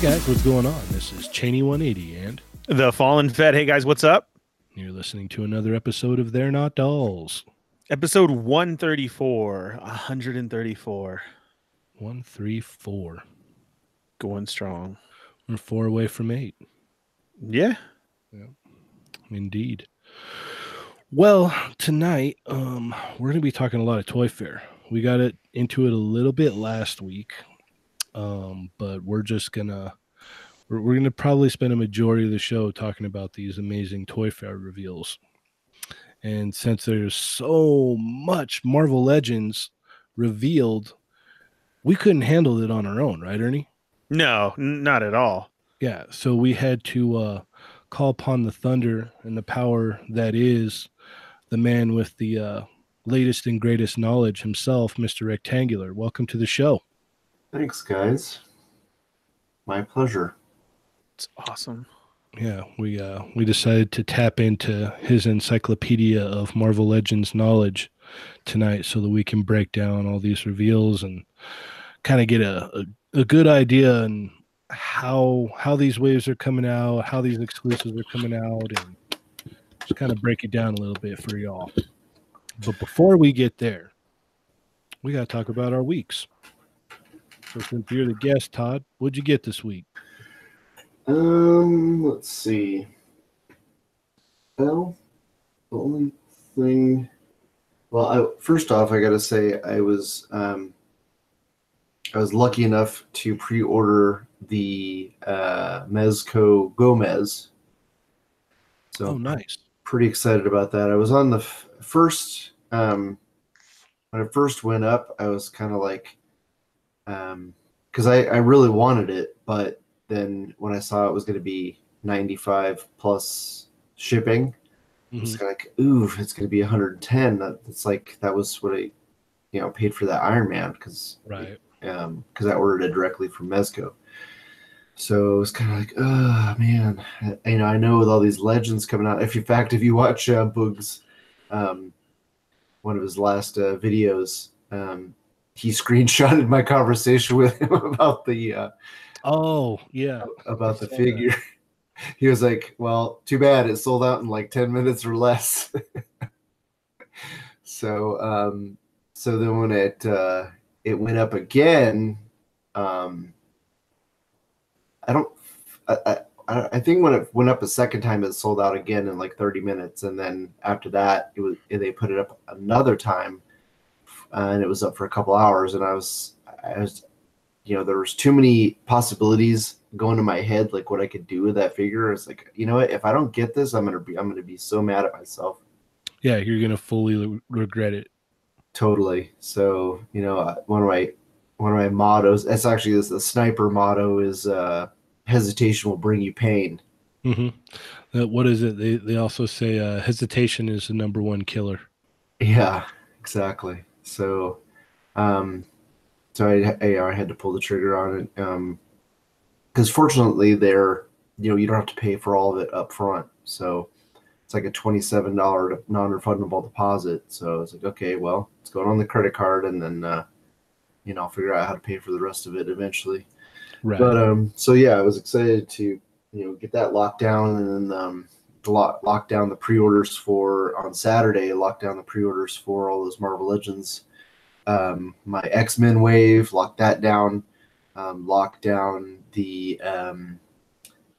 Hey guys, what's going on? This is Cheney 180, and The Fallen Fed. Hey guys, what's up? you're listening to another episode of They're Not Dolls. Episode 134. 134. 134. Going strong. We're four away from eight. Yeah. Yeah. Indeed. Well, tonight, um, we're going to be talking a lot of Toy Fair. We got it into it a little bit last week, um, but we're just gonna we're, we're gonna probably spend a majority of the show talking about these amazing Toy Fair reveals. And since there's so much Marvel Legends revealed, we couldn't handle it on our own, right, Ernie? No, not at all. Yeah, so we had to uh, call upon the thunder and the power that is the man with the uh, latest and greatest knowledge himself, Mr. Rectangular. Welcome to the show. Thanks, guys. My pleasure. It's awesome. Yeah, we uh, we decided to tap into his encyclopedia of Marvel Legends knowledge tonight, so that we can break down all these reveals and kind of get a, a, a good idea and how how these waves are coming out, how these exclusives are coming out, and just kind of break it down a little bit for y'all. But before we get there, we got to talk about our weeks. So since you're the guest, Todd, what'd you get this week? Um, let's see. Well, the only thing. Well, I, first off, I gotta say I was um, I was lucky enough to pre-order the uh, Mezco Gomez. So Oh, nice. pretty excited about that. I was on the f- first um when it first went up, I was kind of like um cuz I I really wanted it, but then when I saw it was going to be 95 plus shipping, I was Mhm. kind of like, ooh, it's going to be 110. That, that's like that was what I you know paid for that Iron Man cuz Right. um because I ordered it directly from Mezco. So it was kind of like, oh man, you know, I know with all these legends coming out. If in fact, if you watch uh, Boog's, um, one of his last uh, videos, um, he screenshotted my conversation with him about the uh, Oh, yeah. about the saw that. figure. He was like, "Well, too bad it sold out in like ten minutes or less." so, um, so then when it uh, it went up again, um, I don't, I, I, I I think when it went up a second time, it sold out again in like thirty minutes, and then after that, it was they put it up another time, uh, and it was up for a couple hours, and I was, I was, you know, there was too many possibilities going to my head, like what I could do with that figure. It's like, you know what? If I don't get this, I'm gonna be, I'm gonna be so mad at myself. Yeah, you're gonna fully re- regret it. Totally. So, you know, uh, one of my one of my mottos. That's actually this, the sniper motto is uh, hesitation will bring you pain. Mm-hmm. Uh, what is it? They they also say uh, hesitation is the number one killer. Yeah, exactly. So, um, so I, I, I had to pull the trigger on it. Um, because fortunately, they're you know you don't have to pay for all of it up front. So it's like a twenty-seven dollar non-refundable deposit. So it's like okay, well, it's going on the credit card, and then uh, you know I'll figure out how to pay for the rest of it eventually. Right. But um, so yeah, I was excited to you know get that locked down, and then um, lock lock down the pre-orders for on Saturday. Lock down the pre-orders for all those Marvel Legends. Um, my X Men wave, lock that down. Um, lock down the um,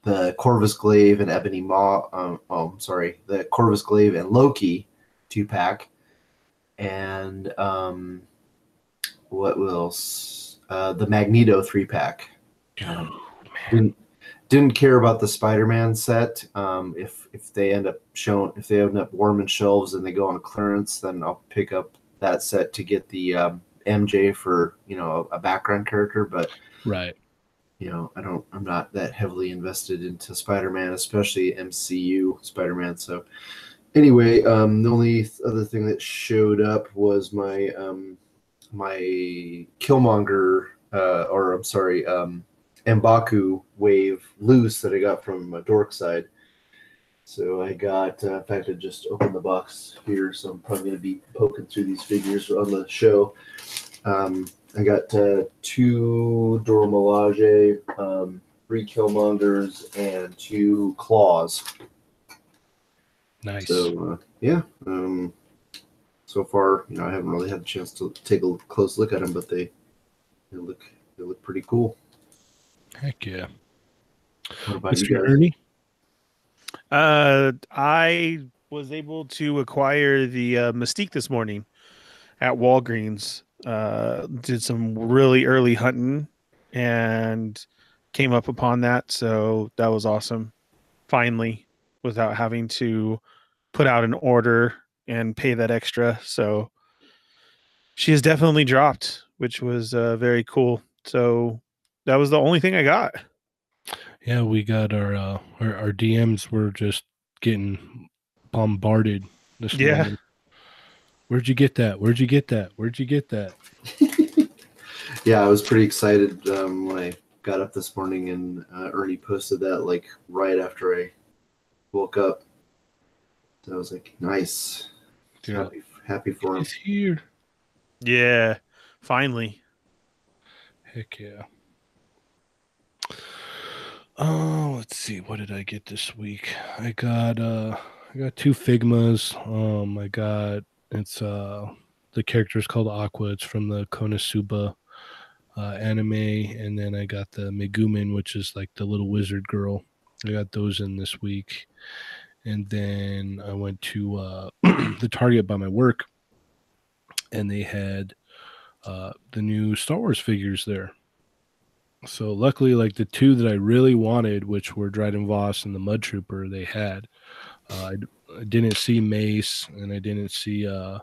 the Corvus Glaive and Ebony Maw. Um, oh, I'm sorry, the Corvus Glaive and Loki two pack, and um, what else? Uh, the Magneto three pack didn't didn't care about the Spider-Man set. Um, if if they end up showing if they end up warming shelves and they go on clearance, then I'll pick up that set to get the um, MJ for you know a, a background character. But right. you know I don't I'm not that heavily invested into Spider-Man, especially MCU Spider-Man. So anyway, um, the only other thing that showed up was my um, my Killmonger uh, or I'm sorry. Um, Mbaku wave loose that I got from uh, Dorkside. So I got, uh, in fact, I just opened the box here, so I'm probably going to be poking through these figures on the show. Um, I got uh, two Dora Milaje um, three Killmongers, and two Claws. Nice. So uh, yeah, um, so far, you know, I haven't really had a chance to take a close look at them, but they they look they look pretty cool. Heck yeah. What about Mr. Ernie? Uh, I was able to acquire the uh, Mystique this morning at Walgreens. Uh, did some really early hunting and came up upon that, so that was awesome. Finally, without having to put out an order and pay that extra. So she has definitely dropped, which was uh, very cool. So that was the only thing I got. Yeah, we got our uh our, our DMs were just getting bombarded this Yeah. morning. Where'd you get that? Where'd you get that? Where'd you get that? Yeah, I was pretty excited um, when I got up this morning and uh, Ernie posted that like right after I woke up. So I was like, nice, Yeah. happy, happy for him. It's here. Yeah, finally. Heck yeah. Oh, let's see. What did I get this week? I got uh I got two Figmas. Um I got it's uh the character is called Aqua. It's from the Konosuba uh anime and then I got the Megumin which is like the little wizard girl. I got those in this week. And then I went to uh the Target by my work and they had uh, the new Star Wars figures there. So luckily, like the two that I really wanted, which were Dryden Voss and the Mud Trooper, they had. Uh, I, d- I didn't see Mace and I didn't see uh,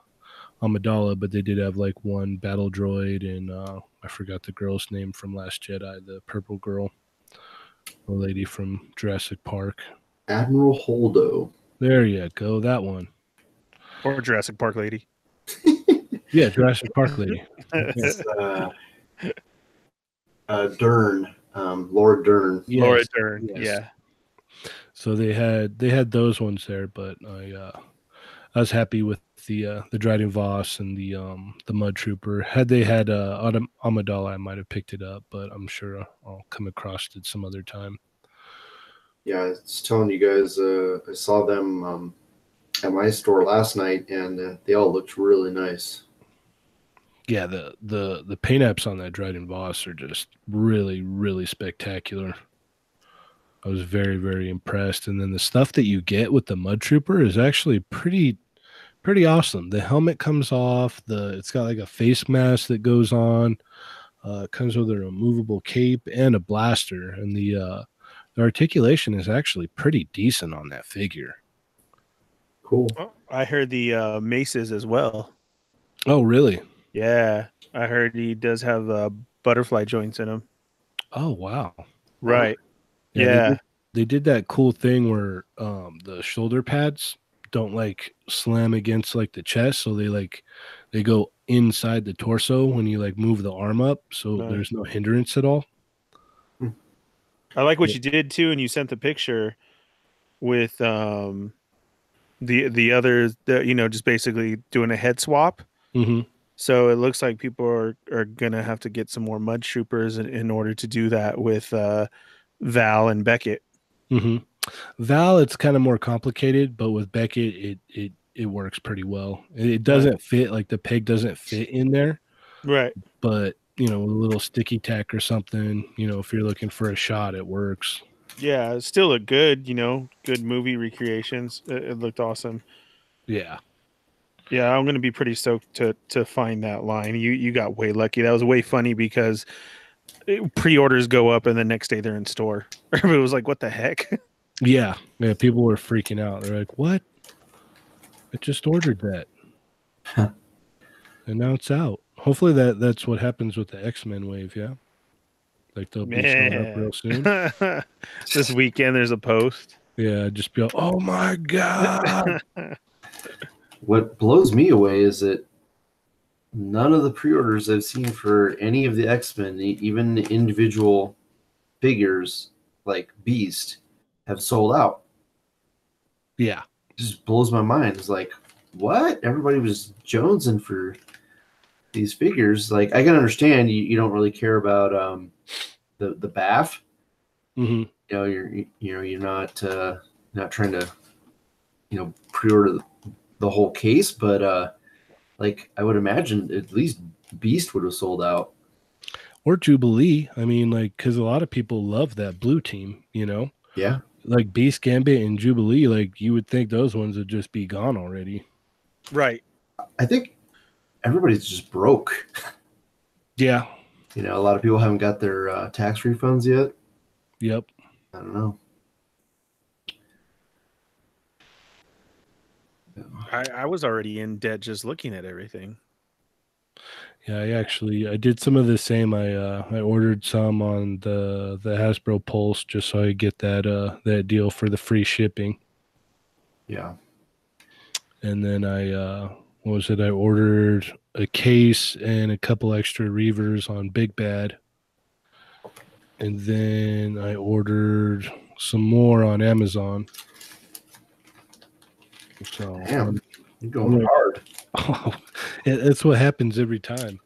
Amidala, but they did have like one battle droid and uh, I forgot the girl's name from Last Jedi, the purple girl, the lady from Jurassic Park. Admiral Holdo. There you go, that one. Or Jurassic Park lady. Yeah, Jurassic Park lady. It's, uh, uh, Dern, um, Lord Dern. Laura Dern. yes. Yeah. So they had they had those ones there, but I uh, I was happy with the uh, the Dryden Voss and the um the Mud Trooper. Had they had uh Adam Amidala, I might have picked it up, but I'm sure I'll come across it some other time. Yeah, I was telling you guys, uh, I saw them um, at my store last night, and uh, they all looked really nice. Yeah, the the the paint apps on that Dryden Voss are just really really spectacular. I was very very impressed, and then the stuff that you get with the Mud Trooper is actually pretty pretty awesome. The helmet comes off. The it's got like a face mask that goes on. Uh, it comes with a removable cape and a blaster, and the uh, the articulation is actually pretty decent on that figure. Cool. Well, I heard the uh, maces as well. Oh, really? Yeah. I heard he does have uh, butterfly joints in him. Oh, wow. Right. they Yeah. did- they did that cool thing where um the shoulder pads don't like slam against like the chest so they like they go inside the torso when you like move the arm up so Right. there's no hindrance at all I like what Yeah. you did too, and you sent the picture with um the the other the, you know just basically doing a head swap. mm-hmm. So it looks like people are are gonna have to get some more mud troopers in, in order to do that with uh Val and Beckett. Mm-hmm. val it's kind of more complicated but with beckett it it it works pretty well it, doesn't fit like the peg doesn't fit in there Right. but you know a little sticky tack or something you know if you're looking for a shot it works Yeah, still look good, you know, good movie recreations. It, it looked awesome. yeah Yeah, I'm gonna be pretty stoked to to find that line. You you got way lucky. That was way funny because pre-orders go up and the next day they're in store. Everybody was like, "What the heck?" Yeah, yeah. People were freaking out. They're like, "What? I just ordered that, and now it's out." Hopefully that that's what happens with the X Men wave. Yeah, like they'll be showing up real soon. this weekend there's a post. Yeah, just be like, "Oh my god!" What blows me away is that none of the pre-orders I've seen for any of the X-Men, even the individual figures like Beast, have sold out. yeah, It just blows my mind. It's like, what? Everybody was jonesing for these figures. Like, I can understand you, you don't really care about um, the the BAF, hmm You know, you're you know you're not uh, not trying to you know pre-order the, the whole case, but uh, like I would imagine at least Beast would have sold out. Or Jubilee. I mean, like, because a lot of people love that blue team, you know? Yeah, Like Beast Gambit and Jubilee, like, you would think those ones would just be gone already. Right. I think everybody's just broke. Yeah. You know, a lot of people haven't got their uh, tax refunds yet. Yep. I don't know. I, I was already in debt just looking at everything. Yeah, I actually I did some of the same. I uh I ordered some on the the Hasbro Pulse just so I get that uh that deal for the free shipping. Yeah, And then I uh what was it? I ordered a case and a couple extra reavers on Big Bad. And then I ordered some more on Amazon. So damn, you're going Yeah. hard. Oh, it, that's what happens every time.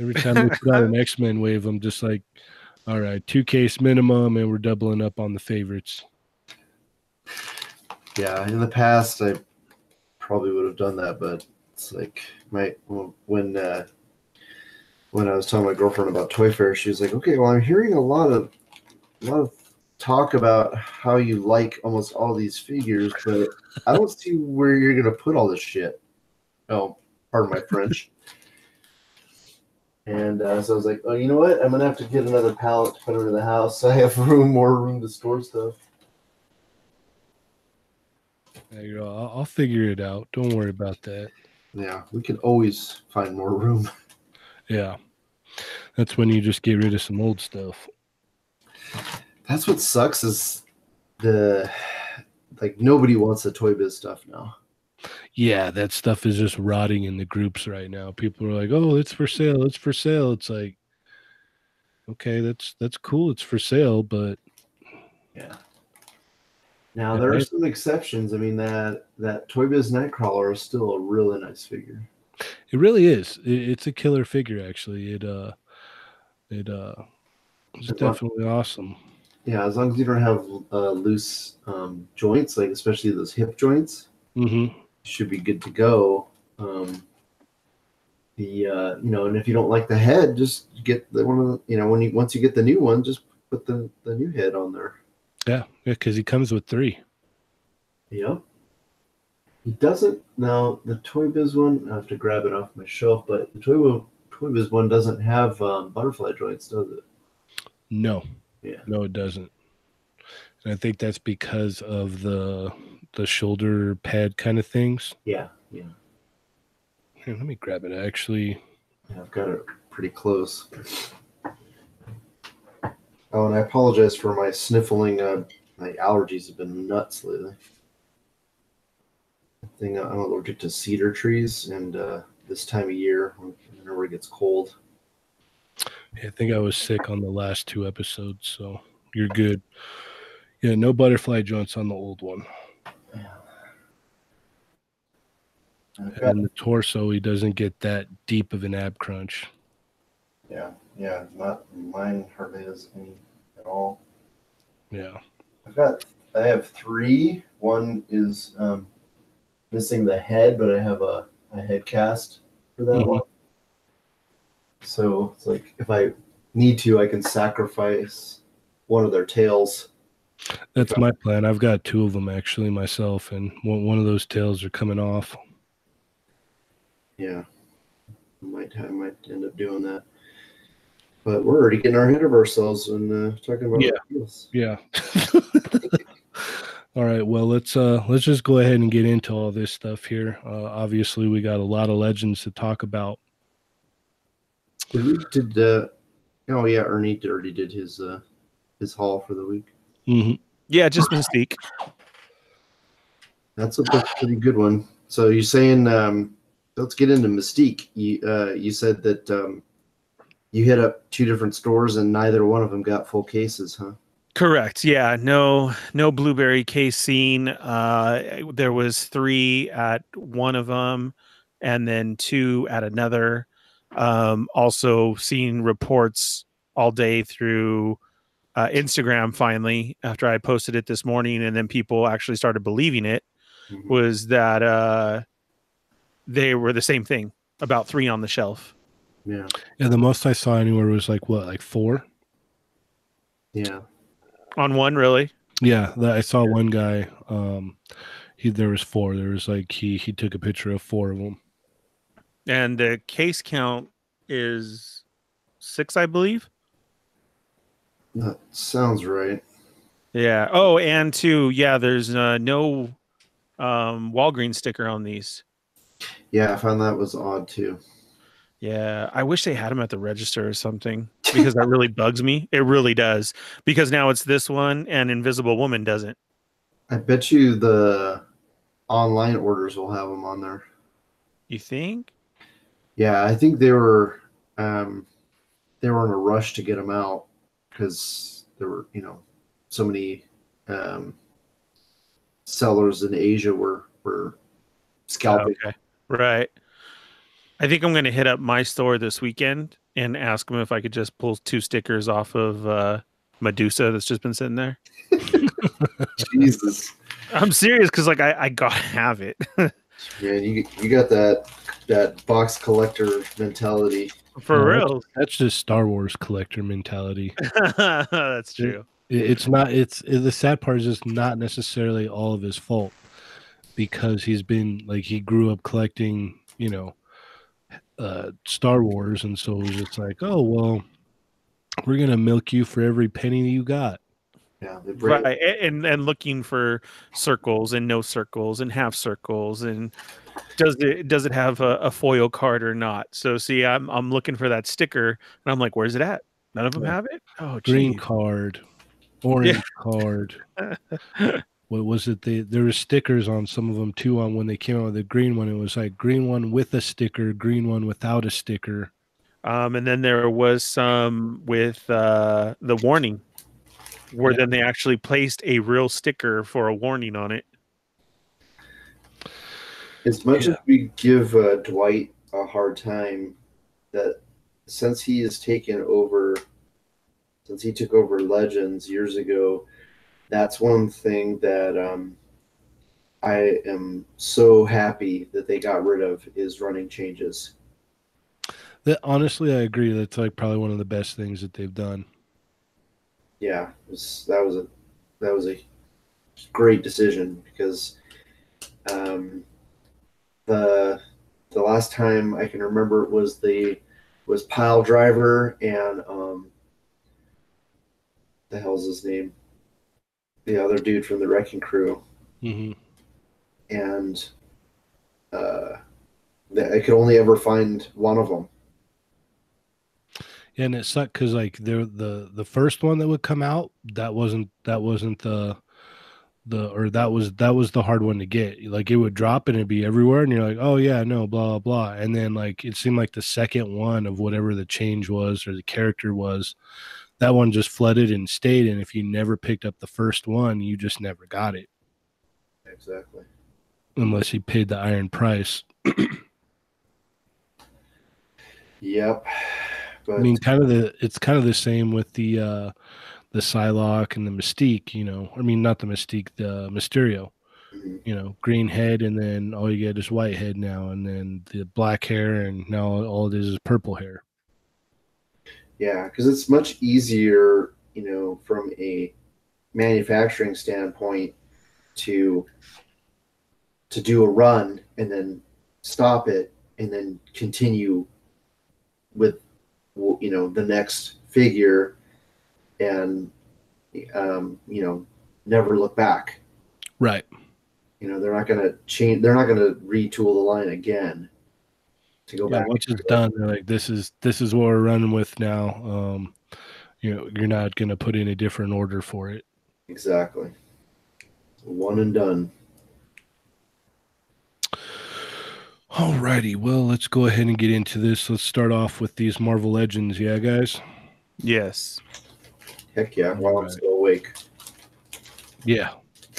Every time we put out an X Men wave, I'm just like, all right, two case minimum, and we're doubling up on the favorites. Yeah, in the past I probably would have done that, but it's like my when uh, when I was telling my girlfriend about Toy Fair, she was like, "Okay, well, I'm hearing a lot of a lot of talk about how you like almost all these figures, but I don't see where you're gonna put all this shit." Oh, pardon my French. And uh, so I was like, "Oh, you know what? I'm gonna have to get another pallet to put into the house. So I have room, more room to store stuff." There you go. I'll, I'll figure it out. Don't worry about that. Yeah, we can always find more room. Yeah, that's when you just get rid of some old stuff. That's what sucks is the like nobody wants the Toy Biz stuff now. Yeah, that stuff is just rotting in the groups right now. People are like, "Oh, it's for sale. It's for sale." It's like, okay, that's that's cool. It's for sale, but Yeah. Now there are some exceptions. I mean that that Toy Biz Nightcrawler is still a really nice figure. It really is. It, it's a killer figure, actually. It uh, it uh, it's definitely awesome. Yeah, as long as you don't have uh, loose um, joints, like especially those hip joints, hmm should be good to go. Um, the uh, you know, and if you don't like the head, just get the one of the you know when you once you get the new one, just put the the new head on there. Yeah, yeah, because he comes with three. Yep. He doesn't now the Toy Biz one. I have to grab it off my shelf, but the Toy Biz, Toy Biz one doesn't have um, butterfly joints, does it? No, Yeah. no, it doesn't. And I think that's because of the the shoulder pad kind of things. Yeah, yeah. Here, let me grab it. Actually, yeah I've got it pretty close. Oh, and I apologize for my sniffling. Uh, my allergies have been nuts lately. I think I'm allergic to cedar trees, and uh, this time of year, whenever it gets cold, I think I was sick on the last two episodes, so you're good. Yeah, no butterfly joints on the old one. I've And the torso, he doesn't get that deep of an ab crunch. Yeah, yeah, not mine hardly has any at all. Yeah. I've got, I have three. One is um, missing the head, but I have a, a head cast for that Mhm. one. So it's like if I need to, I can sacrifice one of their tails. That's my plan. I've got two of them actually myself, and one, one of those tails are coming off. Yeah, I might I might end up doing that. But we're already getting ahead of ourselves and uh, talking about Yeah. Yeah. all right. Well, let's uh let's just go ahead and get into all this stuff here. Uh, obviously, we got a lot of legends to talk about. Did we did uh, oh yeah, Ernie already did his uh, his haul for the week. hmm Yeah, just Mystique. That's a that's a pretty good one. So you're saying um, let's get into Mystique. You uh, you said that um, you hit up two different stores and neither one of them got full cases, huh? Correct. Yeah. No. No blueberry case seen. Uh, there was three at one of them, and then two at another. Um, also, seen reports all day through uh, Instagram finally after I posted it this morning, and then people actually started believing it. Mhm. Was that uh, they were the same thing, about three on the shelf. Yeah. Yeah, the most I saw anywhere was like what, like four? Yeah. On one, really? Yeah, the, I saw one guy. Um, he there was four. There was like he he took a picture of four of them. And the case count is six, I believe. That sounds right. Yeah. Oh, and two, yeah, there's uh, no um, Walgreens sticker on these. Yeah, I found that was odd too. Yeah, I wish they had them at the register or something because that really bugs me. It really does because now it's this one and Invisible Woman doesn't. I bet you the online orders will have them on there. You think? Yeah, I think they were um, they were in a rush to get them out because there were you know so many um, sellers in Asia were were scalping. Okay. Right. I think I'm going to hit up my store this weekend and ask them if I could just pull two stickers off of uh, Medusa that's just been sitting there. Jesus, I'm serious because like I, I gotta have it. man, you you got that that box collector mentality. For No, real. That's just Star Wars collector mentality. that's true. It- It's not. It's it, the sad part is it's not necessarily all of his fault because he's been like he grew up collecting, you know, uh Star Wars, and so it was just like, oh well, we're gonna milk you for every penny you got. Yeah, they right and and looking for circles and no circles and half circles and does it does it have a, a foil card or not so see i'm i'm looking for that sticker and i'm like where's it at none of them Yeah. have it oh Green card, orange card. What was it? They there were stickers on some of them too. On when they came out with the green one, it was like green one with a sticker, green one without a sticker. um and then there was some with uh the warning where Yeah. then they actually placed a real sticker for a warning on it As much Yeah. as we give uh, Dwight a hard time, that since he has taken over, since he took over Legends years ago, that's one thing that um, I am so happy that they got rid of is running changes. That honestly, I agree. That's like probably one of the best things that they've done. Yeah, it was, that was a that was a great decision because um, the the last time I can remember was the was Piledriver and um, the hell's his name? The other dude from the Wrecking Crew, hmm and uh, I could only ever find one of them. Yeah, and it sucked because like there the the first one that would come out that wasn't that wasn't the the or that was that was the hard one to get. Like it would drop and it'd be everywhere, and you're like, oh yeah, no, blah blah blah. And then like it seemed like the second one of whatever the change was or the character was, that one just flooded and stayed. And if you never picked up the first one, you just never got it Exactly. unless you paid the iron price. Yep. But I mean, kind of the it's kind of the same with the uh the Psylocke and the Mystique, you know. I mean, not the Mystique, the Mysterio. mhm. You know, green head, and then all you get is white head now, and then the black hair, and now all it is is purple hair. Yeah, because it's much easier, you know, from a manufacturing standpoint to to do a run and then stop it and then continue with you know the next figure and um, you know never look back. Right. You know they're not going to change. They're not going to retool the line again to go Yeah, back. once it's done, they're like, this is this is what we're running with now. Um, you know, you're not gonna put in a different order for it. Exactly. One and done. Alrighty, well, let's go ahead and get into this. Let's start off with these Marvel Legends, yeah, guys. yes Heck yeah! While I'm still awake. Yeah.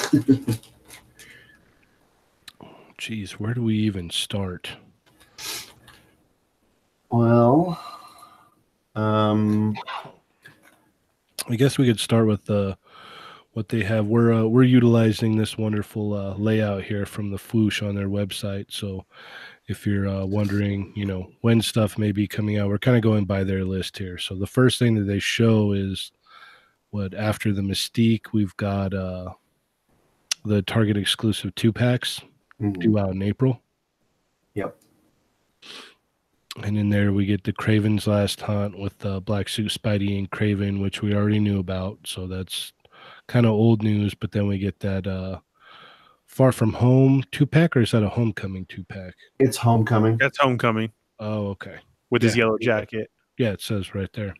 Jeez, where do we even start? Well, um, I guess we could start with uh, what they have. We're uh, we're utilizing this wonderful uh, layout here from the Fwoosh on their website. So if you're uh, wondering, you know, when stuff may be coming out, we're kind of going by their list here. So the first thing that they show is what after the Mystique, we've got uh, the Target exclusive two packs Mhm. due out in April. Yep. And in there we get the Kraven's Last Hunt with uh, Black Suit Spidey and Craven, which we already knew about. So that's kind of old news. But then we get that uh, Far From Home two pack, or is that a Homecoming two pack? It's homecoming. That's homecoming Oh, okay. with his yellow jacket. Yeah, it says right there.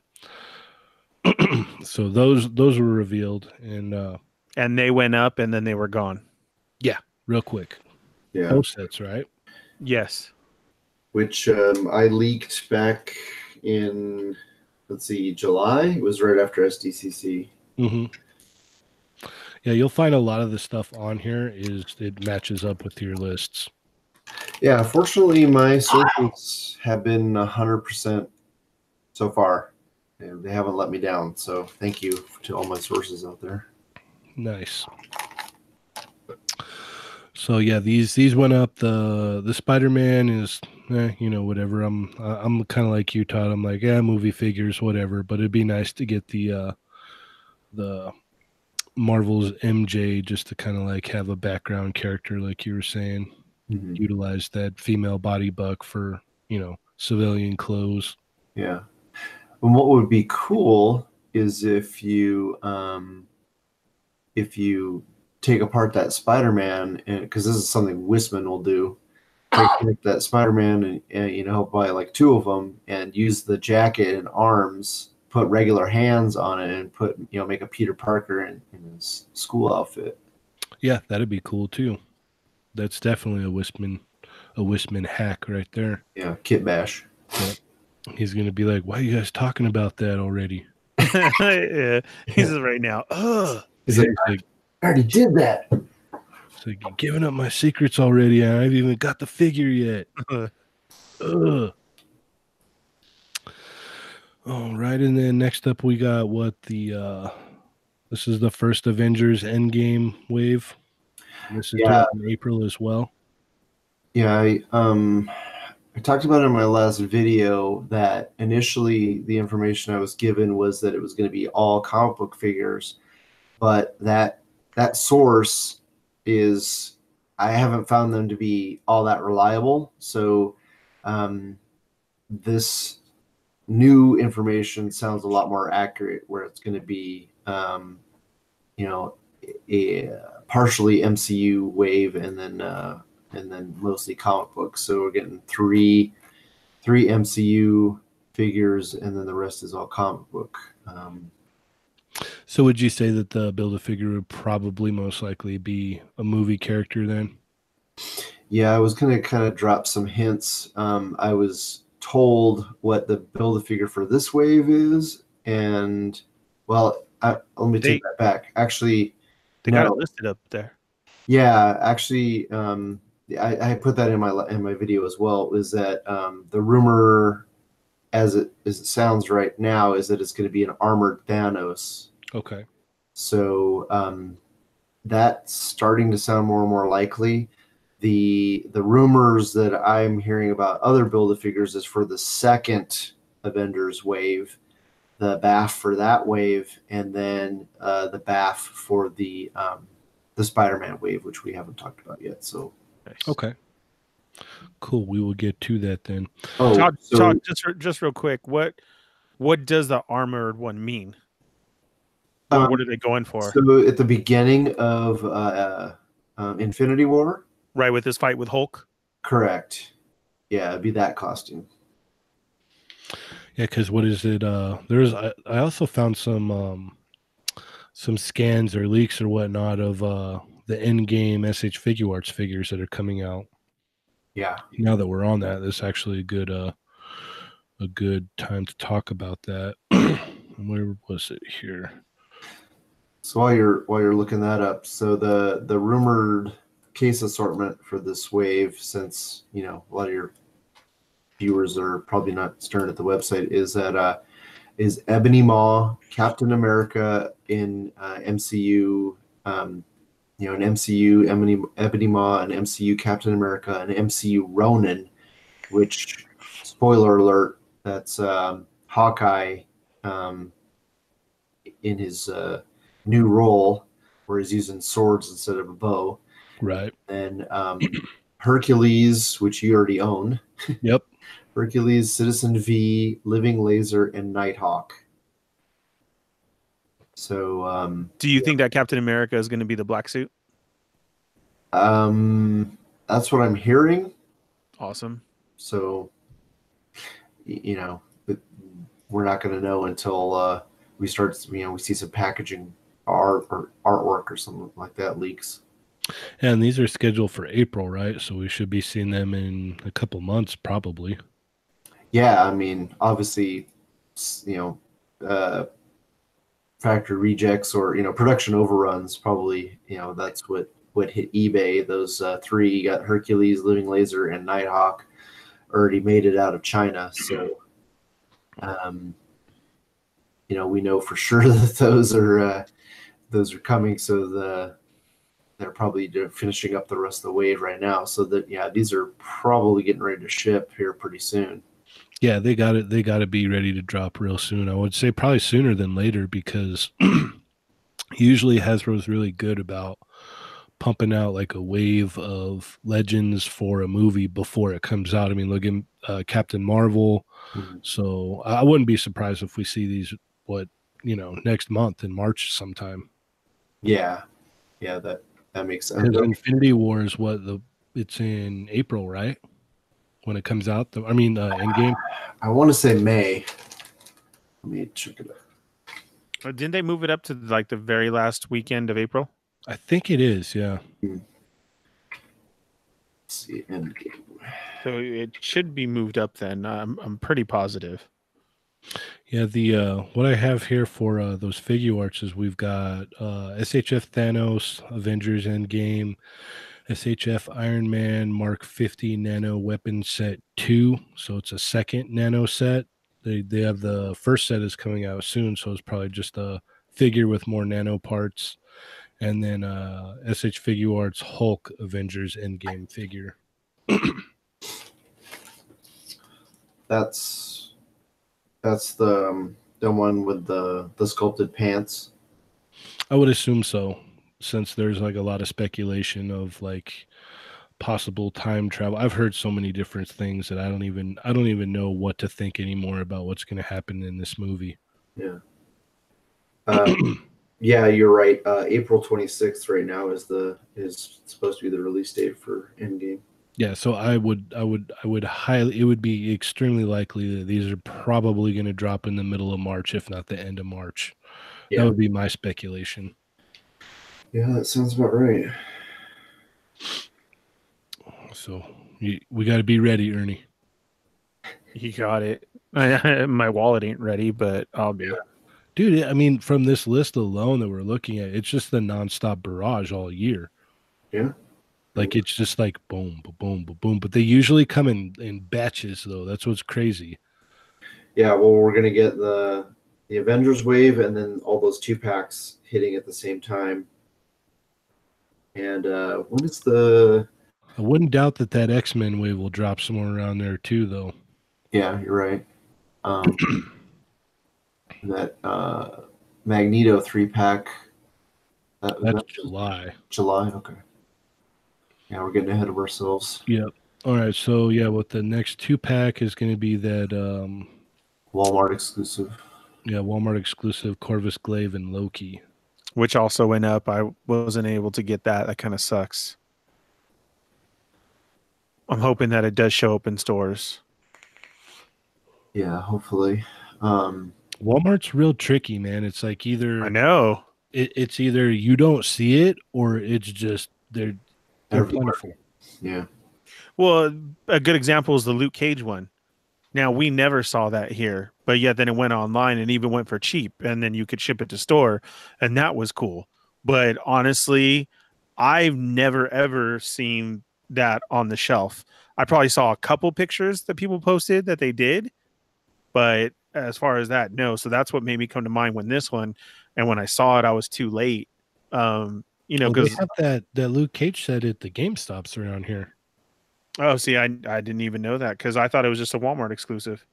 so those those were revealed and uh And they went up and then they were gone. Yeah, real quick. Yeah. Both sets, right? Yes. Which um, I leaked back in, let's see, July. It was right after SDCC. Mm-hmm. Yeah, you'll find a lot of the stuff on here is it matches up with your lists. Yeah, fortunately, my sources have been 100% so far. And they haven't let me down. So thank you to all my sources out there. Nice. So yeah, these these went up. The the Spider Man is, eh, you know, whatever. I'm I'm kind of like you, Todd. I'm like, yeah, movie figures, whatever. But it'd be nice to get the uh the Marvel's MJ just to kind of like have a background character, like you were saying. Utilize that female body buck for you know civilian clothes. Yeah. And what would be cool is if you um if you take apart that Spider-Man and because this is something Wisman will do. Take take that Spider-Man and, and you know buy like two of them and use the jacket and arms, put regular hands on it, and put you know make a Peter Parker in, in his school outfit. Yeah, that'd be cool too. That's definitely a Wisman a Wisman hack right there. Yeah, Kit Bash. He's gonna be like, "Why are you guys talking about that already?" yeah. He says right now, ugh. He's like, like, I already did that. It's like you're giving up my secrets already. I haven't even got the figure yet. Ugh. All right, and then next up we got what the uh this is the first Avengers Endgame wave. This is Yeah. in April as well. Yeah, I um I talked about it in my last video that initially the information I was given was that it was going to be all comic book figures, but that that source is I haven't found them to be all that reliable. So um, this new information sounds a lot more accurate, where it's going to be um, you know a, partially MCU wave and then. Uh, and then mostly comic books. So we're getting three three MCU figures, and then the rest is all comic book. Um, So would you say that the build a figure would probably most likely be a movie character then? yeah, I was gonna kind of drop some hints. Um, I was told what the build a figure for this wave is, and well, I, let me take They- that back. Actually, They got it listed up there. Yeah, actually, um, I, I put that in my in my video as well. Is that um, the rumor, as it as it sounds right now, is that it's going to be an armored Thanos. Okay. So um, that's starting to sound more and more likely. The the rumors that I'm hearing about other build a figures is for the second Avengers wave, the BAF for that wave, and then uh, the BAF for the um, the Spider-Man wave, which we haven't talked about yet. So Nice. Okay. Cool. We will get to that then. oh, Todd, so Todd, just re- just real quick, what what does the armored one mean? What, Um, what are they going for? so at the beginning of uh, uh, um, Infinity War, right with this fight with Hulk. correct? Yeah, it'd be that costume. Yeah, because what is it? Uh, there's I, I also found some um, some scans or leaks or whatnot of uh, the end game SH Figuarts figures that are coming out. Yeah. Now that we're on that, this is actually a good uh, a good time to talk about that. Where was it here? So while you're while you're looking that up, so the the rumored case assortment for this wave, since you know a lot of your viewers are probably not staring at the website, is that uh, is Ebony Maw, Captain America in uh, MCU, um, you know, an MCU Ebony, Ebony Maw, an MCU Captain America, an MCU Ronin, which, spoiler alert, that's um, Hawkeye um, in his uh, new role where he's using swords instead of a bow. Right. And um, Hercules, which you already own. Yep. Hercules, Citizen V, Living Laser, and Nighthawk. So, um, Do you think that Captain America is going to be the black suit? um, that's what I'm hearing. Awesome. So, you know, but we're not going to know until uh, we start. You know, we see some packaging art or artwork or something like that leaks. And these are scheduled for April, right? So we should be seeing them in a couple months, probably. Yeah, I mean, obviously, you know, uh, factory rejects or you know production overruns. Probably, you know, that's what what hit eBay. Those uh, three you got Hercules, Living Laser, and Nighthawk already made it out of China. So, um, you know, we know for sure that those are uh, those are coming. So the they're probably finishing up the rest of the wave right now. So that yeah, these are probably getting ready to ship here pretty soon. Yeah, they got it. They got to be ready to drop real soon. I would say probably sooner than later because usually Hasbro's really good about pumping out like a wave of legends for a movie before it comes out. I mean, look at uh, Captain Marvel. Mhm. So I wouldn't be surprised if we see these what you know next month in March sometime. Yeah, yeah, that that makes sense. Because Infinity War is what the it's in April, right? When it comes out, the, I mean, uh, Endgame. I want to say May. Let me check it out. Uh, Didn't they move it up to like the very last weekend of April? I think it is. Yeah. Let's see, Endgame. So it should be moved up then. I'm I'm pretty positive. Yeah, the uh what I have here for uh those Figuarts is we've got uh SHF Thanos, Avengers Endgame, SHF Iron Man Mark 50 Nano Weapon Set 2. So it's a second nano set. They they have the first set is coming out soon, so it's probably just a figure with more nano parts. And then uh SH Figuarts Hulk Avengers Endgame figure. That's that's the um, the one with the the sculpted pants. I would assume so, since there's like a lot of speculation of like possible time travel. I've heard so many different things that I don't even I don't even know what to think anymore about what's going to happen in this movie. Yeah. Um, yeah, you're right. Uh, April 26th right now is the is supposed to be the release date for Endgame. Yeah, so I would I would I would highly it would be extremely likely that these are probably going to drop in the middle of March if not the end of March. Yeah. That would be my speculation. Yeah, that sounds about right. So you, we got to be ready, Ernie. You got it. My wallet ain't ready, but I'll be. Dude, I mean, from this list alone that we're looking at, it's just the nonstop barrage all year. Yeah. Like it's just like boom, ba- boom, ba- boom. But they usually come in in batches, though. That's what's crazy. Yeah, well, we're gonna get the the Avengers wave and then all those two packs hitting at the same time. And uh, when is the? I wouldn't doubt that that X Men wave will drop somewhere around there too, though. Yeah, you're right. Um, that uh, Magneto three pack. That, That's that- July. July. Okay. Yeah, we're getting ahead of ourselves. Yep. All right. So yeah, what the next two pack is going to be that um Walmart exclusive. yeah Walmart exclusive Corvus Glaive and Loki. Which also went up. I wasn't able to get that. That kind of sucks. I'm hoping that it does show up in stores. Yeah, hopefully. Um, Walmart's real tricky, man. It's like either I know. it, it's either you don't see it or it's just they're they're Everywhere. plentiful. yeah. Well, a good example is the Luke Cage one. Now we never saw that here, but yet then it went online and even went for cheap, and then you could ship it to store, and that was cool. But honestly, I've never ever seen that on the shelf. I probably saw a couple pictures that people posted that they did, but as far as that, no. So that's what made me come to mind when this one, and when I saw it, I was too late. Um, you know, Well, because have that that Luke Cage said at the GameStops around here. oh, see, I I didn't even know that because I thought it was just a Walmart exclusive,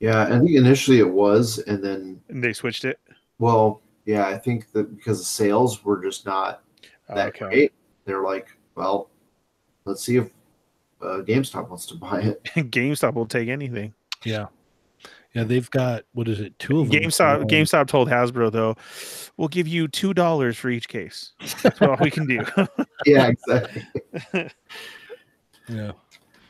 Yeah, I think initially it was, and then and they switched it. well, yeah, I think that because the sales were just not that Okay, great, they're like, well, let's see if uh, GameStop wants to buy it. GameStop will take anything. Yeah, yeah, they've got what is it? Two of them. GameStop GameStop told Hasbro though, we'll give you two dollars for each case. That's all we can do. yeah, exactly. Yeah,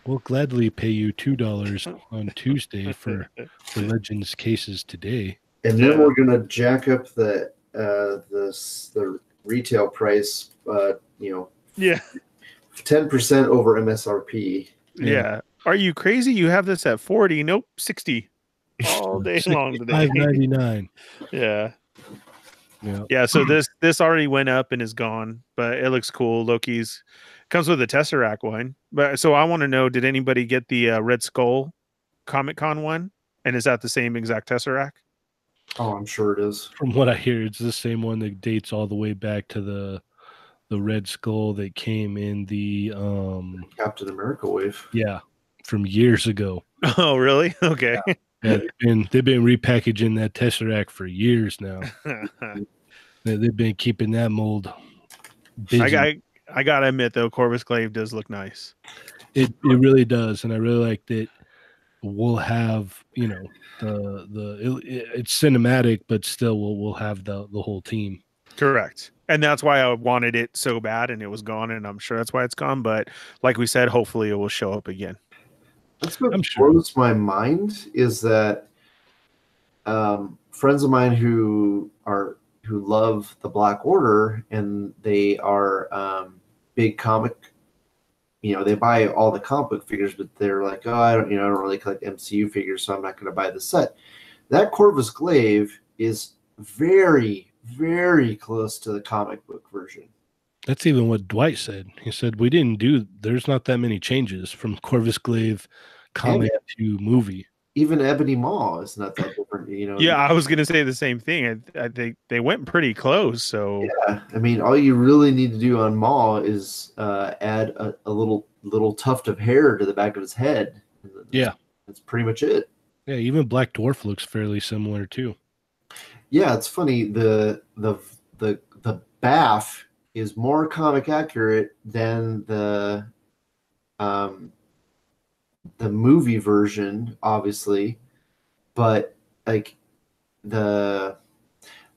we'll gladly pay you two dollars on Tuesday for for Legends cases today. And then we're gonna jack up the uh, the the retail price, uh, you know, yeah, ten percent over MSRP. Yeah. yeah. Are you crazy? You have this at forty? Nope, sixty all day long today. Five ninety nine. Yeah. Yeah, Yeah, so this this already went up and is gone, but it looks cool. Loki's comes with a Tesseract one. But so I want to know, did anybody get the uh, Red Skull Comic Con one? And is that the same exact Tesseract? Oh, I'm sure it is. from what I hear, it's the same one that dates all the way back to the the Red Skull that came in the um Captain America wave. yeah from years ago. Oh, really? Okay. Yeah, they've been they've been repackaging that Tesseract for years now. They- They've been keeping that mold busy. I got I gotta admit though, Corvus Glaive does look nice. it it really does, and I really like that. We'll have you know the the it, it's cinematic, but still we'll we'll have the the whole team. Correct. And that's why I wanted it so bad and it was gone, and I'm sure that's why it's gone. But like we said, hopefully it will show up again. That's what I'm sure. blows my mind is that um, friends of mine who are who love the Black Order and they are um, big comic, you know, they buy all the comic book figures, but they're like, oh, I don't, you know, I don't really collect MCU figures, so I'm not going to buy the set. That Corvus Glaive is very, very close to the comic book version. That's even what Dwight said. He said we didn't do. There's not that many changes from Corvus Glaive comic to movie. Even Ebony Maw is not that different, you know. Yeah, I was gonna say the same thing. I, I think they went pretty close. So Yeah, I mean, all you really need to do on Maw is uh, add a, a little little tuft of hair to the back of his head. Yeah. that's pretty much it. Yeah, even Black Dwarf looks fairly similar too. Yeah, it's funny. The the the the BAF is more comic accurate than the um the movie version, obviously, but like the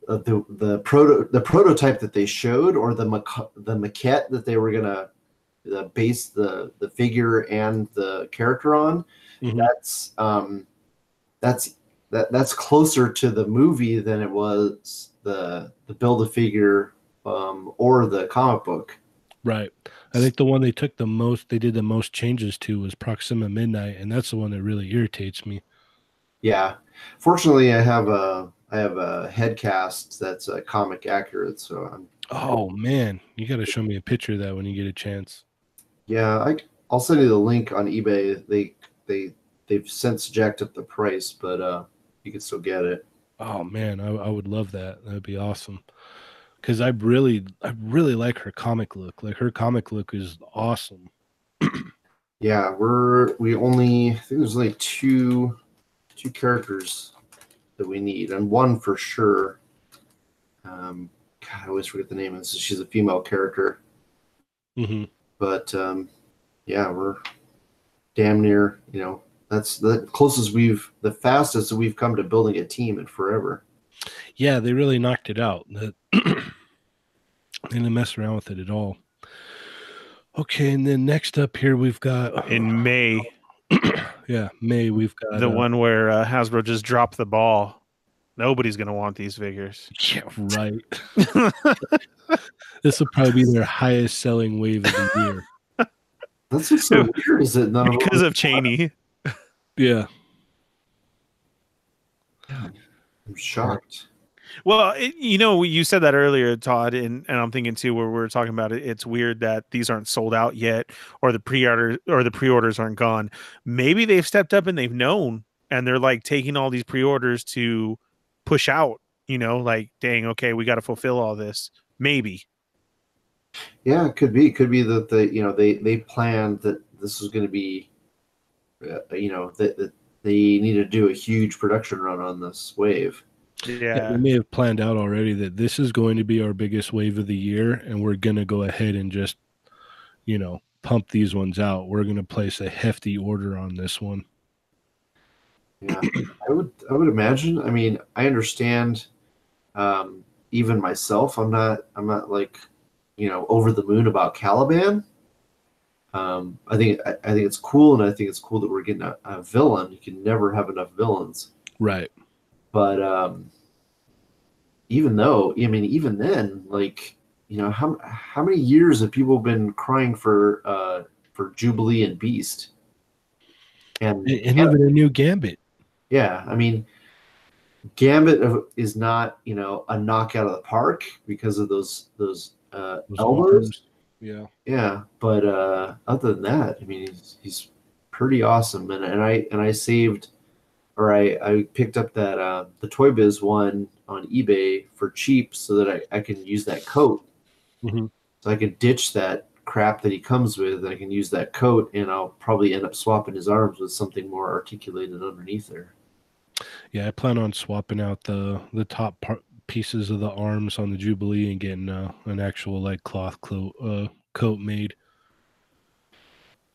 uh, the the proto the prototype that they showed or the maca- the maquette that they were gonna uh, base the the figure and the character on Mhm. that's um that's that that's closer to the movie than it was the the build a figure um or the comic book Right. I think the one they took the most, they did the most changes to was Proxima Midnight, and that's the one that really irritates me. yeah fortunately i have a i have a head cast that's uh, comic accurate so i'm Oh man, you got to show me a picture of that when you get a chance. yeah i i'll send you the link on ebay they they they've since jacked up the price but uh you can still get it Oh man, I, I would love that. That'd be awesome. Because I really, I really like her comic look. Like her comic look is awesome. Yeah, we're we only I think there's only two two characters that we need, and one for sure. Um, God, I always forget the name. Of this is, she's a female character, hmm but um, yeah, we're damn near. You know, that's the closest we've, the fastest that we've come to building a team in forever. Yeah, they really knocked it out. That they didn't mess around with it at all. Okay, and then next up here we've got in May, yeah May we've got the uh, one where uh, Hasbro just dropped the ball. Nobody's gonna want these figures. Yeah, right. this will probably be their highest selling wave of the year. That's what's so weird. Is that none because them- of Cheney. Yeah, I'm shocked. Well, it, you know, you said that earlier, Todd, and, and I'm thinking too, where we are talking about it. It's weird that these aren't sold out yet, or the pre-order or the pre-orders aren't gone. Maybe they've stepped up and they've known, and they're like taking all these pre-orders to push out. You know, like dang, okay, we got to fulfill all this. Maybe. Yeah, it could be. It could be that they, you know, they they planned that this was going to be, uh, you know, that, that they need to do a huge production run on this wave. Yeah. we may have planned out already that this is going to be our biggest wave of the year, and we're going to go ahead and just, you know, pump these ones out. We're going to place a hefty order on this one. Yeah, I would I would imagine. I mean, I understand. Um, even myself, I'm not I'm not like, you know, over the moon about Caliban. Um, I think I, I think it's cool, and I think it's cool that we're getting a, a villain. You can never have enough villains. Right. But um, even though, I mean, even then, like, you know, how how many years have people been crying for uh for Jubilee and Beast? And, And, even a new Gambit. yeah, I mean, Gambit is not you know a knockout of the park because of those those uh, Those elbows. Yeah. Yeah, but uh, other than that, I mean, he's, he's pretty awesome. And, and I and I saved, or I, I picked up that uh, the Toy Biz one on eBay for cheap, so that I, I can use that coat. Mhm. So I can ditch that crap that he comes with, and I can use that coat, and I'll probably end up swapping his arms with something more articulated underneath there. Yeah, I plan on swapping out the the top part pieces of the arms on the Jubilee and getting uh, an actual like cloth coat uh, coat made,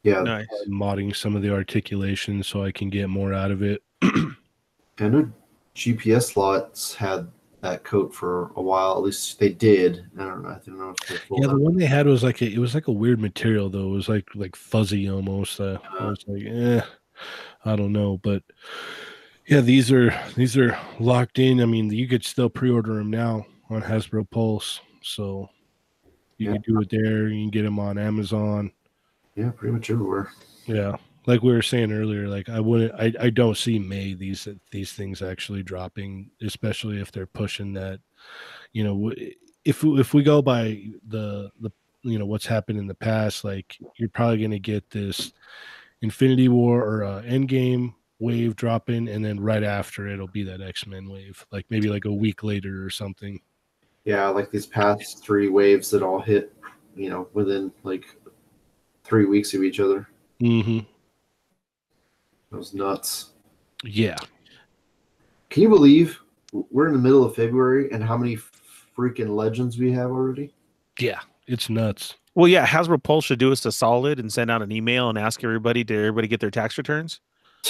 Yeah, Nice. modding some of the articulations so I can get more out of it. I know GPS lots had that coat for a while. At least they did. I don't know. I don't know Yeah, the one they had was like a, it was like a weird material though. It was like like fuzzy almost. Uh, I was like, eh, I don't know, but yeah, these are these are locked in. I mean, you could still pre-order them now on Hasbro Pulse, so you Yeah. can do it there. You can get them on Amazon. Yeah, pretty much everywhere. Yeah, like we were saying earlier, like I wouldn't, I, I don't see May these these things actually dropping, especially if they're pushing that. You know, if if we go by the the you know what's happened in the past, like you're probably going to get this Infinity War or uh, Endgame wave dropping, and then right after it'll be that X Men wave, like maybe like a week later or something. Yeah, like these past three waves that all hit, you know, within like three weeks of each other. Mm-hmm. That was nuts. Yeah, Can you believe we're in the middle of February and how many freaking legends we have already? yeah, it's nuts. Well, yeah, Hasbro Pulse should do us a solid and send out an email and ask everybody, did everybody get their tax returns?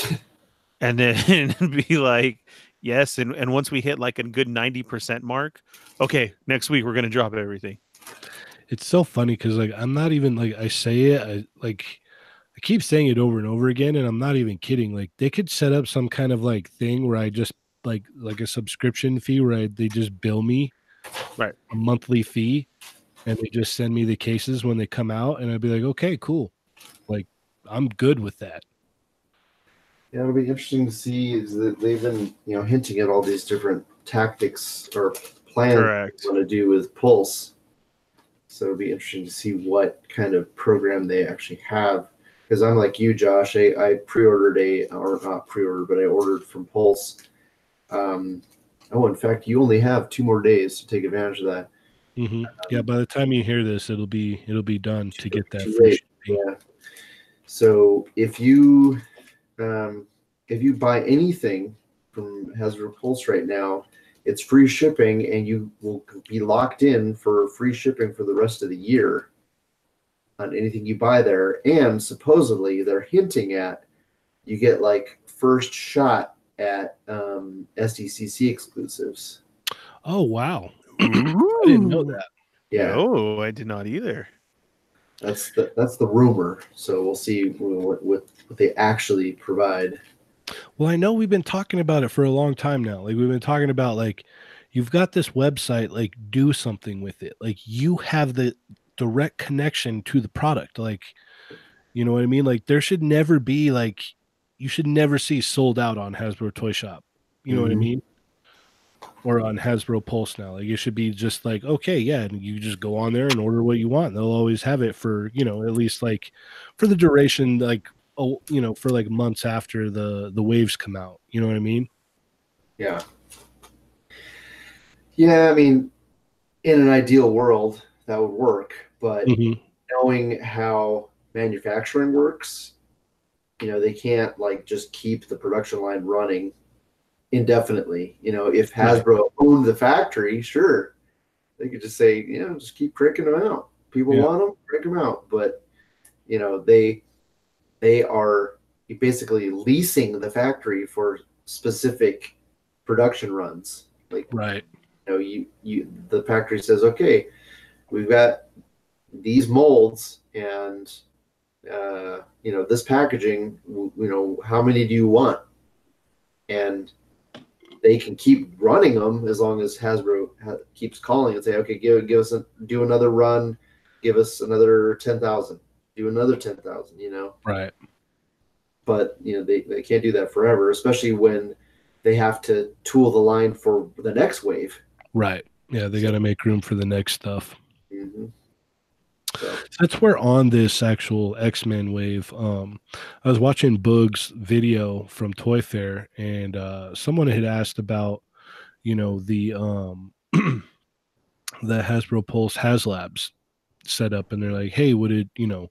and then be like, yes. And, and once we hit like a good 90% mark, okay, next week we're going to drop everything. it's so funny because like i'm not even like i say it I, like i keep saying it over and over again and i'm not even kidding like they could set up some kind of like thing where i just like like a subscription fee where I, they just bill me Right. a monthly fee and they just send me the cases when they come out and i'd be like okay cool like i'm good with that Yeah, it'll be interesting to see is that they've been, you know, hinting at all these different tactics or plans Correct. they want to do with Pulse. So it'll be interesting to see what kind of program they actually have. Because I'm like you, Josh. I, I pre-ordered a, or not pre-ordered, but I ordered from Pulse. Um, oh, in fact, you only have two more days to take advantage of that. hmm yeah by the time you hear this it'll be it'll be done to get that free Yeah. So if you um, if you buy anything from Hasbro Pulse right now, it's free shipping, and you will be locked in for free shipping for the rest of the year on anything you buy there. And supposedly they're hinting at you get like first shot at um, SDCC exclusives. oh wow i didn't know that Yeah, No, I did not either. that's the that's the rumor. So we'll see what what, what they actually provide. Well, I know we've been talking about it for a long time now. Like we've been talking about like you've got this website, like do something with it. Like you have the direct connection to the product. Like you know what I mean? Like there should never be like you should never see sold out on Hasbro Toy Shop. You know what I Mhm. mean? Or on Hasbro Pulse now. Like it should be just like, okay, yeah, and you just go on there and order what you want. They'll always have it for, you know, at least like for the duration, like oh, you know, for like months after the the waves come out. You know what I mean? Yeah. Yeah, I mean, in an ideal world, that would work, but Mhm. knowing how manufacturing works, you know, they can't like just keep the production line running indefinitely. You know, if. Hasbro owned the factory, sure, they could just say, you know, just keep cranking them out. People Yeah. want them, crank them out. But you know, they they are basically leasing the factory for specific production runs. Like Right. you know you you the factory says okay we've got these molds and uh, you know this packaging you know how many do you want and they can keep running them as long as hasbro ha- keeps calling and say okay give, give us a, do another run give us another 10000 do another 10000 you know Right. but you know they, they can't do that forever especially when they have to tool the line for the next wave Right. Yeah, they got to make room for the next stuff. hmm So, That's where on this actual X Men wave, um, I was watching Boog's video from Toy Fair, and uh, someone had asked about, you know, the um, the Hasbro Pulse HasLabs setup, and they're like, hey, would it, you know,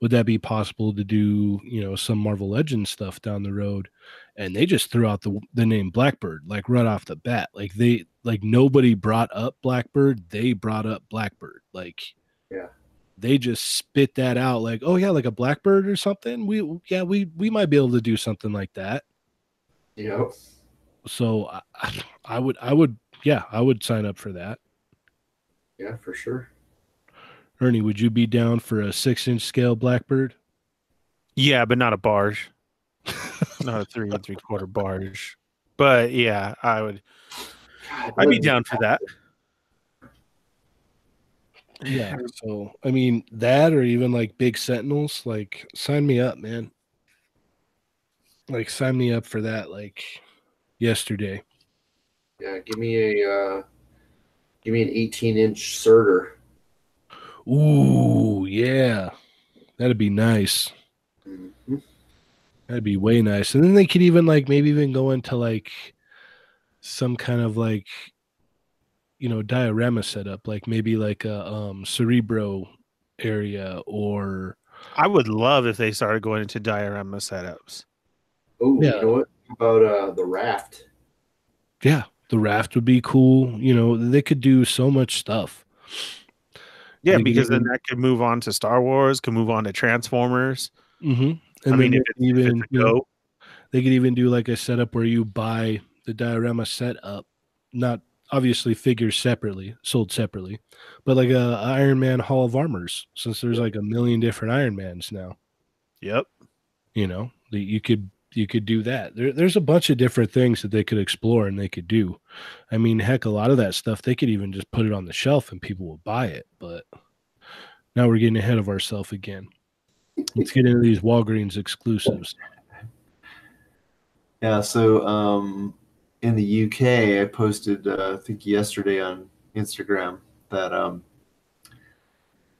would that be possible to do, you know, some Marvel Legends stuff down the road? And they just threw out the the name Blackbird, like right off the bat. Like they like nobody brought up Blackbird, they brought up Blackbird. Like Yeah. They just spit that out like, oh yeah, like a blackbird or something. We yeah, we we might be able to do something like that. you know, So I, I would I would yeah, I would sign up for that. yeah, for sure. Ernie, would you be down for a six inch scale blackbird? Yeah, but not a barge. not a three and three quarter barge. But yeah, I would. I'd be down for that. Yeah. So I mean that or even like big sentinels, like sign me up, man. Like sign me up for that like yesterday. Yeah, give me a uh, give me an 18 inch Surtur. Ooh, yeah. That'd be nice. Mhm. That'd be way nice. And then they could even like maybe even go into like some kind of like you know diorama setup, like maybe like a um cerebro area or I would love if they started going into diorama setups. Oh, Yeah. you know what? About uh, the raft? yeah, the raft would be cool. You know, they could do so much stuff. Yeah, They could because then that could move on to Star Wars, could move on to Transformers. Mm-hmm. And I mean, if it's, could if even it's a you know, go, they could even do like a setup where you buy the diorama setup, not obviously figures separately, sold separately, but like a Iron Man Hall of Armors, since there's like a million different Iron Mans now. Yep. You know, that you could you could do that. There, there's a bunch of different things that they could explore and they could do. I mean, heck, a lot of that stuff they could even just put it on the shelf and people will buy it. But now we're getting ahead of ourselves again. Let's get into these Walgreens exclusives. Yeah, so um, in the UK, I posted, uh, I think yesterday on Instagram that um,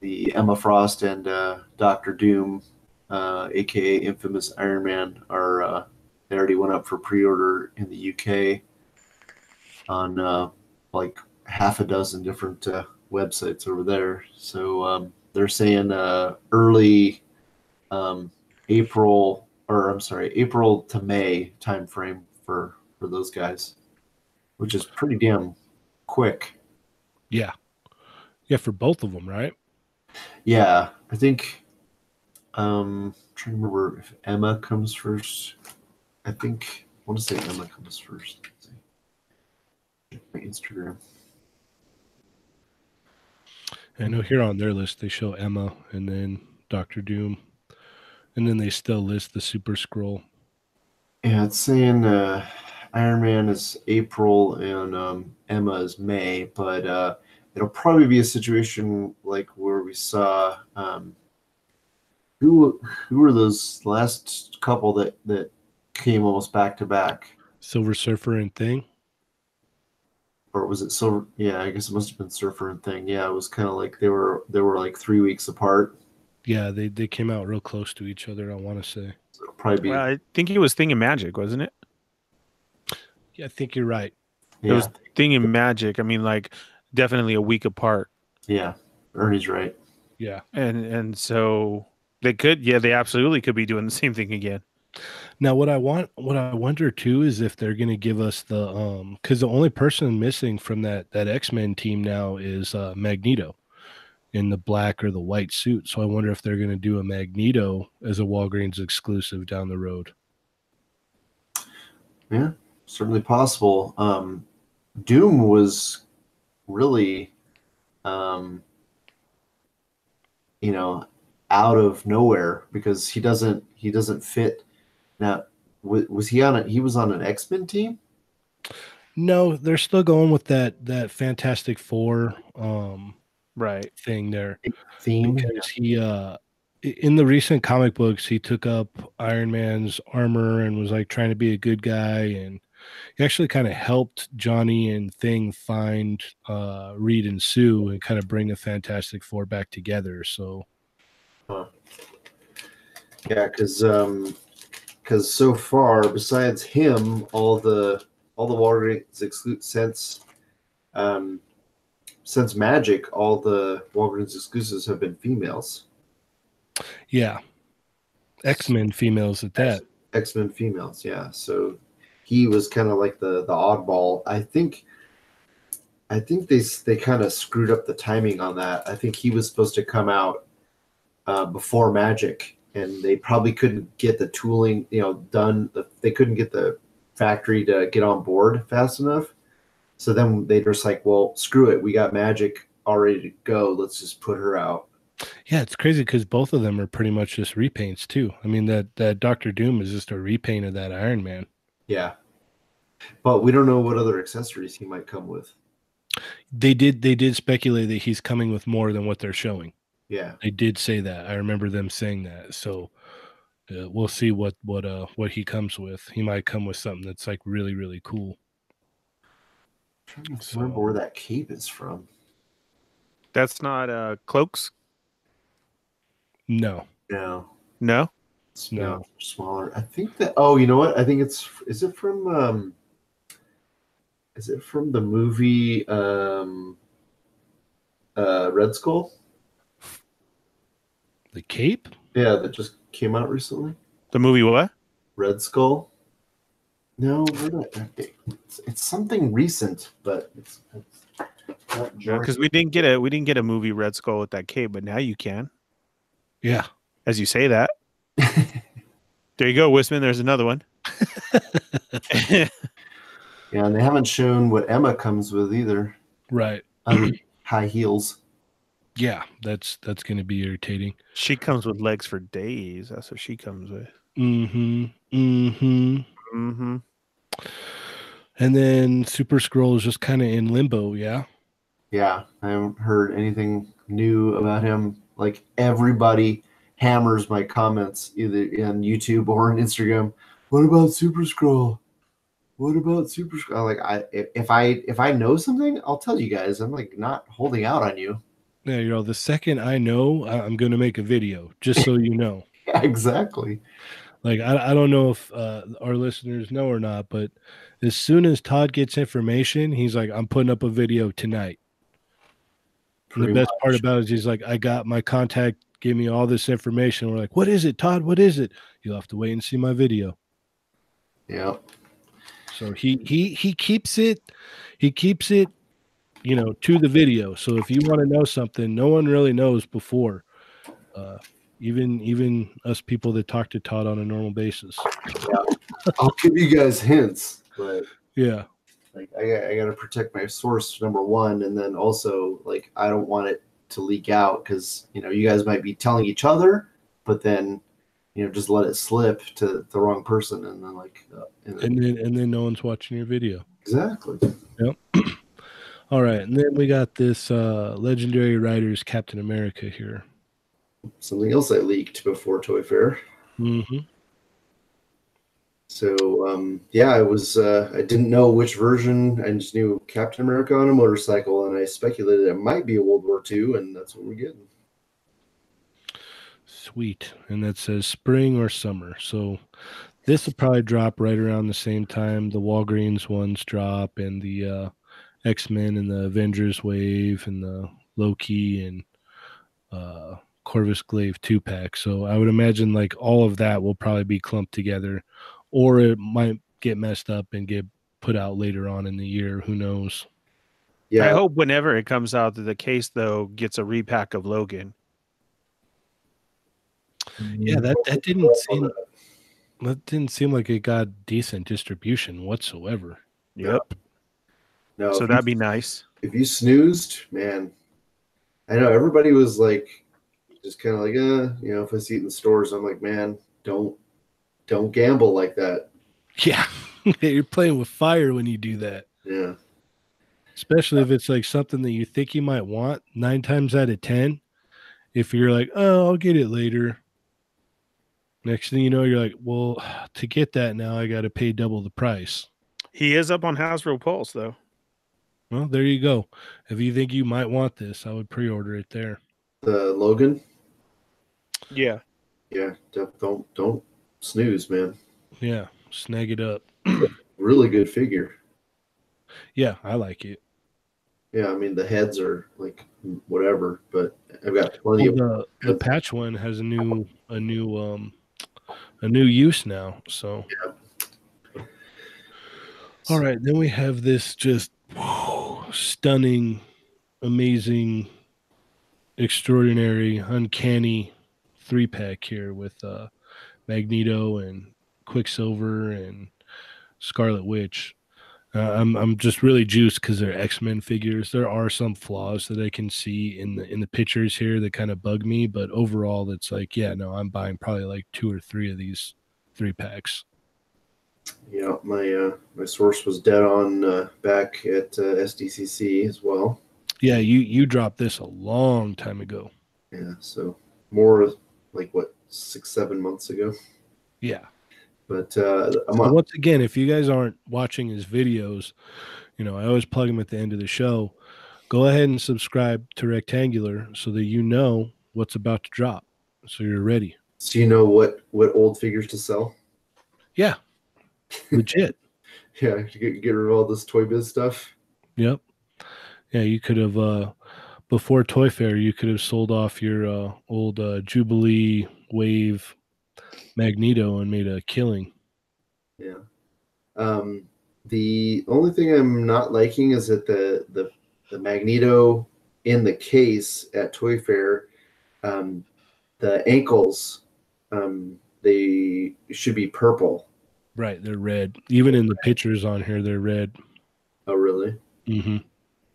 the Emma Frost and uh, Doctor Doom, uh, aka Infamous Iron Man, are uh, they already went up for pre-order in the UK on uh, like half a dozen different uh, websites over there. So um, they're saying early um, April or I'm sorry, April to May timeframe for for those guys, which is pretty damn quick. Yeah. Yeah, for both of them, right? Yeah, I think. Um, trying to remember if Emma comes first. I think I want to say Emma comes first. Let's see. My Instagram. I know here on their list they show Emma and then Doctor Doom. And then they still list the Super Skrull. Yeah, it's saying uh, Iron Man is April and um, Emma is May, but uh, it'll probably be a situation like where we saw um, who who were those last couple that that came almost back to back, Silver Surfer and Thing. or was it Silver? Yeah, I guess it must have been Surfer and Thing. Yeah, it was kind of like they were they were like three weeks apart. Yeah, they, they came out real close to each other, I want to say. probably be. Well, I think it was Thing and Magik, wasn't it? Yeah, I think you're right. yeah, It was Thing in Magik. I mean, like definitely a week apart, yeah. Ernie's right. Yeah. and and so they could, yeah, they absolutely could be doing the same thing again. Now, what I want, what I wonder too, is if they're going to give us the, um, because the only person missing from that that X Men team now is uh, Magneto, in the black or the white suit. So I wonder if they're going to do a Magneto as a Walgreens exclusive down the road. Yeah, certainly possible. Um, Doom was really, um, you know, out of nowhere because he doesn't he doesn't fit. Now, was, was he on a he was on an X Men team? No, they're still going with that that Fantastic Four um Right. thing there Theme. because he uh in the recent comic books he took up Iron Man's armor and was like trying to be a good guy and he actually kind of helped Johnny and Thing find uh Reed and Sue and kind of bring the Fantastic Four back together. So Yeah, because um, because so far, besides him, all the all the Walgreens exclusive since um, since Magik, all the Walgreens exclusives have been females, yeah. X-Men females at that. X Men females. Yeah, so he was kind of like the the oddball. I think. I think they they kind of screwed up the timing on that. I think he was supposed to come out uh, before Magik, and they probably couldn't get the tooling, you know, done. They couldn't get the factory to get on board fast enough. So then they just like, well, screw it. We got Magik all ready to go. Let's just put her out. Yeah, it's crazy because both of them are pretty much just repaints too. I mean that that Doctor Doom is just a repaint of that Iron Man. Yeah, but we don't know what other accessories he might come with. They did they did speculate that he's coming with more than what they're showing. Yeah, They did say that. I remember them saying that. So uh, we'll see what what uh what he comes with. He might come with something that's like really really cool. trying to So- remember where that cape is from. That's not uh cloaks. No, No, No. It's No. no smaller. I think that. Oh, you know what? I think it's. Is it from? um Is it from the movie um uh Red Skull? the cape. Yeah, that just came out recently. The movie what? Red Skull. No, where did I- it's, it's something recent, but it's, it's not Because we didn't get a we didn't get a movie Red Skull with that cape, but now you can. Yeah, As you say that. There you go, Wisman. There's another one. Yeah, and they haven't shown what Emma comes with either. right. Um, high heels. Yeah, that's that's going to be irritating. she comes with legs for days. That's what she comes with. Mm-hmm. Mm-hmm. Mm-hmm. And then Super Skrull is just kind of in limbo. Yeah. Yeah, I haven't heard anything new about him. Like everybody hammers my comments either on YouTube or on Instagram. What about Super Skrull? What about Super Skrull? Like I if I if I know something, I'll tell you guys. I'm like not holding out on you. Yeah, you know, the second I know, I'm going to make a video just so you know. Yeah, exactly. Like I, I don't know if uh, our listeners know or not, but as soon as Todd gets information, he's like, "I'm putting up a video tonight." The best part about it is he's like, "I got my contact, gave me all this information." We're like, "What is it, Todd? What is it?" You'll have to wait and see my video. Yeah. So he he he keeps it, he keeps it, you know, to the video. So if you want to know something, no one really knows before. Uh, even even us people that talk to Todd on a normal basis. I'll give you guys hints, but Yeah. like I, I got to protect my source number one, and then also like I don't want it to leak out because you know you guys might be telling each other, but then you know just let it slip to the wrong person, and then like uh, and then- and then and then no one's watching your video. exactly. Yep. All right, and then we got this uh legendary writers Captain America here. Something else I leaked before Toy Fair. Mm-hmm. So um, yeah, I was uh, I didn't know which version. I just knew Captain America on a motorcycle, and I speculated it might be a World War II, and that's what we're getting. Sweet. And that says spring or summer. So this will probably drop right around the same time the Walgreens ones drop and the uh, X Men and the Avengers wave and the Loki and uh, Corvus Glaive two pack. So I would imagine like all of that will probably be clumped together, or it might get messed up and get put out later on in the year. Who knows? Yeah. I hope whenever it comes out that the case though gets a repack of Logan. Yeah, that that didn't seem that didn't seem like it got decent distribution whatsoever. Yep. No, so that'd you, be nice. If you snoozed, man, I know everybody was like, just kind of like, uh, you know, if I see it in the stores, I'm like, man, don't, don't gamble like that. Yeah, you're playing with fire when you do that. Yeah. Especially if it's like something that you think you might want. Nine times out of ten, if you're like, oh, I'll get it later. Next thing you know, you're like, well, to get that now, I got to pay double the price. He is up on Hasbro Pulse, though. Well, there you go. If you think you might want this, I would pre-order it there. The Logan. Yeah. Yeah. Don't don't snooze, man. Yeah. Snag it up. really good figure. Yeah, I like it. Yeah, I mean the heads are like whatever, but I've got plenty well, of the, the patch one has a new a new um a new use now. So yeah. All right, then we have this just stunning, amazing, extraordinary, uncanny three pack here with uh, Magneto and Quicksilver and Scarlet Witch. Uh, I'm I'm just really juiced because they're X Men figures. There are some flaws that I can see in the in the pictures here that kind of bug me, but overall, it's like, yeah, no, I'm buying probably like two or three of these three packs. Yeah, my uh, my source was dead on uh, back at uh, SDCC as well. Yeah, you you dropped this a long time ago. Yeah, so more like what six seven months ago. Yeah, but uh, so once again, if you guys aren't watching his videos, you know I always plug him at the end of the show. Go ahead and subscribe to Rectangular so that you know what's about to drop, so you're ready. So you know what what old figures to sell. Yeah, legit. yeah, get, get rid of all this Toy Biz stuff. Yep. Yeah, you could have uh before Toy Fair, you could have sold off your uh, old uh, Jubilee Wave Magneto and made a killing. Yeah. Um, the only thing I'm not liking is that the the the Magneto in the case at Toy Fair, um, the ankles, um, they should be purple Right, they're red. Even in the pictures on here, they're red. Oh, really? Mm-hmm.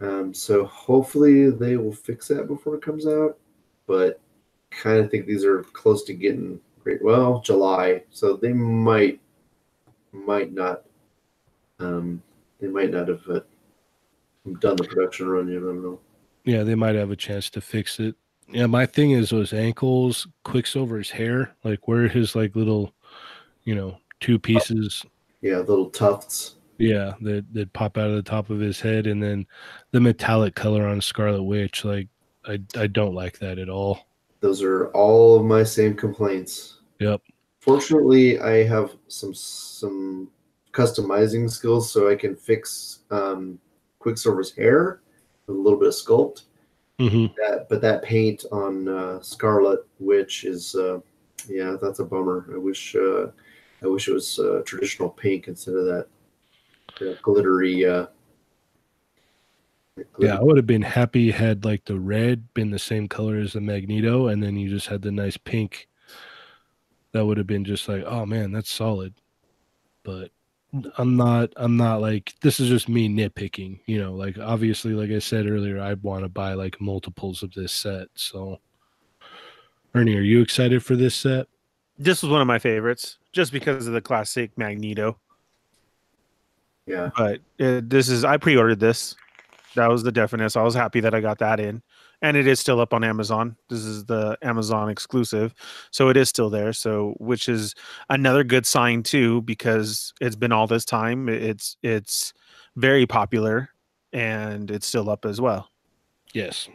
Um, so hopefully they will fix that before it comes out. But kind of think these are close to getting great. Well, July, so they might might not. Um, they might not have uh, done the production run yet. I don't know. Yeah, they might have a chance to fix it. Yeah, my thing is those ankles, Quicksilver's hair, like where his like little, you know, two pieces. Yeah, little tufts. Yeah, that that pop out of the top of his head, and then the metallic color on Scarlet Witch. Like, I I don't like that at all. Those are all of my same complaints. Yep. Fortunately, I have some some customizing skills, so I can fix um, Quicksilver's hair with a little bit of sculpt. Mm-hmm. That, but that paint on uh, Scarlet Witch is, uh, yeah, that's a bummer. I wish uh, I wish it was uh, traditional pink instead of that glittery. Yeah, I would have been happy had like the red been the same color as the Magneto, and then you just had the nice pink. That would have been just like, oh man, that's solid. But I'm not. I'm not like this is just me nitpicking. You know, like obviously, like I said earlier, I'd want to buy like multiples of this set. So, Ernie, are you excited for this set? This was one of my favorites just because of the classic Magneto. Yeah. But uh, this is I pre-ordered this. That was the definite. So I was happy that I got that in. And it is still up on Amazon. This is the Amazon exclusive. So it is still there. So which is another good sign too, because it's been all this time. It's it's very popular and it's still up as well. Yes.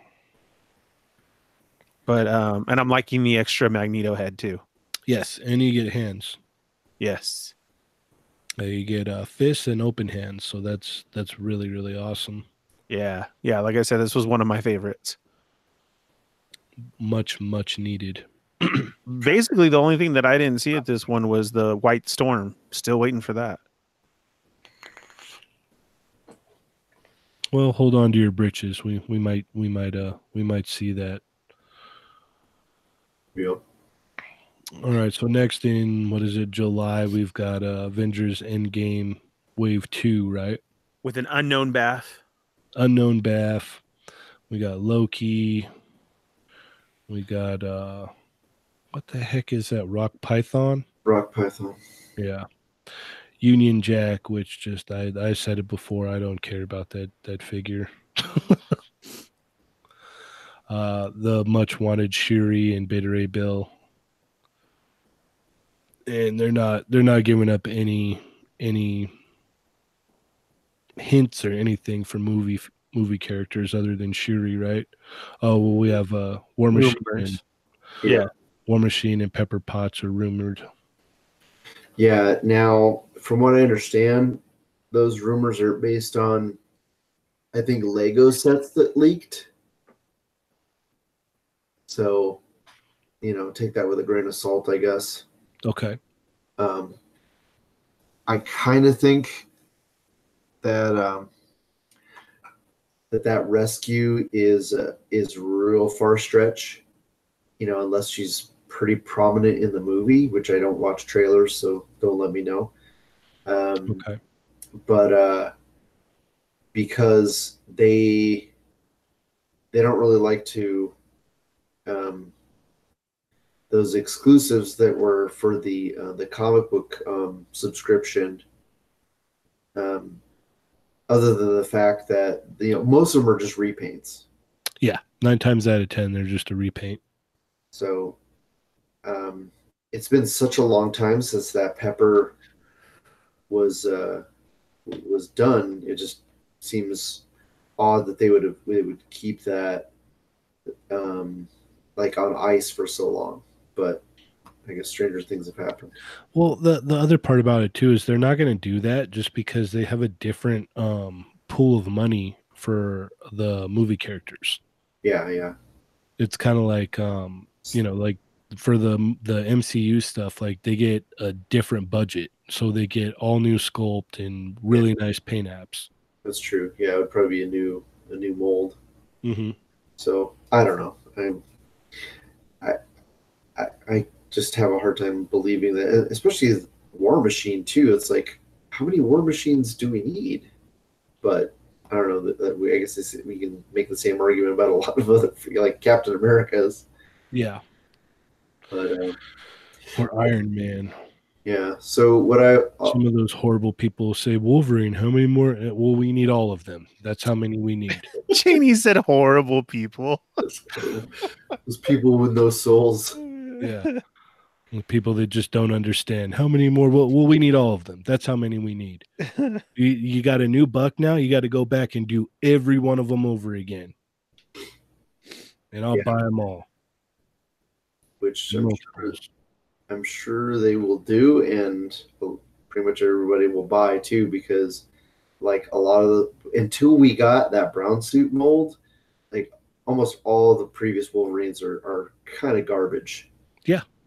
But um, and I'm liking the extra Magneto head too. Yes, and you get hands. Yes. Uh, you get uh, fists and open hands, so that's that's really really awesome. Yeah. Yeah. Like I said, this was one of my favorites. Much much needed. Basically, the only thing that I didn't see at this one was the White Storm. Still waiting for that. Well, hold on to your britches. We we might we might uh we might see that. Yep. All right. So next in what is it? July. We've got uh, Avengers Endgame Wave Two, right? With an unknown BAF. Unknown BAF. We got Loki. We got uh, what the heck is that? Rock Python. Rock Python. Yeah. Union Jack, which just I I said it before. I don't care about that that figure. uh, the much wanted Shuri and Beta Ray Bill, and they're not they're not giving up any any hints or anything for movie movie characters other than Shuri, right? Oh well, we have uh, War Machine. And, Yeah. War Machine and Pepper Potts are rumored. Yeah. Now, from what I understand, those rumors are based on, I think, Lego sets that leaked. So, you know, take that with a grain of salt, I guess. Okay. Um, I kind of think that um, that that rescue is uh, is real far stretch. You know, unless she's pretty prominent in the movie, which I don't watch trailers, so don't let me know. Um, Okay. but uh, because they they don't really like to um, those exclusives that were for the uh, the comic book um, subscription. Um, other than the fact that you know most of them are just repaints, Yeah, Nine times out of ten, they're just a repaint. so um, it's been such a long time since that Pepper was uh, was done. It just seems odd that they would have they would keep that um, like on ice for so long. But I guess stranger things have happened. Well, the the other part about it too is they're not going to do that just because they have a different um, pool of money for the movie characters. Yeah, yeah, It's kind of like um, you know, like for the the MCU stuff, like they get a different budget, so they get all new sculpt and really nice paint apps. that's true. Yeah, it would probably be a new a new mold. hmm So I don't know. I'm, I, I, I just have a hard time believing that, especially War Machine too. It's like, how many War Machines do we need? But I don't know. That, that we, I guess we can make the same argument about a lot of other, like Captain America's. Yeah, But uh, or Iron Man. yeah. So what I Some of those horrible people say Wolverine. How many more? Uh, Well, we need all of them. That's how many we need. Cheney said horrible people. those people with no souls. Yeah. People that just don't understand. How many more? Well, well we need all of them. That's how many we need. You, you got a new buck now you got to go back and do every one of them over again. And i'll Yeah. buy them all. Which I'm sure. I'm sure they will do, and oh, pretty much everybody will buy too, because like a lot of the until we got that brown suit mold, like almost all the previous Wolverines are, are kind of garbage.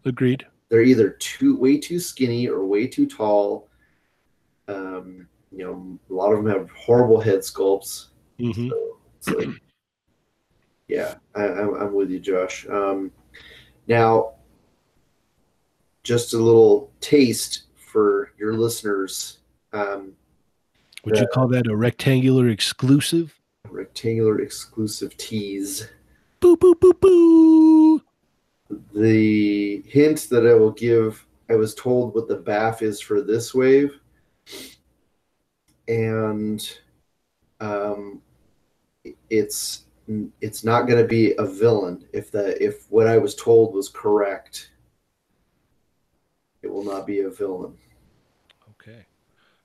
Agreed They're either too way too skinny or way too tall. Um, you know, a lot of them have horrible head sculpts. hmm So it's like, yeah, I, I'm, I'm with you, Josh. Um, now, just a little taste for your listeners. Um, would you call that a rectangular exclusive rectangular exclusive tease. boo boo boo boo The hint that I will give, I was told what the BAF is for this wave, and um, it's it's not going to be a villain. If the if what I was told was correct, it will not be a villain. okay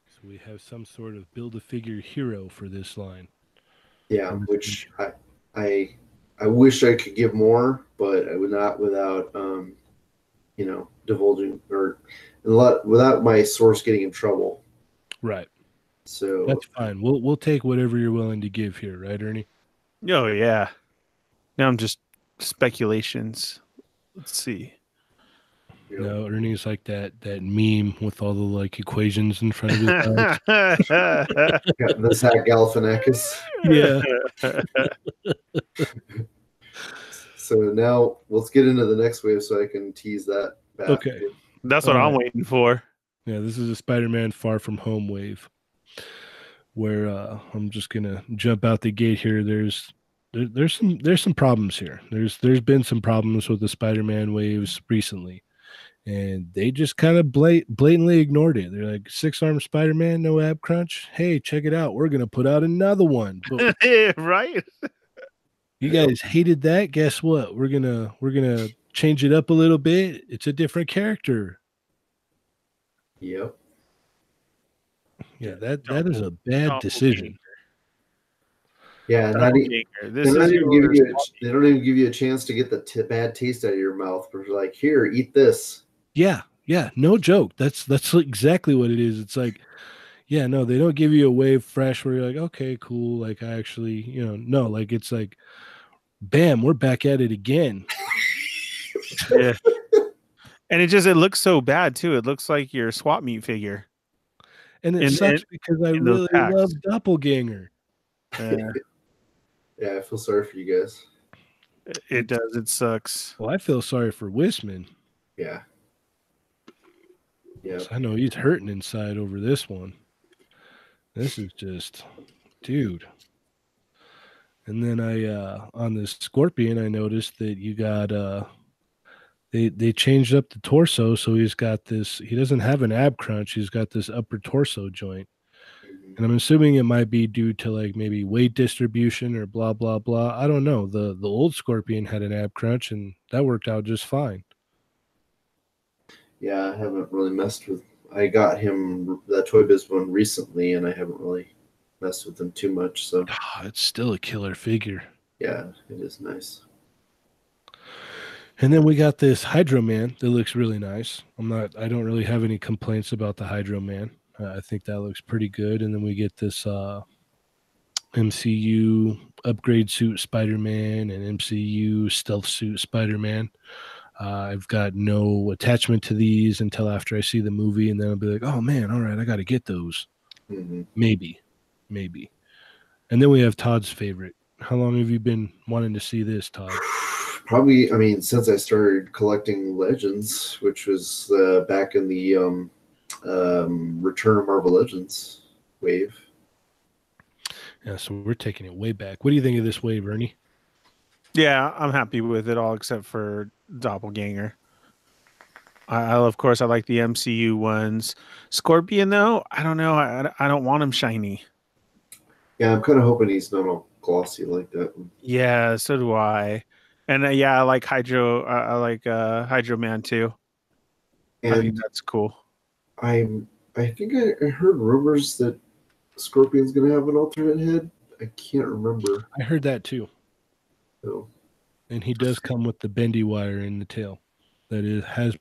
so we have some sort of build a figure hero for this line Yeah, which I I I wish I could give more, but I would not without um, you know divulging or a lot without my source getting in trouble. Right. So That's fine. We'll we'll take whatever you're willing to give here, right, Ernie? Oh yeah. Now I'm just speculations. Let's see. You know, No, Ernie's like that that meme with all the like equations in front of his eyes. the Zach Galifianakis. yeah. So now let's get into the next wave so I can tease that back. Okay. That's what All I'm right. waiting for. Yeah, this is a Spider-Man Far From Home wave, where uh, I'm just gonna jump out the gate here. There's there, there's some there's some problems here. There's there's been some problems with the Spider-Man waves recently, and they just kind of blat- blatantly ignored it. They're like six arm Spider-Man, no ab crunch. Hey, check it out. We're gonna put out another one. But right? you guys hated that. Guess what? We're gonna we're gonna change it up a little bit. It's a different character. Yep. Yeah, that that is a bad Double decision. Yeah, not, Double e- ganger. they This not even give you a, they don't even give you a chance to get the t- bad taste out of your mouth. But they're like, here, eat this. Yeah, yeah, no joke. That's that's exactly what it is. It's like, yeah, no, they don't give you a wave fresh where you're like, okay, cool. Like I actually, you know, no, like it's like, bam, we're back at it again. yeah. And it just it looks so bad too. It looks like your swap meet figure. And it In- sucks in- because I really packs. love Doppelganger. Uh, Yeah, I feel sorry for you guys. it does. It sucks. Well, I feel sorry for Wisman. Yeah. Yeah. I know he's hurting inside over this one. This is just, dude. And then I uh on this scorpion, I noticed that you got uh they they changed up the torso, so he's got this he doesn't have an ab crunch, he's got this upper torso joint. Mhm. And I'm assuming it might be due to like maybe weight distribution or blah blah blah. I don't know. The the old scorpion had an ab crunch and that worked out just fine. Yeah, I haven't really messed with. I got him that Toy Biz one recently, and I haven't really messed with him too much. So Ah, it's still a killer figure. yeah, it is nice. And then we got this Hydro Man that looks really nice. I'm not, I don't really have any complaints about the Hydro Man. Uh, I think that looks pretty good. And then we get this uh, MCU upgrade suit Spider Man and MCU stealth suit Spider Man. Uh, I've got no attachment to these until after I see the movie, and then I'll be like, oh man, all right, I got to get those. hmm Maybe, maybe. And then we have Todd's favorite. How long have you been wanting to see this, Todd? Probably, I mean, since I started collecting Legends, which was uh, back in the um, um, Return of Marvel Legends wave. Yeah, so we're taking it way back. What do you think of this wave, Ernie? Yeah, I'm happy with it all except for Doppelganger. I, I of course I like the MCU ones. Scorpion though, I don't know. I, I don't want him shiny. Yeah, I'm kind of hoping he's not all glossy like that. Yeah, so do I. And uh, yeah, I like Hydro. I, I like uh, Hydro Man too. I think And that's cool. I'm, I think I, I heard rumors that Scorpion's gonna have an alternate head. I can't remember. I heard that too. So, And he does come with the bendy wire in the tail. That is has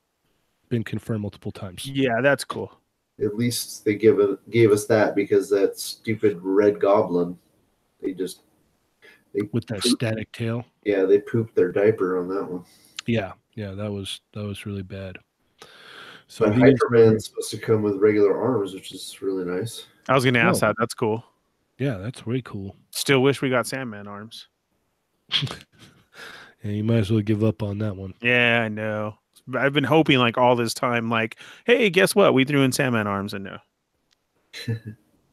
been confirmed multiple times. Yeah, that's cool. at least they give it gave us that because that stupid red goblin they just they With that static tail. yeah they pooped their diaper on that one Yeah, yeah, that was that was really bad. So but these Hydra are- Man's supposed to come with regular arms which is really nice I was gonna ask Oh. that. That's cool. yeah, that's really cool. Still wish we got Sandman arms. Yeah, you might as well give up on that one. Yeah, I know. I've been hoping like all this time, like, hey, guess what? We threw in Sandman arms, and no.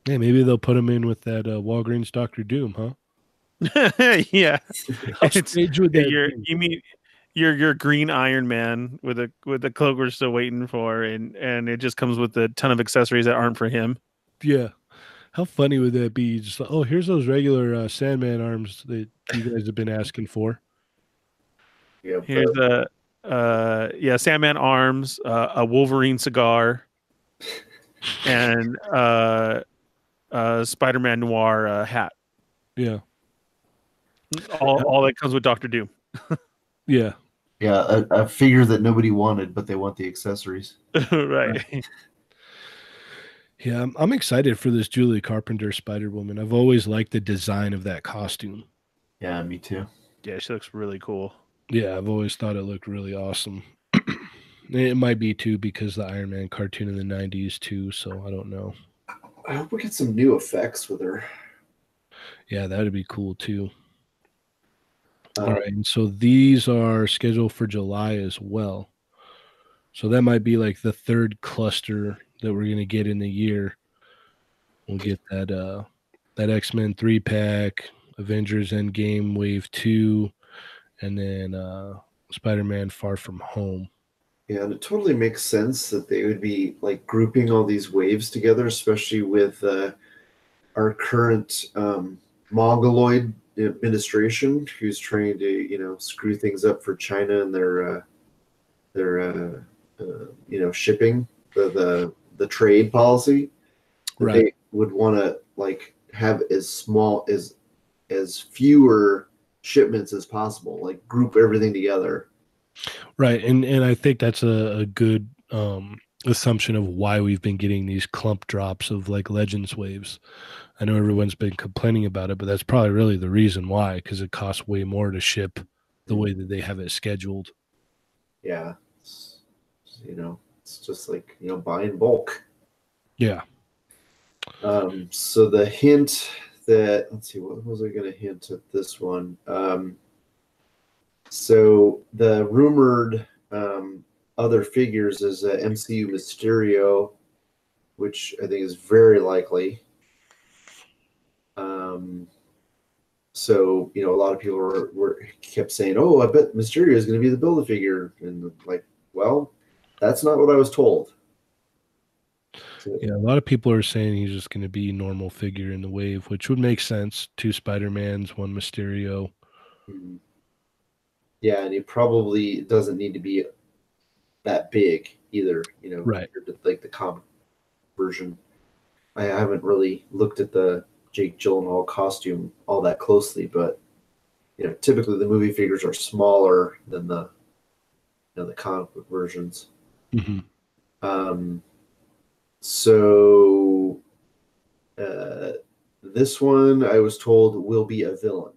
Yeah, maybe they'll put him in with that uh, Walgreens Doctor Doom, huh? yeah, It's- Stage with that you're, you mean you're your green Iron Man with a with the cloak we're still waiting for, and and it just comes with a ton of accessories that aren't for him. Yeah. How funny would that be? Just like, oh, here's those regular uh, Sandman arms that you guys have been asking for. yeah Here's a uh yeah, Sandman arms, uh, a Wolverine cigar, and uh uh Spider-Man Noir uh, hat. Yeah. all, all that comes with Doctor Doom. Yeah. Yeah, a, a figure that nobody wanted, but they want the accessories. right. Yeah, I'm, I'm excited for this Julie Carpenter Spider Woman. I've always liked the design of that costume. Yeah, me too. Yeah, she looks really cool. Yeah, I've always thought it looked really awesome. it might be too because the Iron Man cartoon in the 90s too, so I don't know. I hope we get some new effects with her. Yeah, that'd be cool too. Um, All right, and so these are scheduled for July as well. So that might be like the third cluster that we're gonna get in the year. We'll get that uh that X-Men three pack, Avengers Endgame Wave Two, and then uh Spider-Man Far From Home. Yeah, and it totally makes sense that they would be like grouping all these waves together, especially with uh, our current um, Mongoloid administration, who's trying to you know screw things up for China and their uh, their uh, uh, you know shipping the the the trade policy. Right. They would want to like have as small as as fewer shipments as possible, like group everything together. Right, and and I think that's a, a good um, assumption of why we've been getting these clump drops of like Legends waves. I know everyone's been complaining about it, but that's probably really the reason why, because it costs way more to ship the way that they have it scheduled. yeah it's, you know it's just like you know buy in bulk Yeah, um so the hint that let's see what was i going to hint at this one? Um so the rumored um other figures is uh, mcu mysterio which i think is very likely. Um so you know a lot of people were, were kept saying oh i bet mysterio is going to be the build a figure and like well that's not what i was told yeah. A lot of people are saying he's just going to be normal figure in the wave, which would make sense. Two Spider Mans, one Mysterio. Mhm. Yeah, and he probably doesn't need to be that big either, you know, Right. to, like the comic version. I haven't really looked at the Jake Gyllenhaal costume all that closely, but you know, typically the movie figures are smaller than the you know the comic book versions. Mhm. Um, so uh, this one I was told will be a villain.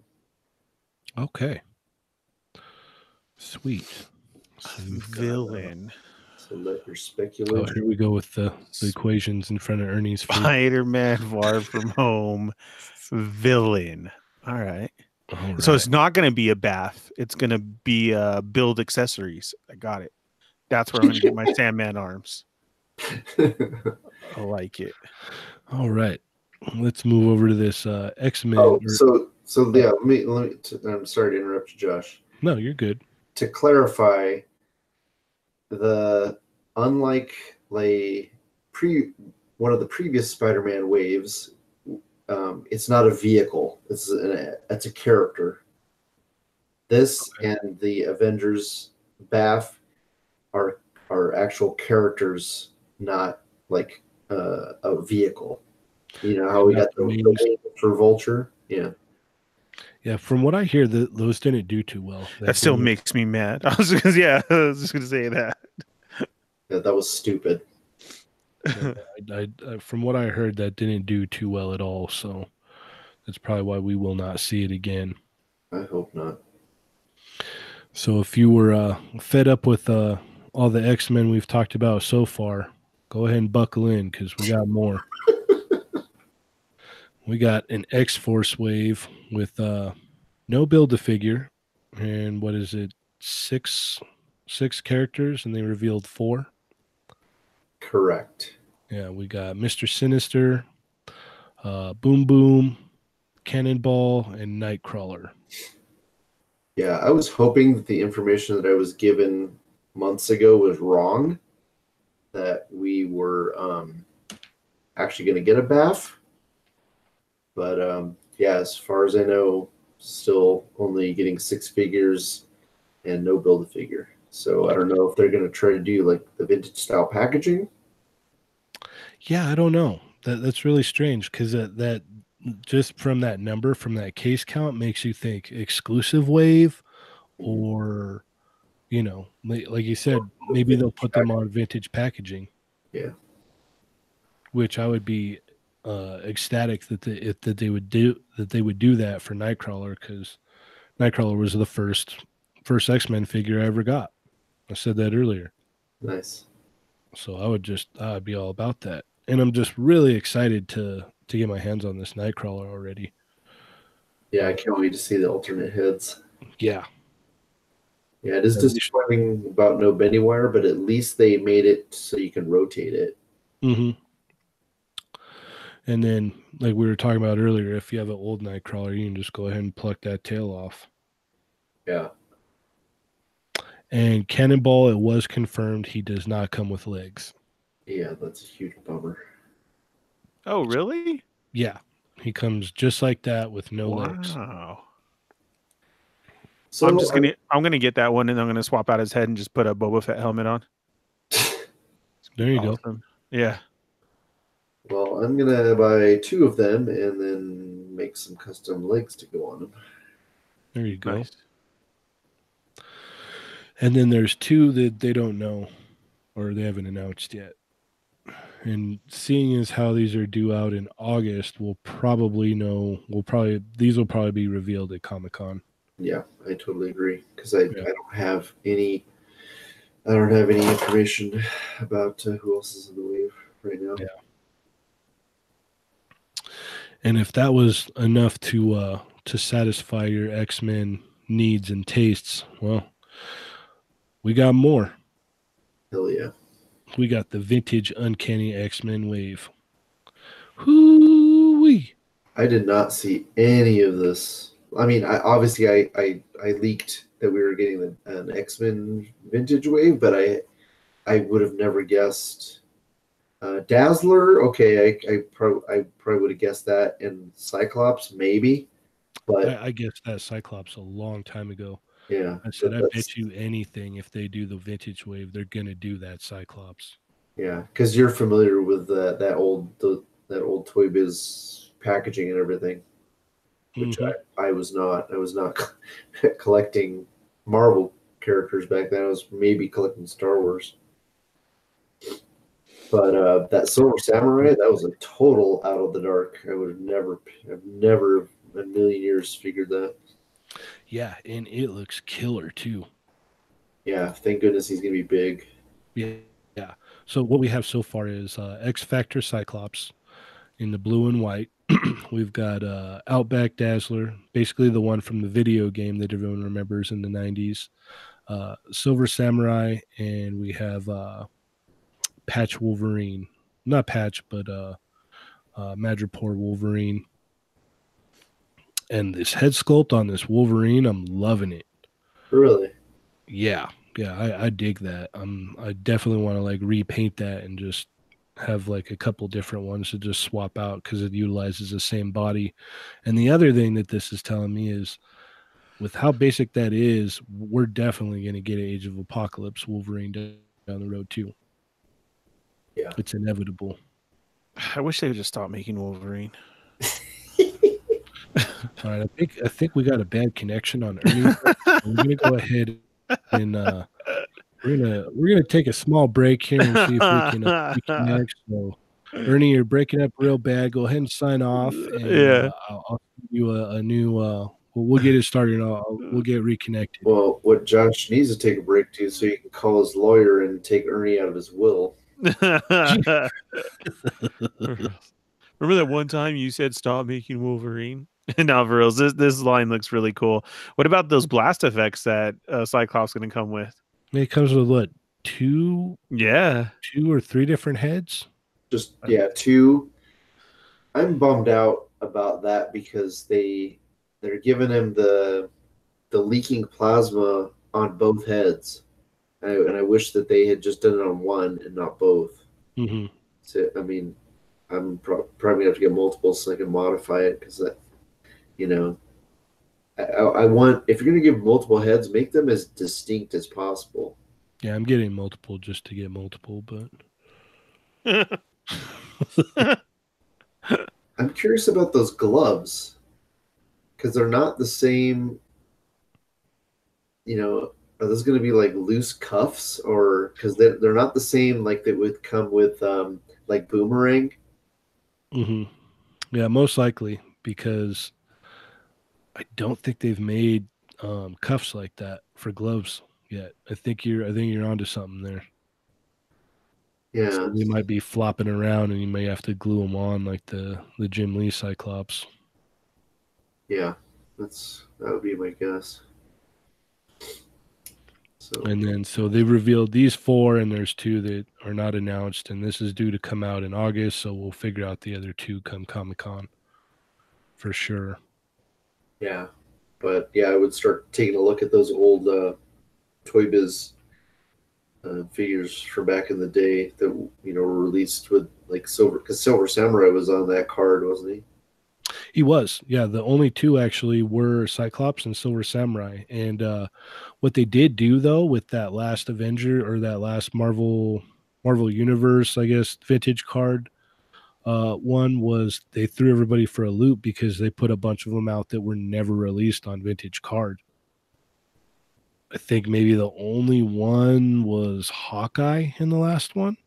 Okay, sweet. So we've got, uh, Villain. So let your Oh, here we go with the, the equations in front of Ernie's. Spider-Man Far From Home. Villain. All right. All So it's not going to be a BAF. It's going to be uh, build accessories. I got it. That's where I'm going to get my Sandman arms. I like it. All right. Let's move over to this uh, X Men. oh, so so yeah. Let me. Let me t- I'm sorry to interrupt you, Josh. no, you're good. To clarify, the unlike like pre one of the previous Spider-Man waves, um, it's not a vehicle. It's an it's a character. This and the Avengers BAF are are actual characters, not like uh, a vehicle. You know how we got the, the Wings. wings for Vulture. Yeah. Yeah, from what I hear, the, those didn't do too well. That still makes me mad. I was just, yeah, I was just going to say that. Yeah, that was stupid. I, I, I, from what I heard, that didn't do too well at all. So that's probably why we will not see it again. I hope not. So if you were uh, fed up with uh, all the X Men we've talked about so far, go ahead and buckle in because we got more. we got an X Force wave with uh, no build a figure, and what is it? Six six characters, and they revealed four. Correct. Yeah, we got Mister Sinister, uh, Boom Boom, Cannonball, and Nightcrawler. Yeah, I was hoping that the information that I was given months ago was wrong. That we were um, actually going to get a BAF. But um, yeah, as far as I know, still only getting six figures and no build a figure. So I don't know if they're going to try to do like the vintage style packaging. Yeah, I don't know. That that's really strange because that that just from that number, from that case count, makes you think exclusive wave, Mhm. or you know, like, you said, maybe they'll put them on vintage packaging. Yeah. Which I would be uh, ecstatic that they if, that they would do that they would do that for Nightcrawler because Nightcrawler was the first first X Men figure I ever got. I said that earlier. Nice. So I would just I'd be all about that. And I'm just really excited to to get my hands on this Nightcrawler already. Yeah, I can't wait to see the alternate heads. Yeah. Yeah, it is Yeah. disappointing about no bendy wire, but at least they made it so you can rotate it. hmm And then like we were talking about earlier, if you have an old Nightcrawler, you can just go ahead and pluck that tail off. Yeah. And Cannonball, it was confirmed he does not come with legs. Yeah, that's a huge bummer. Oh, really? Yeah. He comes just like that with no legs. Wow. So I'm just gonna I'm gonna get that one and I'm gonna swap out his head and just put a Boba Fett helmet on. There you go. Yeah. Well, I'm gonna buy two of them and then make some custom legs to go on them. There you go. Nice. And then there's two that they don't know or they haven't announced yet. And seeing as how these are due out in August, we'll probably know. We'll probably these will probably be revealed at Comic Con. Yeah, I totally agree because I, Yeah. I don't have any I don't have any information about uh, who else is in the wave right now. Yeah. And if that was enough to uh, to satisfy your X Men needs and tastes, well, we got more. Hell yeah. We got the vintage Uncanny X Men wave. Hoo-wee. I did not see any of this. I mean, I obviously I I, I leaked that we were getting an, X Men vintage wave, but I I would have never guessed. Uh, Dazzler, okay, I I, pro- I probably would have guessed that, and Cyclops maybe, but I, I guess that Cyclops a long time ago. yeah, I said, I bet you anything if they do the vintage wave, they're gonna do that Cyclops. yeah, because you're familiar with uh, that old the, that old Toy Biz packaging and everything. Which Mhm. I, I was not. I was not collecting Marvel characters back then. I was maybe collecting Star Wars. But uh, that Silver Samurai, that was a total out of the dark. I would have never, I've never a million years figured that. Yeah, and it looks killer too. Yeah, thank goodness he's gonna be big. Yeah, yeah. So what we have so far is uh, X Factor Cyclops in the blue and white. We've got uh, Outback Dazzler, basically the one from the video game that everyone remembers in the '90s. Uh, Silver Samurai, and we have uh, Patch Wolverine, not Patch, but uh, uh, Madripoor Wolverine. And this head sculpt on this Wolverine, I'm loving it. Really? Yeah, yeah, I, I dig that. I'm, I definitely want to like repaint that and just have like a couple different ones to just swap out because it utilizes the same body. And the other thing that this is telling me is, with how basic that is, we're definitely going to get an Age of Apocalypse Wolverine down down the road too. Yeah. it's inevitable. I wish they would just stop making Wolverine. All right, I think I think we got a bad connection on Ernie. we're gonna go ahead and uh, we're gonna we're gonna take a small break here and see if we can uh, reconnect. So, Ernie, you're breaking up real bad. Go ahead and sign off. And, Yeah. uh, I'll, I'll give you a, a new. Uh, we'll, we'll get it started. And I'll, we'll get reconnected. Well, what Josh needs to take a break to so he can call his lawyer and take Ernie out of his will. Remember that one time you said stop making Wolverine? no, for real. This this line looks really cool. What about those blast effects that uh, Cyclops going to come with? It comes with what two, Yeah. two or three different heads. Just yeah, two. I'm bummed out about that because they they're giving him the the leaking plasma on both heads, and I, and I wish that they had just done it on one and not both. hmm So I mean, I'm pro- probably gonna have to get multiple so I can modify it because that, you know, I, I want if you're gonna give multiple heads, make them as distinct as possible. Yeah, I'm getting multiple just to get multiple, but I'm curious about those gloves because they're not the same. You know, are those going to be like loose cuffs or because they're, they're not the same like that would come with um, like boomerang? Mm-hmm. Yeah, most likely because I don't think they've made um, cuffs like that for gloves yet. I think you're I think you're onto something there. Yeah, So they might be flopping around, and you may have to glue them on like the the Jim Lee Cyclops. yeah, that's that would be my guess. So And then so they revealed these four, and there's two that are not announced, and this is due to come out in August. So we'll figure out the other two come Comic Con for sure. Yeah, but yeah, I would start taking a look at those old uh, Toy Biz uh, figures from back in the day that you know were released with like Silver because Silver Samurai was on that card, wasn't he? He was, yeah. The only two actually were Cyclops and Silver Samurai. And uh, what they did do though with that last Avenger or that last Marvel Marvel Universe, I guess, vintage card, uh, one was they threw everybody for a loop because they put a bunch of them out that were never released on vintage card. I think maybe the only one was Hawkeye in the last one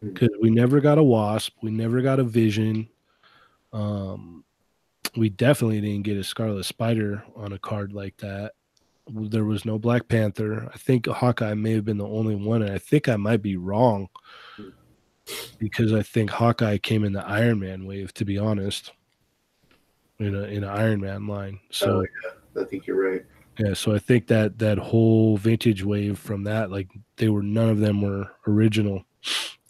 Hmm. because we never got a Wasp, we never got a Vision. Um, we definitely didn't get a Scarlet Spider on a card like that. There was no Black Panther. I think Hawkeye may have been the only one, and I think I might be wrong because I think Hawkeye came in the Iron Man wave. To be honest, in a in an Iron Man line. So Oh, yeah, I think you're right. yeah, so I think that that whole vintage wave from that, like they were none of them were original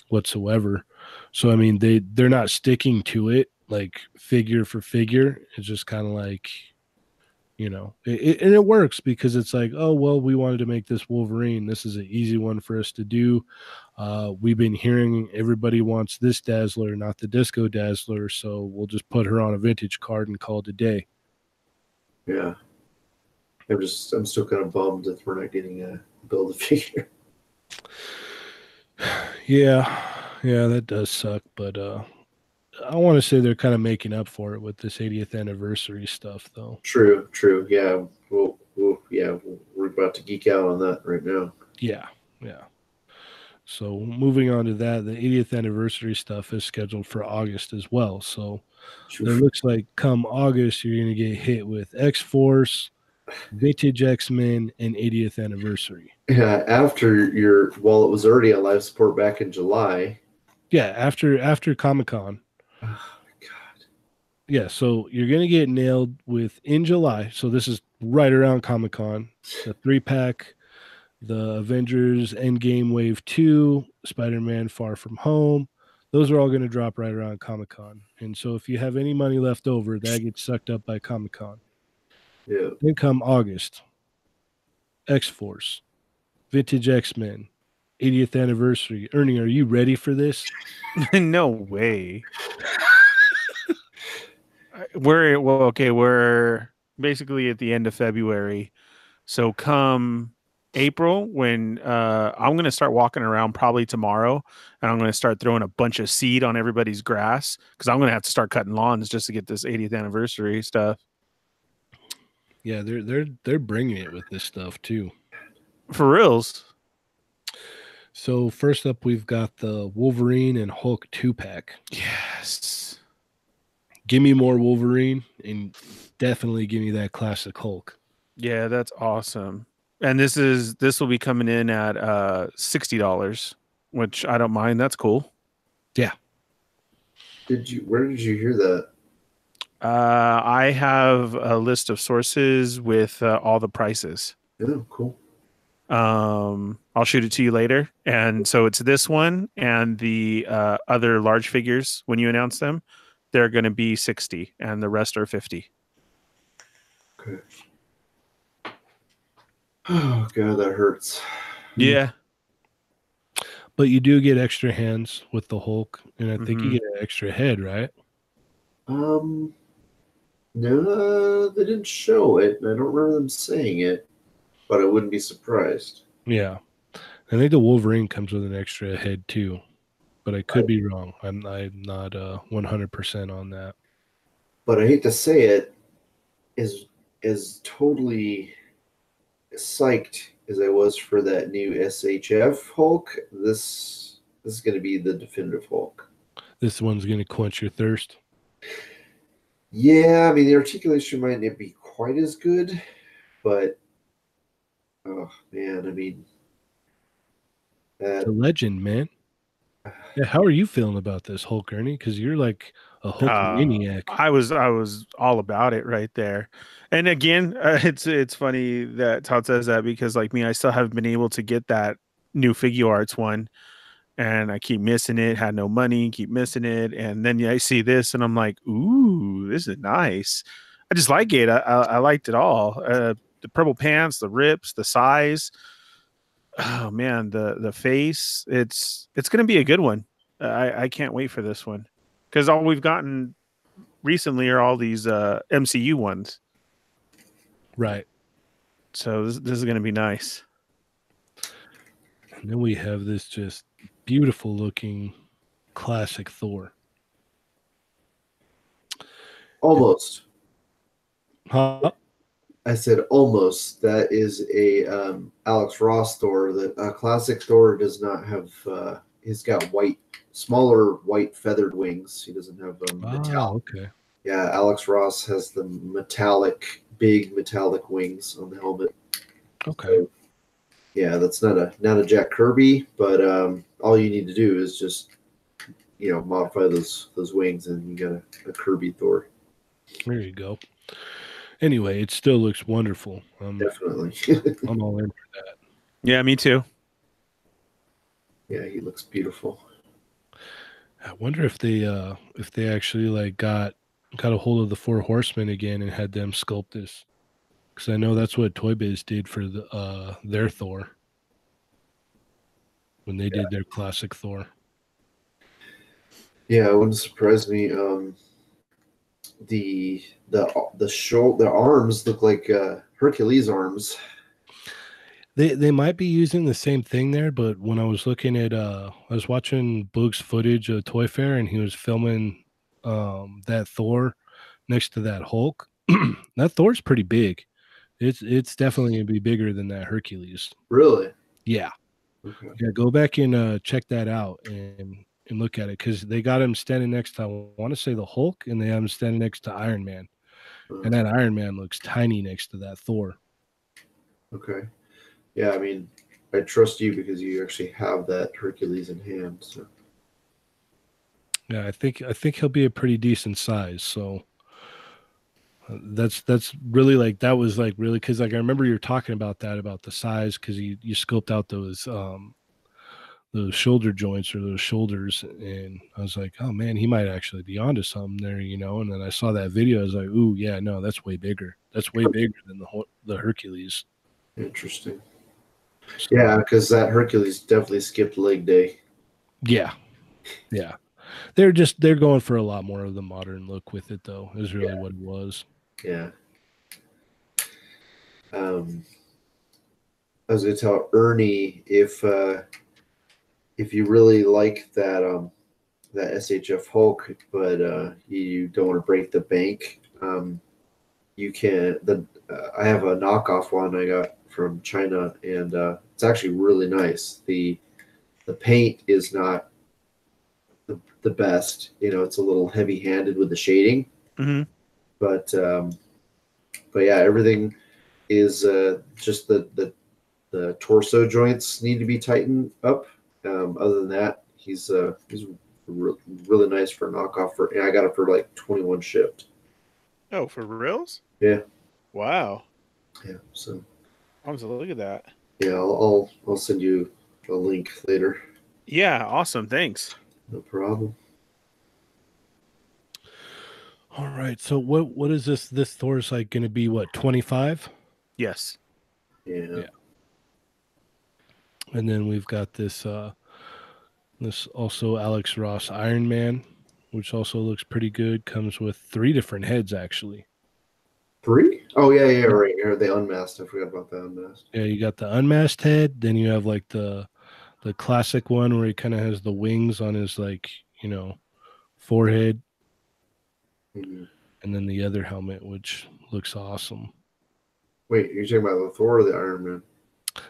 whatsoever. So I mean, they they're not sticking to it like figure for figure. It's just kind of like, you know, it, it, and it works because it's like, oh well, we wanted to make this Wolverine. This is an easy one for us to do. Uh, we've been hearing everybody wants this Dazzler, not the Disco Dazzler, so we'll just put her on a vintage card and call it a day. Yeah, I'm just I'm still kind of bummed that we're not getting a build a figure. Yeah, yeah, that does suck, but uh I want to say they're kind of making up for it with this 80th anniversary stuff though. True, true. Yeah, well, well yeah, we're about to geek out on that right now. Yeah, yeah. So moving on to that, the 80th anniversary stuff is scheduled for August as well. So it looks like come August you're going to get hit with X-Force, Vintage X-Men and 80th anniversary. Yeah, after your well, it was already on live support back in July. Yeah, after after Comic-Con. Oh my god. Yeah, so you're gonna get nailed with in July. So this is right around Comic Con. The three pack, the Avengers Endgame Wave Two, Spider Man Far From Home. Those are all gonna drop right around Comic Con. And so if you have any money left over, that gets sucked up by Comic Con. Yeah. Then come August, X Force, Vintage X Men, 80th anniversary. Ernie, are you ready for this? no way. We're well, okay. We're basically at the end of February, so come April when uh, I'm going to start walking around probably tomorrow, and I'm going to start throwing a bunch of seed on everybody's grass because I'm going to have to start cutting lawns just to get this 80th anniversary stuff. Yeah, they're they're they're bringing it with this stuff too. For reals. So first up, we've got the Wolverine and Hulk two pack. Yes. Give me more Wolverine, and definitely give me that classic Hulk. Yeah, that's awesome. And this is this will be coming in at uh sixty dollars, which I don't mind. That's cool. Yeah. Did you? Where did you hear that? Uh, I have a list of sources with uh, all the prices. Oh, cool. Um, I'll shoot it to you later. And so it's this one and the uh, other large figures. When you announce them, they're going to be sixty, and the rest are fifty. Okay. Oh god, that hurts. Yeah, But you do get extra hands with the Hulk, and I think Mhm. you get an extra head, right? Um, no, they didn't show it, and I don't remember them saying it, but I wouldn't be surprised. Yeah. I think the Wolverine comes with an extra head too. but I could be wrong. I'm I'm not uh 100% on that. But I hate to say it, is is totally psyched as I was for that new SHF Hulk. This this is going to be the definitive Hulk. This one's going to quench your thirst. Yeah, I mean the articulation might not be quite as good, but oh man, I mean that The legend, man. Yeah, how are you feeling about this Hulk, Ernie? Because you're like a Hulk Uh, maniac. I was I was all about it right there. And again, uh, it's it's funny that Todd says that because like me, I still haven't been able to get that new Figuarts one, and I keep missing it. Had no money, keep missing it, and then I see this, and I'm like, ooh, this is nice. I just like it. I I, I liked it all. Uh, the purple pants, the rips, the size. Oh man, the the face. It's it's gonna be a good one. I I can't wait for this one because all we've gotten recently are all these uh, MCU ones. right. So this, this is going to be nice. And then we have this just beautiful looking classic Thor. almost. Huh? I said almost. That is a um, Alex Ross Thor. The uh, classic Thor does not have. Uh, he's got white, smaller white feathered wings. He doesn't have um, Oh, okay. Yeah, Alex Ross has the metallic, big metallic wings on the helmet. Okay. Yeah, that's not a not a Jack Kirby, but um, all you need to do is just you know modify those those wings, and you got a, a Kirby Thor. There you go. Anyway, it still looks wonderful. Um, Definitely. I'm all in. Yeah, me too. yeah, he looks beautiful. I wonder if they uh if they actually like got got a hold of the four horsemen again and had them sculpt this. Because I know that's what Toy Biz did for the uh their Thor. When they did their classic Thor. Yeah, it wouldn't surprise me. Um, the the the shoulder, the arms look like uh, Hercules arms. They they might be using the same thing there, but when I was looking at uh I was watching Boog's footage of Toy Fair and he was filming um that Thor next to that Hulk. that Thor's pretty big. It's it's definitely gonna be bigger than that Hercules. Really? Yeah. Okay. Yeah, go back and uh check that out and and look at it because they got him standing next to I want to say the Hulk and they have him standing next to Iron Man. And that Iron Man looks tiny next to that Thor. Okay. Yeah, I mean, I trust you because you actually have that Hercules in hand. So Yeah, I think I think he'll be a pretty decent size. So uh, that's that's really like that was like really because like I remember you were talking about that about the size because you you scoped out those um those shoulder joints or those shoulders and I was like oh man he might actually be onto something there you know and then I saw that video I was like ooh yeah no that's way bigger that's way bigger than the Hor- the Hercules interesting. Yeah, because that Hercules definitely skipped leg day. yeah yeah they're just they're going for a lot more of the modern look with it though is really what it was Yeah. Um, I was gonna tell Ernie if uh, if you really like that um, that SHF Hulk, but uh, you don't want to break the bank, um, you can. The uh, I have a knockoff one I got from China, and uh, it's actually really nice. the The paint is not the, the best. You know, it's a little heavy handed with the shading hmm but um, but yeah, everything is uh, just the, the the torso joints need to be tightened up. Um, other than that, he's uh, he's re- really nice for a knockoff. For and I got it for like twenty one shipped. Oh, for reals? Yeah. Wow. Yeah, so I'm to look at that. yeah, I'll, I'll I'll send you a link later. Yeah. Awesome. Thanks. No problem. All right. So what what is this? This Thor's like going to be what twenty five, Yes. Yeah. Yeah. and then we've got this uh this also Alex Ross Iron Man, which also looks pretty good. Comes with three different heads actually. Three? Oh yeah, yeah, right. Here they unmasked. I forgot about the unmasked. Yeah, you got the unmasked head, then you have like the the classic one where he kind of has the wings on his like you know forehead, Mhm. and then the other helmet, which looks awesome. Wait, you're talking about the Thor or the Iron Man?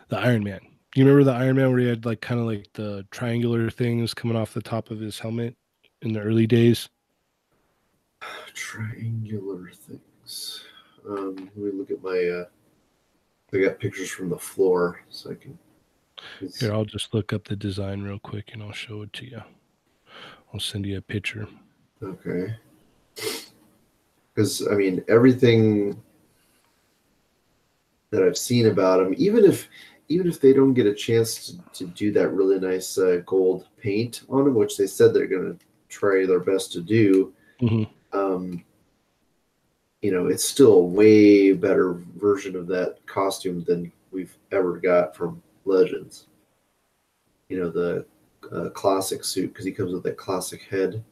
The Iron Man. You remember the Iron Man where he had like kind of like the triangular things coming off the top of his helmet in the early days? Triangular things. Um, let me look at my. Uh, I got pictures from the floor, so I can. it's- Here, I'll just look up the design real quick and I'll show it to you. I'll send you a picture. Okay. Because I mean, everything that I've seen about them, even if even if they don't get a chance to, to do that really nice uh, gold paint on him, which they said they're going to try their best to do, Mhm. um, you know, it's still a way better version of that costume than we've ever got from Legends. You know, the uh, classic suit because he comes with that classic head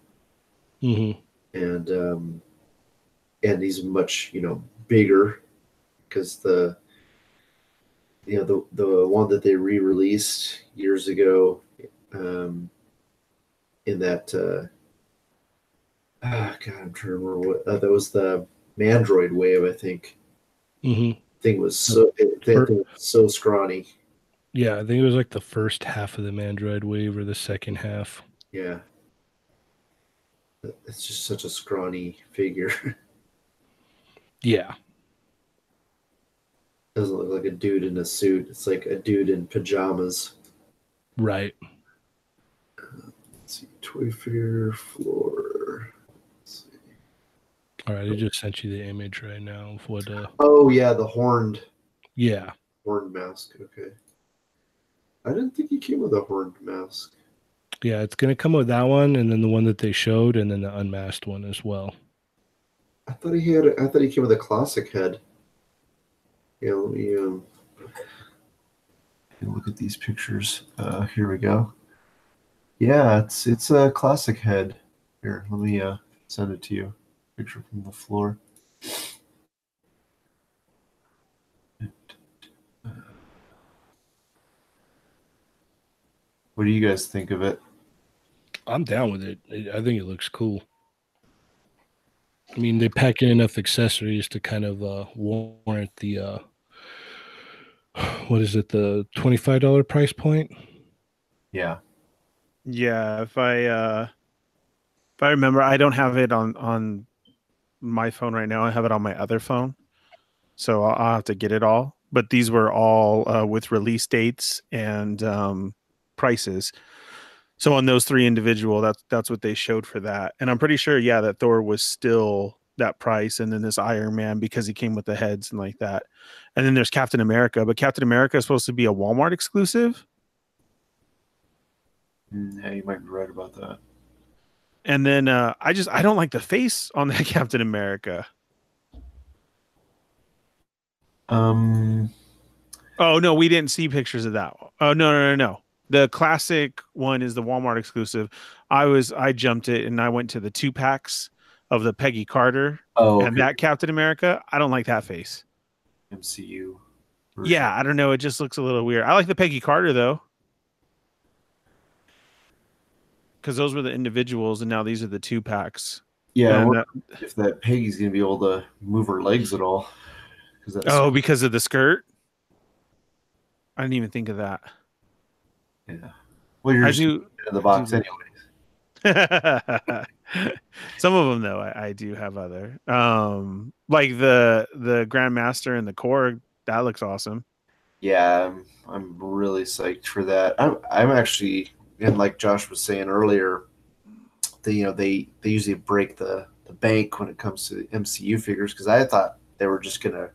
hmm and um, and he's much you know bigger because the you know the the one that they re-released years ago um, in that uh, ah, God I'm trying to remember what uh, that was the Mandroid wave I think hmm thing was so it, thing was so scrawny Yeah, I think it was like the first half of the Mandroid wave or the second half. yeah it's just such a scrawny figure Yeah. doesn't look like a dude in a suit it's like a dude in pajamas Right. Let's see, toy fair floor. All right. I just sent you the image right now of what, uh, Oh yeah, the horned yeah. horned mask. Okay. I didn't think he came with a horned mask. Yeah. It's going to come with that one and then the one that they showed and then the unmasked one as well. I thought he had. I thought he came with a classic head. Yeah, let me um. Look at these pictures. Uh, here we go. Yeah, it's it's a classic head. Here, let me uh send it to you. Picture from the floor. What do you guys think of it? I'm down with it. I I think it looks cool. I mean, they pack in enough accessories to kind of uh, warrant the uh, what is it, the twenty five dollar price point? Yeah. Yeah, if I uh if I remember, I don't have it on on my phone right now. I have it on my other phone, so I'll, I'll have to get it all. But these were all uh, with release dates and um, prices. So on those three individual, that's that's what they showed for that. And I'm pretty sure, yeah, that Thor was still that price, and then this Iron Man because he came with the heads and like that. And then there's Captain America, but Captain America is supposed to be a Walmart exclusive. Mm, Yeah, you might be right about that. And then uh, I just I don't like the face on that Captain America. Um. Oh no, we didn't see pictures of that. Oh no no no no. The classic one is the Walmart exclusive. I was I jumped it and I went to the two packs of the Peggy Carter Oh, and that Captain America. I don't like that face. MCU. version. Yeah, I don't know. It just looks a little weird. I like the Peggy Carter though. Because those were the individuals, and now these are the two packs. Yeah. If that Peggy's gonna be able to move her legs at all. Oh, because of the skirt. I didn't even think of that. yeah. Well, you're I just do. in the box do- anyways. Some of them though, I, I do have other. Um, like the the Grandmaster and the Korg. That looks awesome. Yeah, I'm, I'm really psyched for that. I'm I'm actually and like Josh was saying earlier, they you know they they usually break the the bank when it comes to the MCU figures because I thought they were just gonna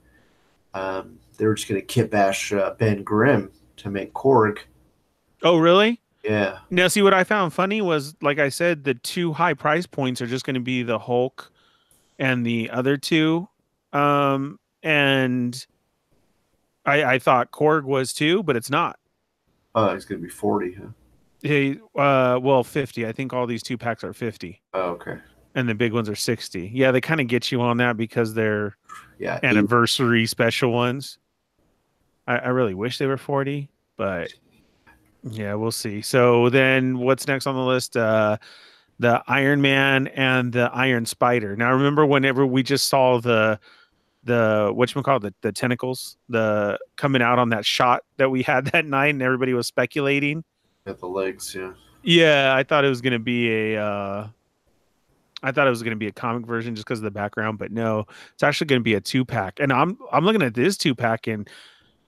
um they were just gonna kit bash uh, Ben Grimm to make Korg. Oh, really? Yeah. Now, see what I found funny was, like I said, the two high price points are just going to be the Hulk and the other two. Um, and I, I thought Korg was too, but it's not. Oh, he's gonna be forty, huh? Hey, uh, well, fifty. I think all these two packs are fifty, Oh, okay. and the big ones are sixty. Yeah, they kind of get you on that because they're Yeah. eight- anniversary special ones. I, I really wish they were forty, but Yeah, we'll see. So then what's next on the list? Uh the Iron Man and the Iron Spider. Now remember whenever we just saw the the what you call the the tentacles, the coming out on that shot that we had that night and everybody was speculating. At the legs, yeah. Yeah, I thought it was gonna be a uh I thought it was gonna be a comic version just because of the background, but no, it's actually gonna be a two pack. And I'm I'm looking at this two pack and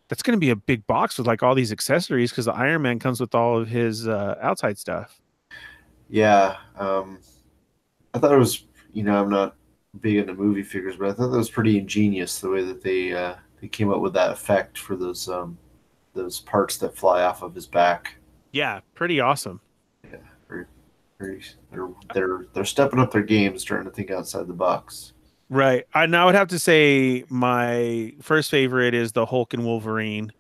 that's going to be a big box with like all these accessories because the Iron Man comes with all of his uh, outside stuff. Yeah, um, I thought it was. You know, I'm not big into movie figures, but I thought that was pretty ingenious the way that they uh, they came up with that effect for those um, those parts that fly off of his back. Yeah, pretty awesome. Yeah, very, very, they're they're they're stepping up their games, trying to think outside the box. Right. I now would have to say my first favorite is the Hulk and Wolverine.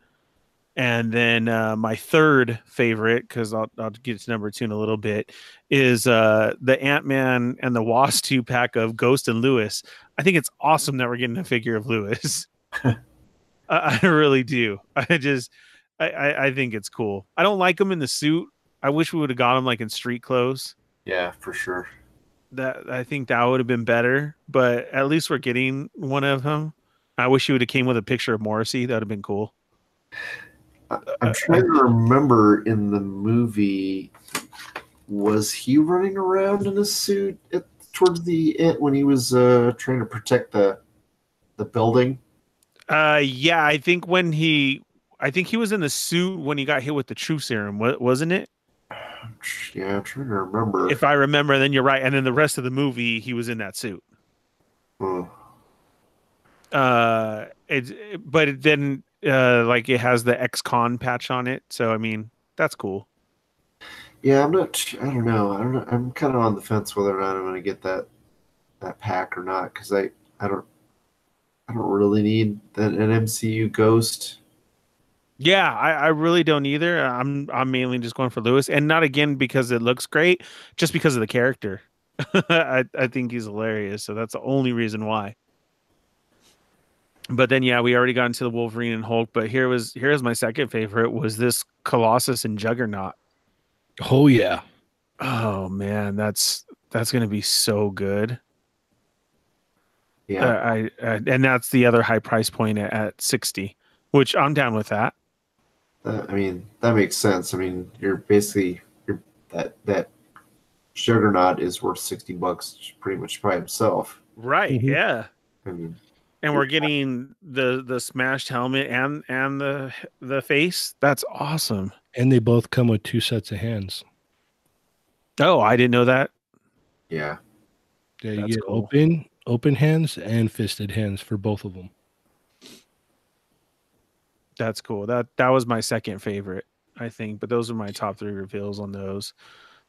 And then uh, my third favorite, because I'll, I'll get to number two in a little bit, is uh, the Ant Man and the Wasp two pack of Ghost and Lewis. I think it's awesome that we're getting a figure of Lewis. I, I really do. I just, I, I, I think it's cool. I don't like him in the suit. I wish we would have got him like in street clothes. Yeah, for sure that I think that would have been better, but at least we're getting one of them. I wish you would have came with a picture of Morrissey. That would have been cool. I'm trying to remember in the movie, was he running around in a suit at, towards the end when he was uh, trying to protect the the building? Uh, yeah, I think when he, I think he was in the suit when he got hit with the truth serum, wasn't it? Yeah, I'm trying to remember. If I remember, then you're right. And then the rest of the movie, he was in that suit. Hmm. Uh, it, but it didn't. Uh, like it has the ex-con patch on it, so I mean that's cool. Yeah, I'm not. I don't know. I don't know. I'm kind of on the fence whether or not I'm going to get that that pack or not because I I don't I don't really need that an MCU Ghost. Yeah, I, I really don't either. I'm I'm mainly just going for Lewis, and not again because it looks great, just because of the character. I I think he's hilarious, so that's the only reason why. But then, yeah, we already got into the Wolverine and Hulk. But here was here's my second favorite was this Colossus and Juggernaut. Oh yeah. Oh man, that's that's gonna be so good. Yeah, uh, I uh, and that's the other high price point at, at sixty, which I'm down with that. I mean, that makes sense. I mean, you're basically you're that that Juggernaut is worth sixty bucks pretty much by himself. Right. Mm-hmm. Yeah. I mean, and we're getting the the smashed helmet and and the the face. That's awesome. And they both come with two sets of hands. Oh, I didn't know that. Yeah. Yeah, you That's get cool. open open hands and fisted hands for both of them. That's cool. That that was my second favorite, I think. But those are my top three reveals on those.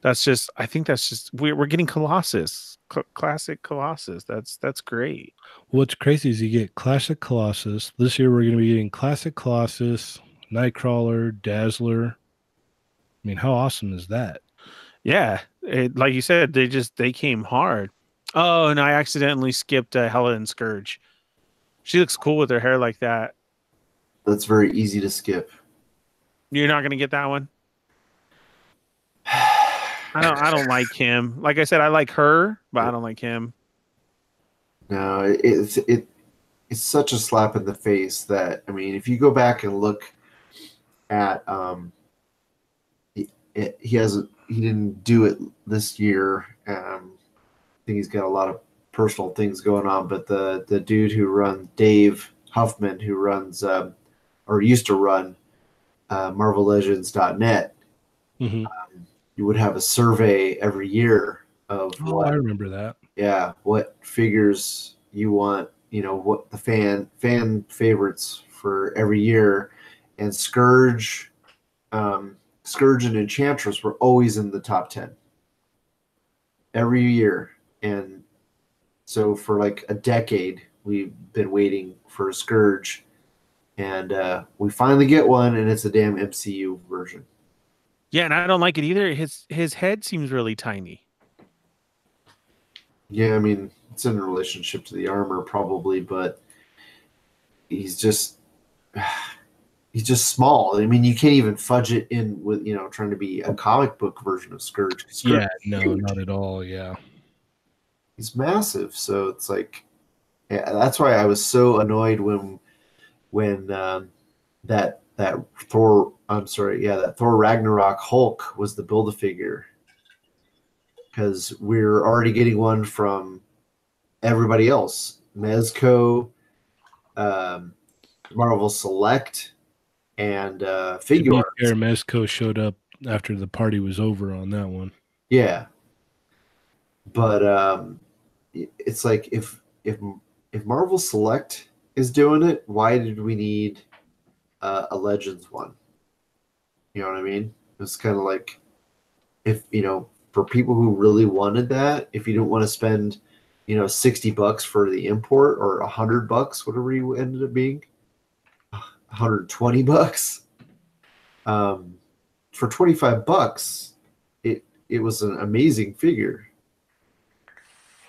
That's just. I think that's just. We're we're getting Colossus, Cl- classic Colossus. That's that's great. What's crazy is you get classic Colossus. This year we're going to be getting classic Colossus, Nightcrawler, Dazzler. I mean, how awesome is that? Yeah, it, like you said, they just they came hard. Oh, and I accidentally skipped uh, Hela and Scourge. She looks cool with her hair like that that's very easy to skip. You're not gonna get that one. I don't. I don't like him. Like I said, I like her, but I don't like him. No, it's it. It's such a slap in the face that I mean, if you go back and look at um, he, it, he has he didn't do it this year. Um, I think he's got a lot of personal things going on, but the the dude who runs Dave Huffman, who runs um, or used to run uh, MarvelLegends.net, mm-hmm. um, you would have a survey every year of oh, what I remember that. Yeah, what figures you want, you know, what the fan fan favorites for every year, and Scourge, um, Scourge and Enchantress were always in the top ten every year, and so for like a decade we've been waiting for Scourge and uh, we finally get one, and it's a damn MCU version. Yeah, and I don't like it either. His his head seems really tiny. Yeah, I mean it's in relationship to the armor probably, but he's just he's just small. I mean, you can't even fudge it in with you know trying to be a comic book version of Scourge. Scourge Yeah, no, huge. not at all. Yeah. he's massive. So it's like, yeah, that's why I was so annoyed when, when um, that that Thor. I'm sorry, yeah, that Thor Ragnarok Hulk was the build a figure. Because we're already getting one from everybody else, Mezco, um, Marvel Select, and uh, Figure fair, Mezco showed up after the party was over on that one. Yeah. But um it's like if if if Marvel Select is doing it, why did we need uh, a Legends one? You know what I mean? It's kind of like if you know for people who really wanted that, if you didn't want to spend you know 60 bucks for the import or 100 bucks whatever you ended up being 120 bucks um for 25 bucks it it was an amazing figure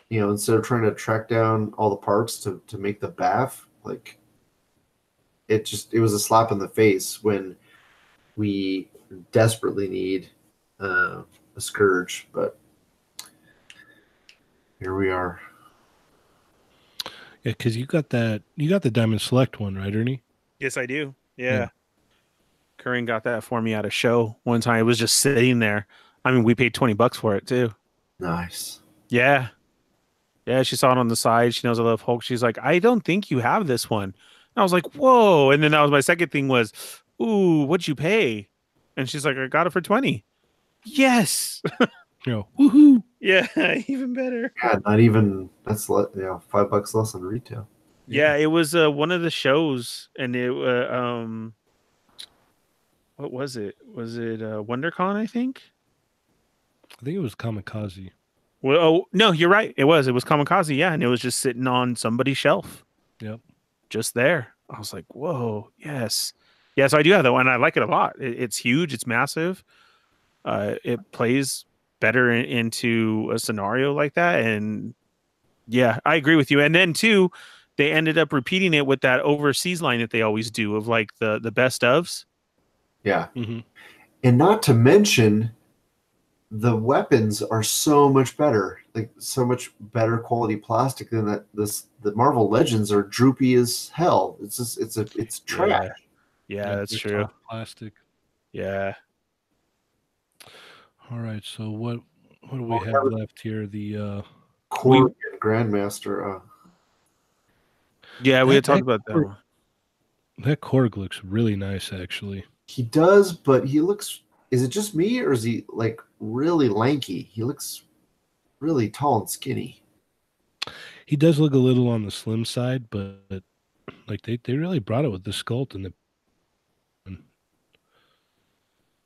you know instead of trying to track down all the parts to to make the BAF like it just it was a slap in the face when we desperately need uh, a scourge but here we are Yeah, because you got that. You got the Diamond Select one, right, Ernie? Yes, I do. Yeah. Yeah. Curran got that for me at a show one time. It was just sitting there. I mean, we paid 20 bucks for it too. nice Yeah. Yeah, she saw it on the side. She knows I love Hulk. She's like, I don't think you have this one. And I was like, whoa. And then that was my second thing was, ooh, what'd you pay? And she's like, I got it for 20. Yes. You know, woohoo! yeah, even better. yeah not even that's le- you know five bucks less than retail Yeah, it was uh, one of the shows, and it uh, um, what was it? Was it uh, WonderCon? I think. I think it was Comikaze. Well, oh no, you're right. It was. It was Comikaze. Yeah, and it was just sitting on somebody's shelf. Yep. Just there. I was like, whoa, yes, yeah. So I do have that one. I like it a lot. It, it's huge. It's massive. Uh, it plays better in, into a scenario like that, and yeah, I agree with you. And then too, they ended up repeating it with that overseas line that they always do of like the the best ofs. yeah Mm-hmm. and not to mention the weapons are so much better like so much better quality plastic than that this the marvel legends are droopy as hell it's just it's a it's trash Yeah, that's true. Plastic. Yeah. All right. So what? What do we Oh, have was- left here? The uh, Korg and grandmaster uh Yeah, we That- had talked about that. Korg- one. that Korg looks really nice, actually. he does but he looks is it just me or is he like really lanky he looks really tall and skinny He does look a little on the slim side, but like they, they really brought it with the sculpt and the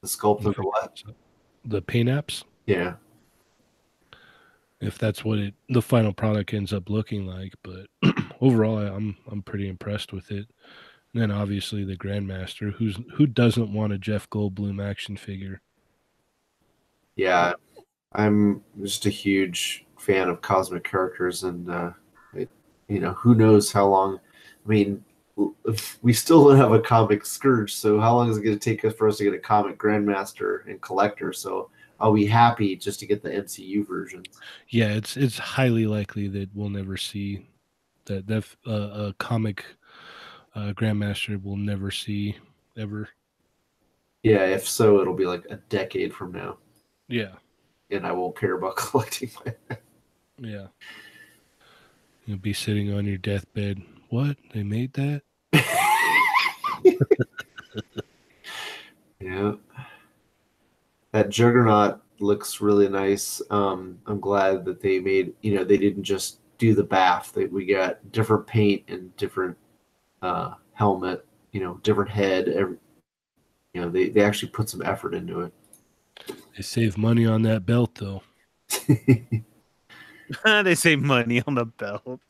the sculptor or what the paint apps. yeah If that's what it the final product ends up looking like, but overall, I, I'm I'm pretty impressed with it. And then obviously the Grandmaster, who's who doesn't want a Jeff Goldblum action figure? Yeah i'm just a huge fan of cosmic characters and uh it, you know who knows how long i mean we still don't have a comic scourge so how long is it going to take us for us to get a comic grandmaster and collector so i'll be happy just to get the mcu version. Yeah, it's it's highly likely that we'll never see that that uh, a comic uh, Grandmaster will never see ever. yeah if so it'll be like a decade from now Yeah, and i won't care about collecting my yeah. You'll be sitting on your deathbed. What they made that? Yeah. That juggernaut looks really nice. Um, I'm glad that they made, you know, they didn't just do the BAF. That we got different paint and different uh, helmet, you know, different head. Every, you know, they, they actually put some effort into it. They save money on that belt though. they save money on the belt.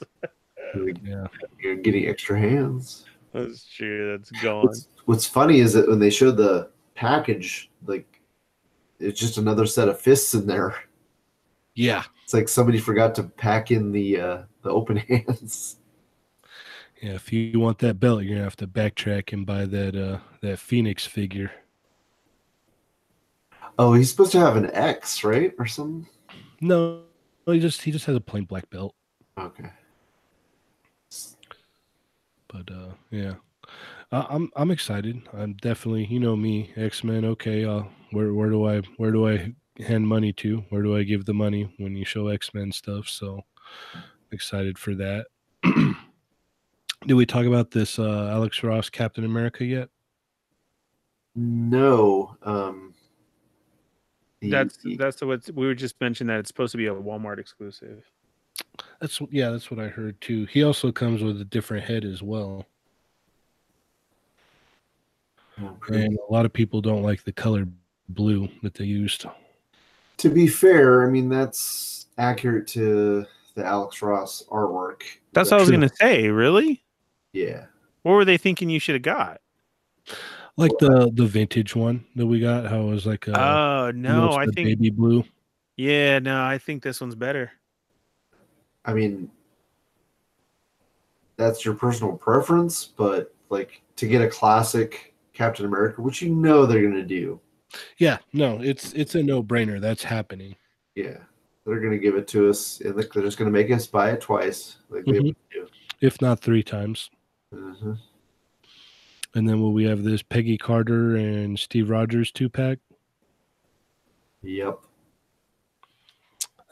Yeah, You're getting extra hands. That's true. That's gone. What's, what's funny is that when they showed the package, like it's just another set of fists in there. yeah, It's like somebody forgot to pack in the uh, the open hands. Yeah, if you want that belt, you're gonna have to backtrack and buy that uh that Phoenix figure. Oh, he's supposed to have an X, right, or something. No, he just he just has a plain black belt. Okay. But uh, yeah, I, I'm I'm excited. I'm definitely you know me X Men. Okay, uh, where where do I where do I hand money to? Where do I give the money when you show X Men stuff? So excited for that. Did we talk about this uh, Alex Ross Captain America yet? No. Um. The- That's that's what we were just mentioned that it's supposed to be a Walmart exclusive. That's yeah, that's what I heard too. He also comes with a different head as well, pretty- and a lot of people don't like the color blue that they used. To be fair, I mean that's accurate to the Alex Ross artwork. That's what I was gonna say. Really? Yeah. What were they thinking you should have got? Like the the vintage one that we got, how it was like a Oh no, I think baby blue. yeah, no, I think this one's better. I mean, that's your personal preference, but like to get a classic Captain America, which you know they're gonna do. Yeah, no, it's it's a no brainer. That's happening. Yeah, they're gonna give it to us, and like, they're just gonna make us buy it twice, like they would do. if not three times. Mhm. And then will we have this Peggy Carter and Steve Rogers two pack? Yep.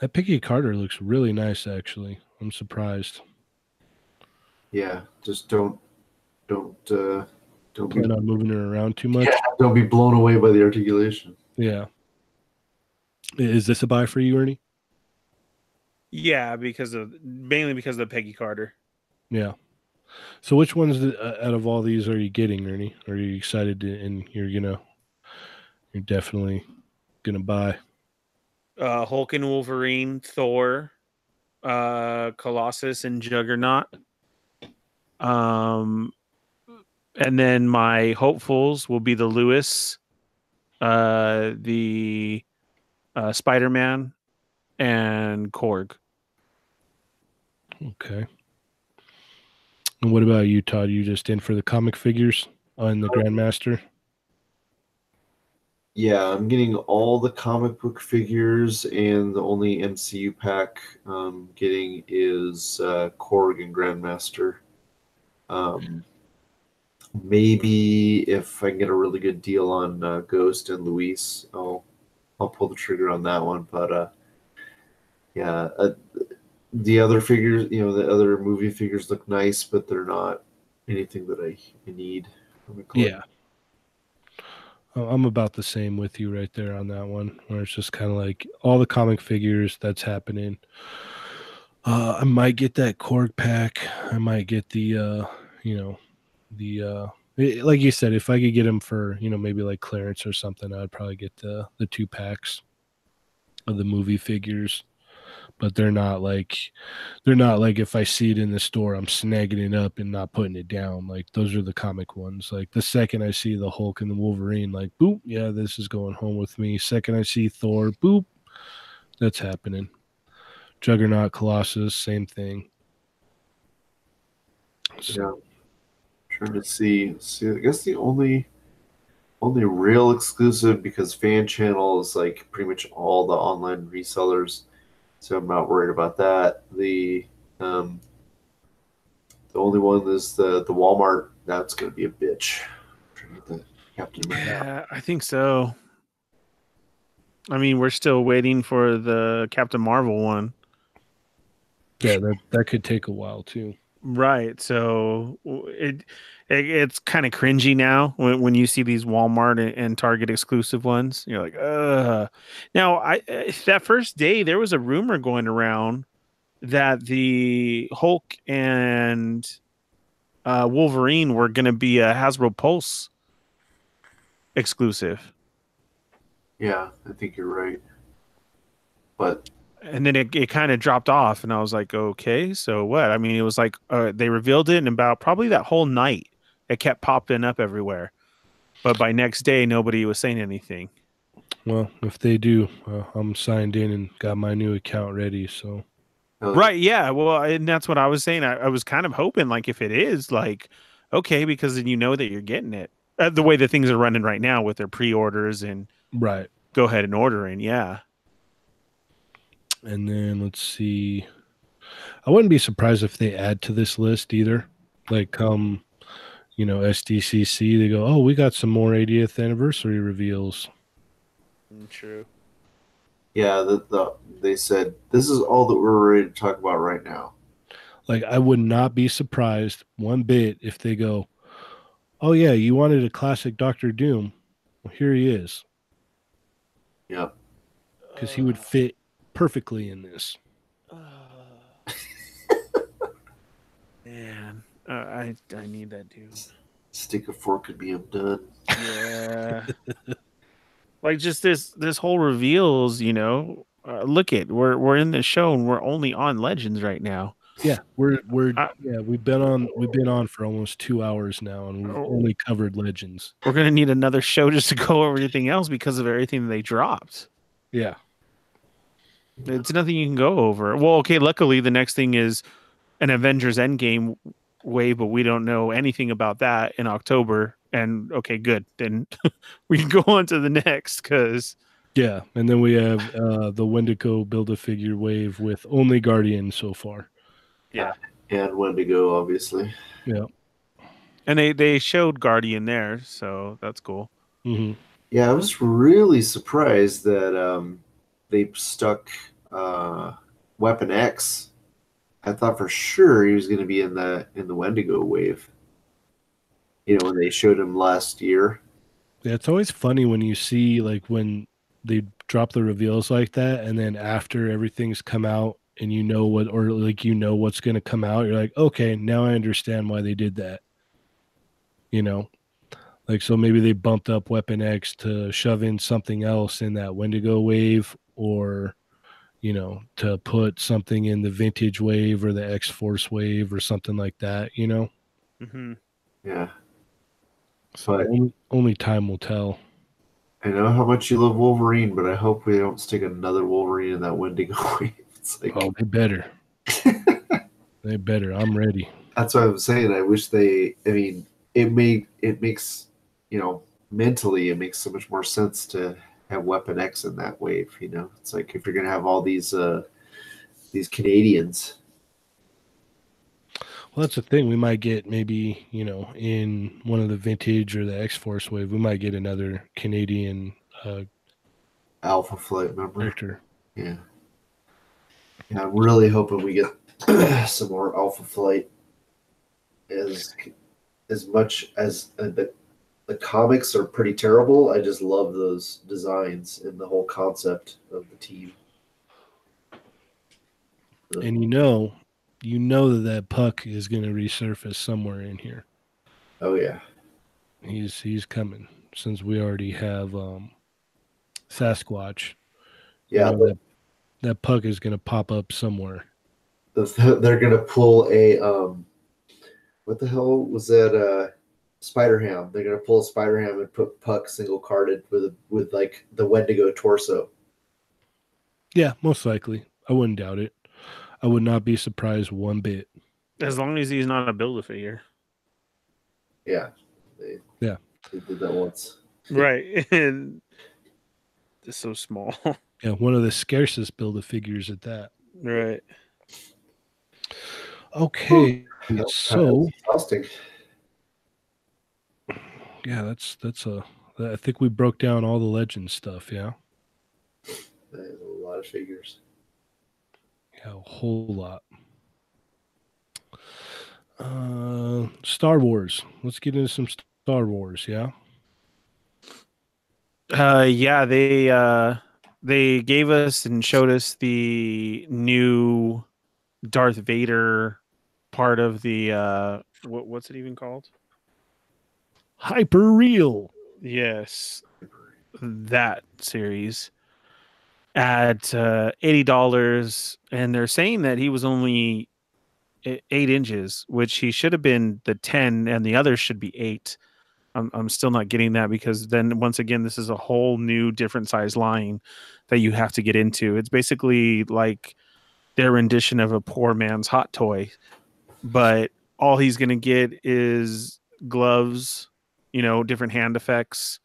That Peggy Carter looks really nice, actually. I'm surprised. Yeah. Just don't, don't, uh, don't be, Plan on moving her around too much. yeah, don't be blown away by the articulation. Yeah. Is this a buy for you, Ernie? Yeah, because of mainly because of Peggy Carter. Yeah. So which ones uh, out of all these are you getting, Ernie? Are you excited to, and you're gonna, you're definitely gonna buy? Uh Hulk and Wolverine, Thor, uh Colossus and Juggernaut. Um and then my hopefuls will be the Lewis, uh the uh Spider-Man and Korg. Okay. And what about you, Todd? You just in for the comic figures on the Grandmaster? Yeah, I'm getting all the comic book figures, and the only MCU pack I'm getting is uh, Korg and Grandmaster. Um, maybe if I can get a really good deal on uh, Ghost and Luis, I'll I'll pull the trigger on that one. But uh, yeah, uh, the other figures, you know, the other movie figures look nice, but they're not anything that I, need. Yeah. I'm about the same with you right there on that one, where it's just kind of like all the comic figures that's happening. Uh, I might get that Korg pack. I might get the, uh, you know, the uh, like you said, if I could get them for you know maybe like clearance or something, I'd probably get the the two packs of the movie figures. But they're not like they're not like if I see it in the store, I'm snagging it up and not putting it down. Like those are the comic ones. Like the second I see the Hulk and the Wolverine, like boop, yeah, this is going home with me. Second I see Thor, boop, that's happening. Juggernaut, Colossus, same thing. So, Yeah. Trying to see. See, I guess the only only real exclusive because fan channel is like pretty much all the online resellers, so I'm not worried about that. The um, the only one is the the Walmart. That's gonna be a bitch. Trying to get the Captain America. Yeah, I think so. I mean, we're still waiting for the Captain Marvel one. yeah, that that could take a while too. Right. So it, it it's kind of cringy now when, when you see these Walmart and, and Target exclusive ones. You're like, uh. Now, I uh, that first day there was a rumor going around that the Hulk and uh, Wolverine were going to be a Hasbro Pulse exclusive, Yeah, I think you're right. But and then it, it kind of dropped off, and I was like, okay, so what? I mean, it was like uh, they revealed it, in about probably that whole night, it kept popping up everywhere. But by next day, nobody was saying anything. Well, if they do, uh, I'm signed in and got my new account ready. So Uh, Right. Yeah. Well, and that's what I was saying. I, I was kind of hoping, like, if it is, like, okay, because then you know that you're getting it. Uh, the way that things are running right now with their pre-orders and Right. go ahead and ordering. Yeah. And then let's see. I wouldn't be surprised if they add to this list either. Like come, you know, SDCC, they go, "Oh, we got some more 80th anniversary reveals." Mm, true. Yeah, the, the they said this is all that we're ready to talk about right now. Like I would not be surprised one bit if they go, "Oh yeah, you wanted a classic Doctor Doom. Well, here he is." Yep. Cuz he would fit perfectly in this. Man, uh, I I need that dude. Stick a fork in me, I'm done. Yeah. like just this this whole reveals, you know. Uh, look it, we're we're in the show and we're only on Legends right now. Yeah, we're we're I- yeah, we've been on we've been on for almost 2 hours now and we've Oh. only covered legends. We're gonna need another show just to go over everything else because of everything they dropped. Yeah. It's nothing you can go over. Well, okay, luckily the next thing is an Avengers Endgame wave, but we don't know anything about that in October. And okay, good. Then we can go on to the next because Yeah, and then we have uh, the Wendigo build a figure wave with only Guardian so far. Yeah, and Wendigo, obviously. Yeah, and they they showed Guardian there, so that's cool. hmm Yeah, I was really surprised that um, they stuck uh, Weapon X. I thought for sure he was going to be in the in the Wendigo wave. You know, when they showed him last year. Yeah, it's always funny when you see like when they drop the reveals like that, and then after everything's come out and you know what, or like you know what's going to come out, you're like, okay, now I understand why they did that. You know, like so maybe they bumped up Weapon X to shove in something else in that Wendigo wave, or you know, to put something in the Vintage wave or the X Force wave or something like that. You know, Mm-hmm. Yeah, so But- only, only time will tell. I know how much you love Wolverine, but I hope we don't stick another Wolverine in that Wendigo wave. It's like Oh, they better. they better. I'm ready. that's what I'm saying. I wish they. I mean, it made it makes you know mentally it makes so much more sense to have Weapon X in that wave. You know, it's like if you're gonna have all these uh these Canadians. Well, that's the thing. We might get maybe, you know, in one of the vintage or the X Force wave, we might get another Canadian uh, Alpha Flight, member. character. Yeah. Yeah, I'm really hoping we get some more Alpha Flight. As as much as uh, the the comics are pretty terrible, I just love those designs and the whole concept of the team. And you know, you know that that puck is going to resurface somewhere in here. Oh yeah, He's he's coming since we already have um, Sasquatch. You yeah. know, that, that puck is going to pop up somewhere. the, they're gonna pull a um, what the hell was that? Uh, Spider Ham. They're gonna pull a Spider Ham and put Puck single carded with a, with like the Wendigo torso. Yeah, most likely. I wouldn't doubt it. I would not be surprised one bit. As long as he's not a build a figure, Yeah. They, Yeah. They did that once. right? and it's so small, Yeah, one of the scarcest build of figures at that. right? Okay, Yeah, so exhausting. Yeah, that's that's a. I think we broke down all the legend stuff. Yeah, That is a lot of figures. yeah, a whole lot. Uh, Star Wars. Let's get into some Star Wars. Yeah. Uh, yeah, they uh, they gave us and showed us the new Darth Vader part of the uh, what what's it even called? Hyper real. Yes, that series at uh, eighty dollars, and they're saying that he was only eight inches, which he should have been the ten, and the others should be eight. I'm I'm still not getting that because then once again, this is a whole new different size line that you have to get into. It's basically like their rendition of a poor man's hot toy. But all he's going to get is gloves, you know, different hand effects.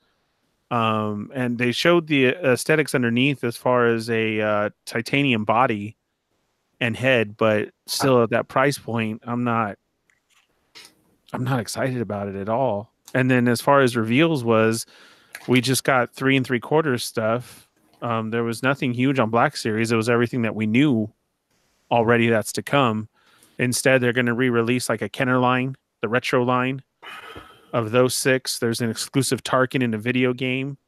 Um, and they showed the aesthetics underneath as far as a uh, titanium body and head, but still at that price point, I'm not I'm not excited about it at all. And then as far as reveals was, we just got three and three quarters stuff. Um, there was nothing huge on Black Series. It was everything that we knew already that's to come. Instead, they're going to re-release like a Kenner line, the retro line of those six. There's an exclusive Tarkin in a video game,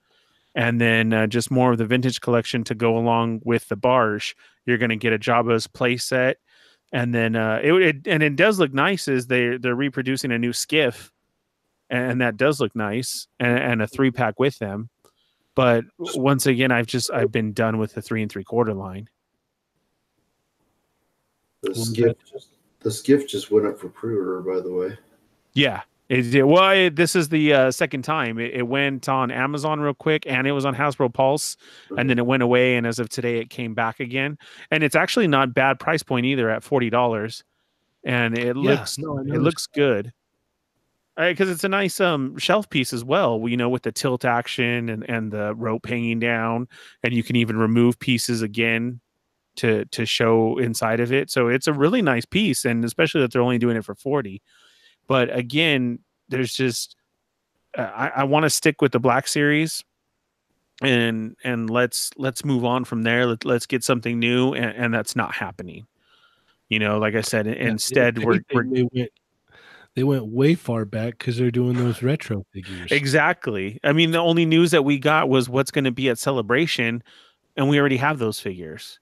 and then uh, just more of the vintage collection to go along with the Barge. You're going to get a Jabba's playset, and then uh, it, it, and it does look nice. Is they they're reproducing a new skiff, and that does look nice, and, and a three pack with them. But once again, I've just I've been done with the three and three quarter line. The skiff just the skiff just went up for pre-order, by the way. Yeah, it. Well, it, this is the uh, second time it, it, went on Amazon real quick, and it was on Hasbro Pulse, and then it went away. And as of today, it came back again, and it's actually not bad price point either at forty dollars, and it yeah, looks no, it looks good because it's a nice um shelf piece as well. You know, with the tilt action and and the rope hanging down, and you can even remove pieces again to to show inside of it. So it's a really nice piece, and especially that they're only doing it for forty. But again, there's just uh, I, I want to stick with the Black Series, and and let's let's move on from there. Let, let's get something new, and, and that's not happening. You know, like I said, yeah, instead we're, we're they went, they went way far back because they're doing those retro figures. Exactly. I mean, the only news that we got was what's going to be at Celebration, and we already have those figures.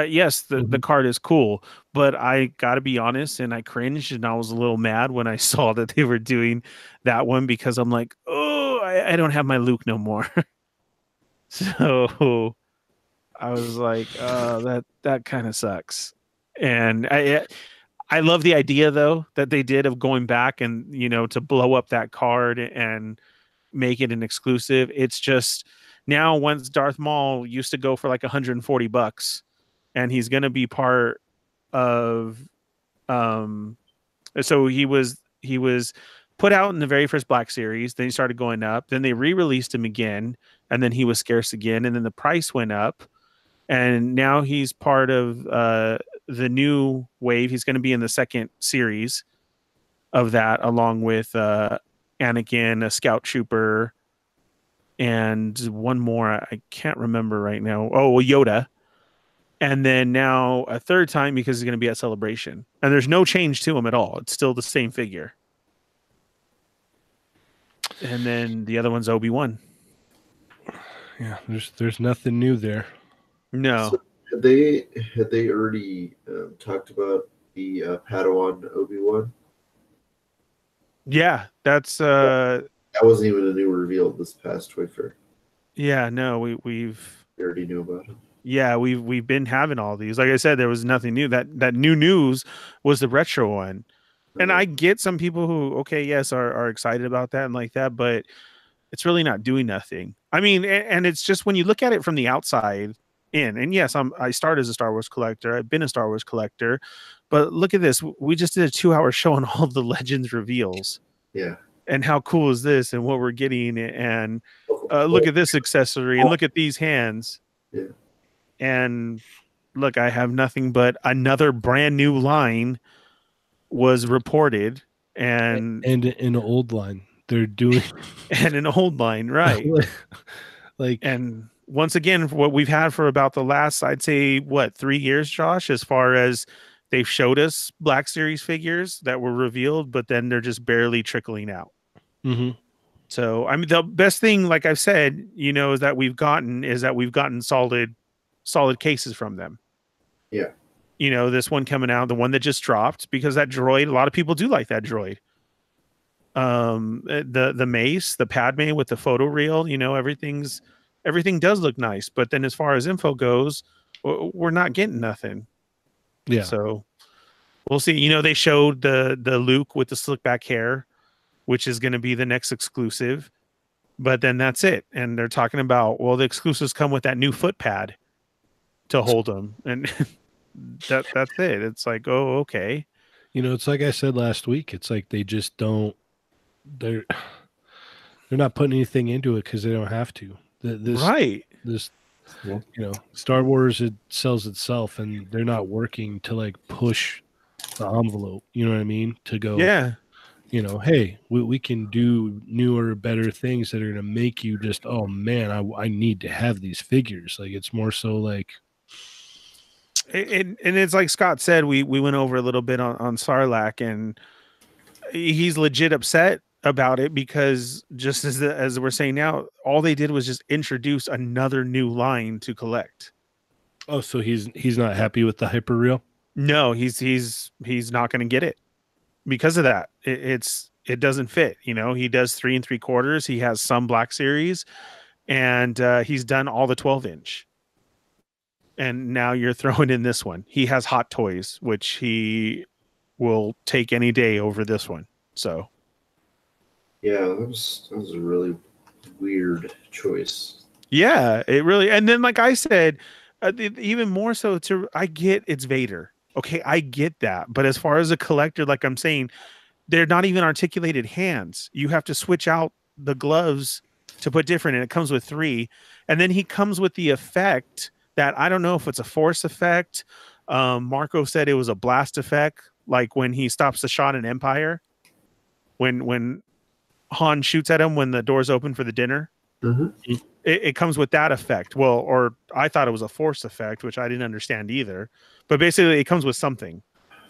Uh, yes, the, mm-hmm. the card is cool, but I got to be honest, and I cringed and I was a little mad when I saw that they were doing that one because I'm like, oh, I, I don't have my Luke no more. so I was like, oh, that that kind of sucks. And I I love the idea though that they did of going back and you know to blow up that card and make it an exclusive. It's just now once Darth Maul used to go for like 140 bucks and he's going to be part of um so he was he was put out in the very first black series then he started going up then they re-released him again and then he was scarce again and then the price went up and now he's part of uh the new wave. He's going to be in the second series of that along with uh anakin a scout trooper and one more i can't remember right now. Oh yoda and then now a third time because he's going to be at celebration. And there's no change to him at all. It's still the same figure. And then the other one's obi-wan. Yeah there's there's nothing new there. No. So had they had they already um, talked about the uh, padawan obi-wan? Yeah that's uh that wasn't even a new reveal this past toy fair yeah no we we've we already knew about it yeah, we've we've been having all these. Like I said, there was nothing new. That that new news was the retro one. And I get some people who, okay, yes, are, are excited about that and like that, but it's really not doing nothing. I mean, and, and it's just when you look at it from the outside in, and yes, I'm I started as a Star Wars collector. I've been a Star Wars collector, but look at this. We just did a two hour show on all the legends reveals. Yeah. And how cool is this and what we're getting and uh, look at this accessory and look at these hands. Yeah and look, I have nothing but another brand new line was reported and and an old line. They're doing and an old line right. Like and once again what we've had for about the last i'd say what three years josh as far as they've showed us black series figures that were revealed but then they're just barely trickling out. Mm-hmm. so i mean the best thing like i've said you know is that we've gotten is that we've gotten solid solid cases from them. Yeah. You know, this one coming out, the one that just dropped, because that droid, a lot of people do like that droid. Um, eh, the the mace, the Padme with the photo reel, you know, everything's everything does look nice, but then as far as info goes, we're not getting nothing. Yeah. So we'll see. You know, they showed the the Luke with the slick back hair, which is going to be the next exclusive. But then that's it. And they're talking about well, the exclusives come with that new foot pad to hold them, and that that's it. It's like, oh, okay. You know, it's like I said last week. It's like they just don't. They're they're not putting anything into it because they don't have to. The, this right. this Yeah. you know Star Wars it sells itself, and they're not working to like push the envelope. You know what I mean? To go, Yeah. you know, hey, we, we can do newer, better things that are gonna make you just, oh man, I I need to have these figures. Like it's more so like and, and it's like Scott said, we we went over a little bit on on Sarlacc, and he's legit upset about it because just as the, as we're saying now, all they did was just introduce another new line to collect. Oh, so he's he's not happy with the hyper real. No, he's he's he's not going to get it because of that. It, it's it doesn't fit. You know, he does three and three quarters. He has some Black Series, and uh, he's done all the twelve inch. And now you're throwing in this one. He has Hot Toys, which he will take any day over this one. So Yeah, that was that was a really weird choice. Yeah, it really. And then, like I said, uh, even more so, to I get it's Vader. Okay, I get that. But as far as a collector, like I'm saying, they're not even articulated hands. You have to switch out the gloves to put different, and it comes with three. And then he comes with the effect that I don't know if it's a force effect. Um, Marco said it was a blast effect, like when he stops the shot in Empire, when when Han shoots at him when the doors open for the dinner Mm-hmm. it, it comes with that effect. Well, or I thought it was a force effect, which I didn't understand either. But basically, it comes with something,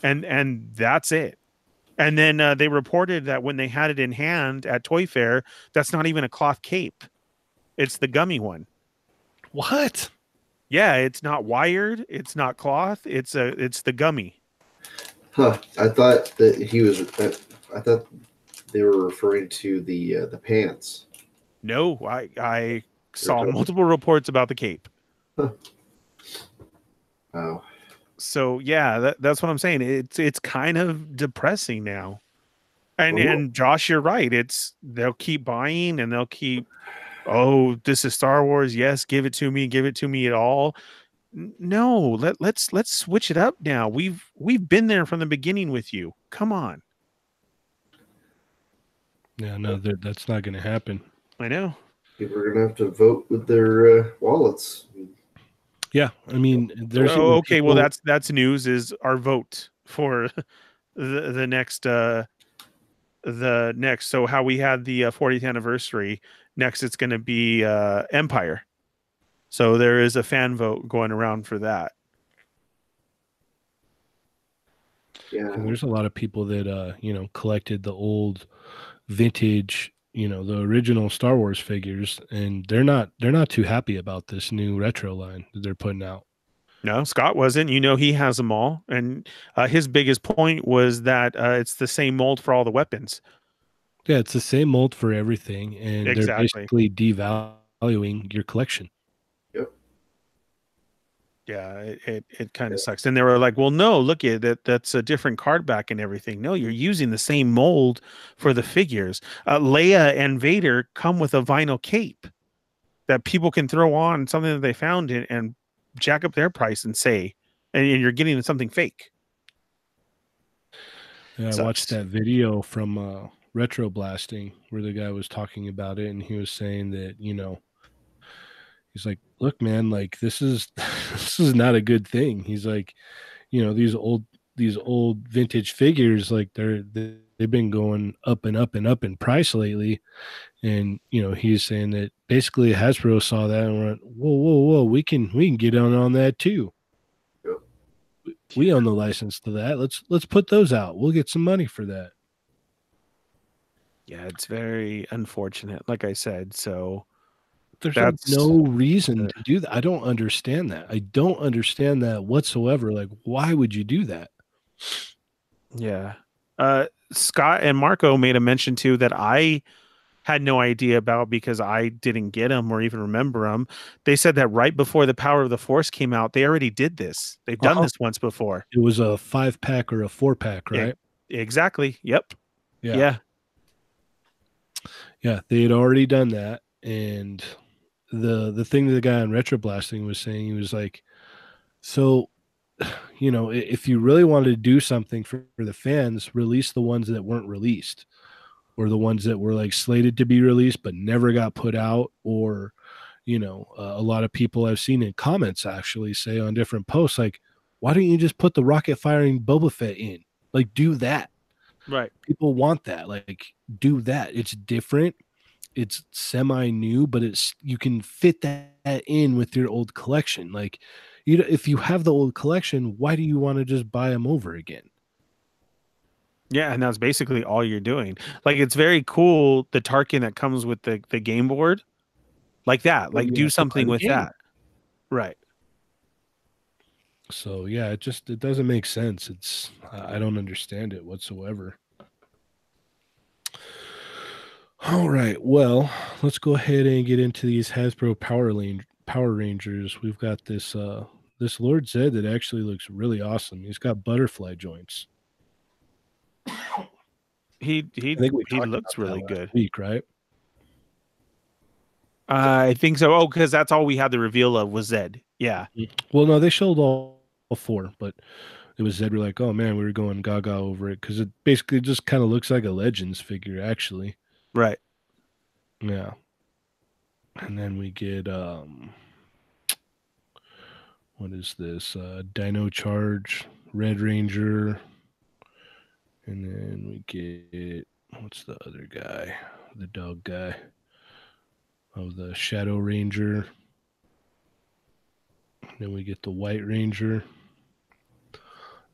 and and that's it. And then uh, they reported that when they had it in hand at Toy Fair, that's not even a cloth cape; it's the gummy one. What? Yeah, it's not wired, it's not cloth, it's a it's the gummy. Huh. I thought that he was. I, I thought they were referring to the uh, the pants. No, I I saw multiple reports about the cape. Oh, so yeah that, that's what i'm saying it's it's kind of depressing now and Well, and josh you're right it's they'll keep buying and they'll keep oh this is star wars. Yes give it to me give it to me at all. No let, let's let's switch it up now. We've we've been there from the beginning with you. Come on. Yeah, no, that's not going to happen. i know. People are gonna have to vote with their uh, wallets. Yeah, I mean, there's oh, even okay well that's that's news is our vote for the the next uh the next so how we had the uh, 40th anniversary next it's going to be uh empire. So there is a fan vote going around for that. Yeah, And there's a lot of people that uh, you know, collected the old vintage, you know, the original Star Wars figures and they're not they're not too happy about this new retro line that they're putting out. no scott wasn't. You know he has them all. And uh, his biggest point was that uh, it's the same mold for all the weapons Yeah, it's the same mold for everything and they're basically devaluing your collection. Yep. yeah it it, it kind of sucks. And they were like well no look at that that's a different card back and everything. No you're using the same mold for the figures. Uh, leia and vader come with a vinyl cape that people can throw on something that they found and, and jack up their price and say and, and you're getting something fake. Yeah, I watched that video from uh, Retro Blasting where the guy was talking about it, and he was saying that you know, he's like, "Look, man, like this is this is not a good thing." He's like, you know, these old these old vintage figures, like they're they, they've been going up and up and up in price lately, and you know, he's saying that basically Hasbro saw that and went, "Whoa, whoa, whoa, we can we can get on on that too." We own the license to that. Let's let's put those out. We'll get some money for that. Yeah it's very unfortunate like i said so There's That's- no reason to do that. I don't understand that. I don't understand that whatsoever. Like, why would you do that? Yeah. Uh, Scott and Marco made a mention too that I had no idea about because I didn't get them or even remember them. They said that right before the Power of the Force came out, they already did this. They've done Uh-huh. this once before. It was a five pack or a four pack, right? Exactly. Yep. Yeah. Yeah. Yeah, they had already done that, and the the thing that the guy on retro blasting was saying, he was like, "So you know, if you really wanted to do something for, for the fans, release the ones that weren't released or the ones that were like slated to be released but never got put out or you know uh, a lot of people i've seen in comments actually say on different posts like why don't you just put the rocket firing boba fett in? Like do that right people want that like do that it's different it's semi new but it's you can fit that in with your old collection like you know if you have the old collection why do you want to just buy them over again yeah, and that's basically all you're doing. Like it's very cool the Tarkin that comes with the the game board, like that. Oh, like do something with that. Right. So yeah, it just it doesn't make sense. It's I don't understand it whatsoever. All right, well, let's go ahead and get into these Hasbro Power Lane Power Rangers. We've got this uh this Lord Zedd that actually looks really awesome. He's got butterfly joints. He he he looks really good. Week, right? I think so. Oh, because that's all we had the reveal of was Zedd. Yeah. Mm-hmm. Well, no, they showed all, four, but it was Zedd. We're like, oh man, we were going gaga over it because it basically just kind of looks like a Legends figure, actually. Right. Yeah. And then we get um, what is this? Uh, Dino Charge, Red Ranger, and then we get what's the other guy? The dog guy of the Shadow Ranger. Then we get the White Ranger.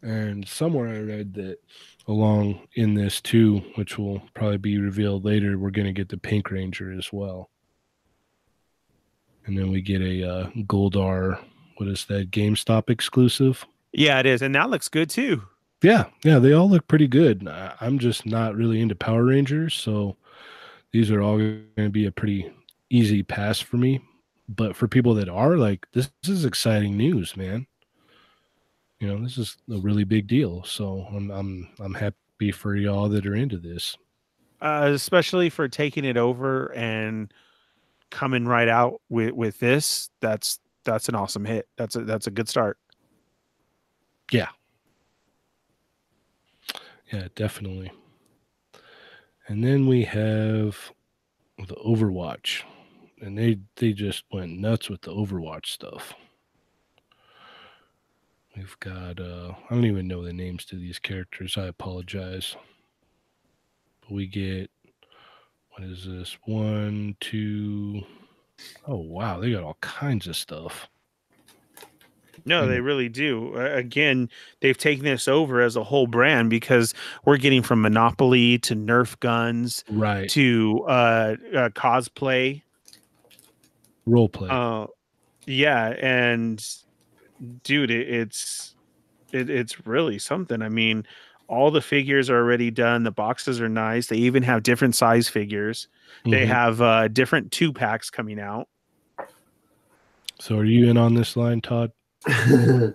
And somewhere I read that along in this too, which will probably be revealed later, we're going to get the Pink Ranger as well. And then we get a uh, Goldar, what is that, GameStop exclusive? Yeah, it is. And that looks good too. Yeah, yeah, they all look pretty good. I'm just not really into Power Rangers, so these are all going to be a pretty easy pass for me. But for people that are, like, this, this is exciting news, man. You know, this is a really big deal. So I'm I'm I'm happy for y'all that are into this. Uh, especially for taking it over and coming right out with with this. That's that's an awesome hit. That's a that's a good start. Yeah, yeah, definitely. And then we have the Overwatch, and they they just went nuts with the Overwatch stuff. We've got uh I don't even know the names to these characters. I apologize. But we get what is this? One, two. Oh wow, they got all kinds of stuff. No, they really do. Again, they've taken this over as a whole brand because we're getting from Monopoly to Nerf guns, right, to uh, uh cosplay, role play. Uh, yeah, and dude, it, it's it, it's really something. I mean, all the figures are already done. The boxes are nice. They even have different size figures. Mm-hmm. They have uh, different two packs coming out. So, are you in on this line, Todd? yeah,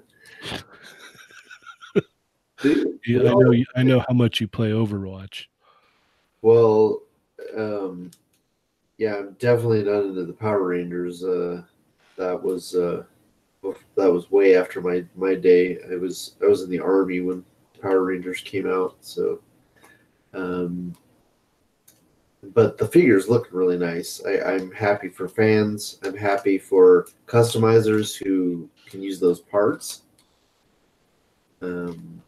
I know. I know how much you play Overwatch. Well, um, yeah, I'm definitely not into the Power Rangers. Uh, that was uh, that was way after my my day. I was I was in the army when Power Rangers came out, so. Um, but the figures look really nice. I, I'm happy for fans. I'm happy for customizers who can use those parts. Um,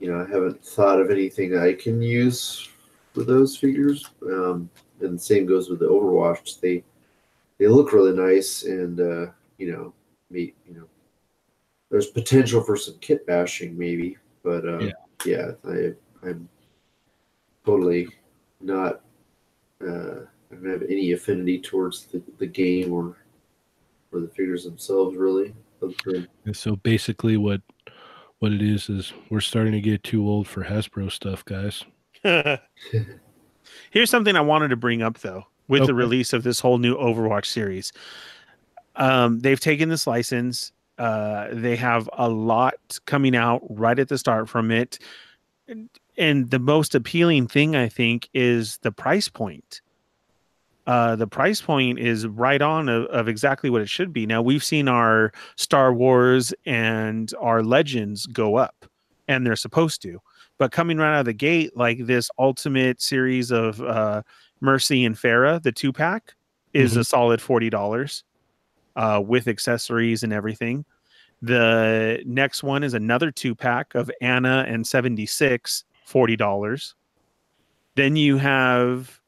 you know, I haven't thought of anything I can use for those figures. Um, and the same goes with the Overwatch. They they look really nice, and uh, you know, you know, there's potential for some kit bashing maybe, but uh, yeah, yeah I, I'm totally not. Uh, I don't have any affinity towards the, the game or or the figures themselves really. Okay. So basically, what what it is is we're starting to get too old for Hasbro stuff, guys. Here's something I wanted to bring up though, with okay. the release of this whole new Overwatch series. Um, they've taken this license. Uh, they have a lot coming out right at the start from it, and, the most appealing thing I think is the price point. uh, the price point is right on of, of exactly what it should be. Now we've seen our Star Wars and our Legends go up, and they're supposed to. But coming right out of the gate, like this ultimate series of uh, Mercy and Pharah, the two pack, is Mhm. a solid forty dollars uh, with accessories and everything. The next one is another two pack of Ana and 76, $40. Then you have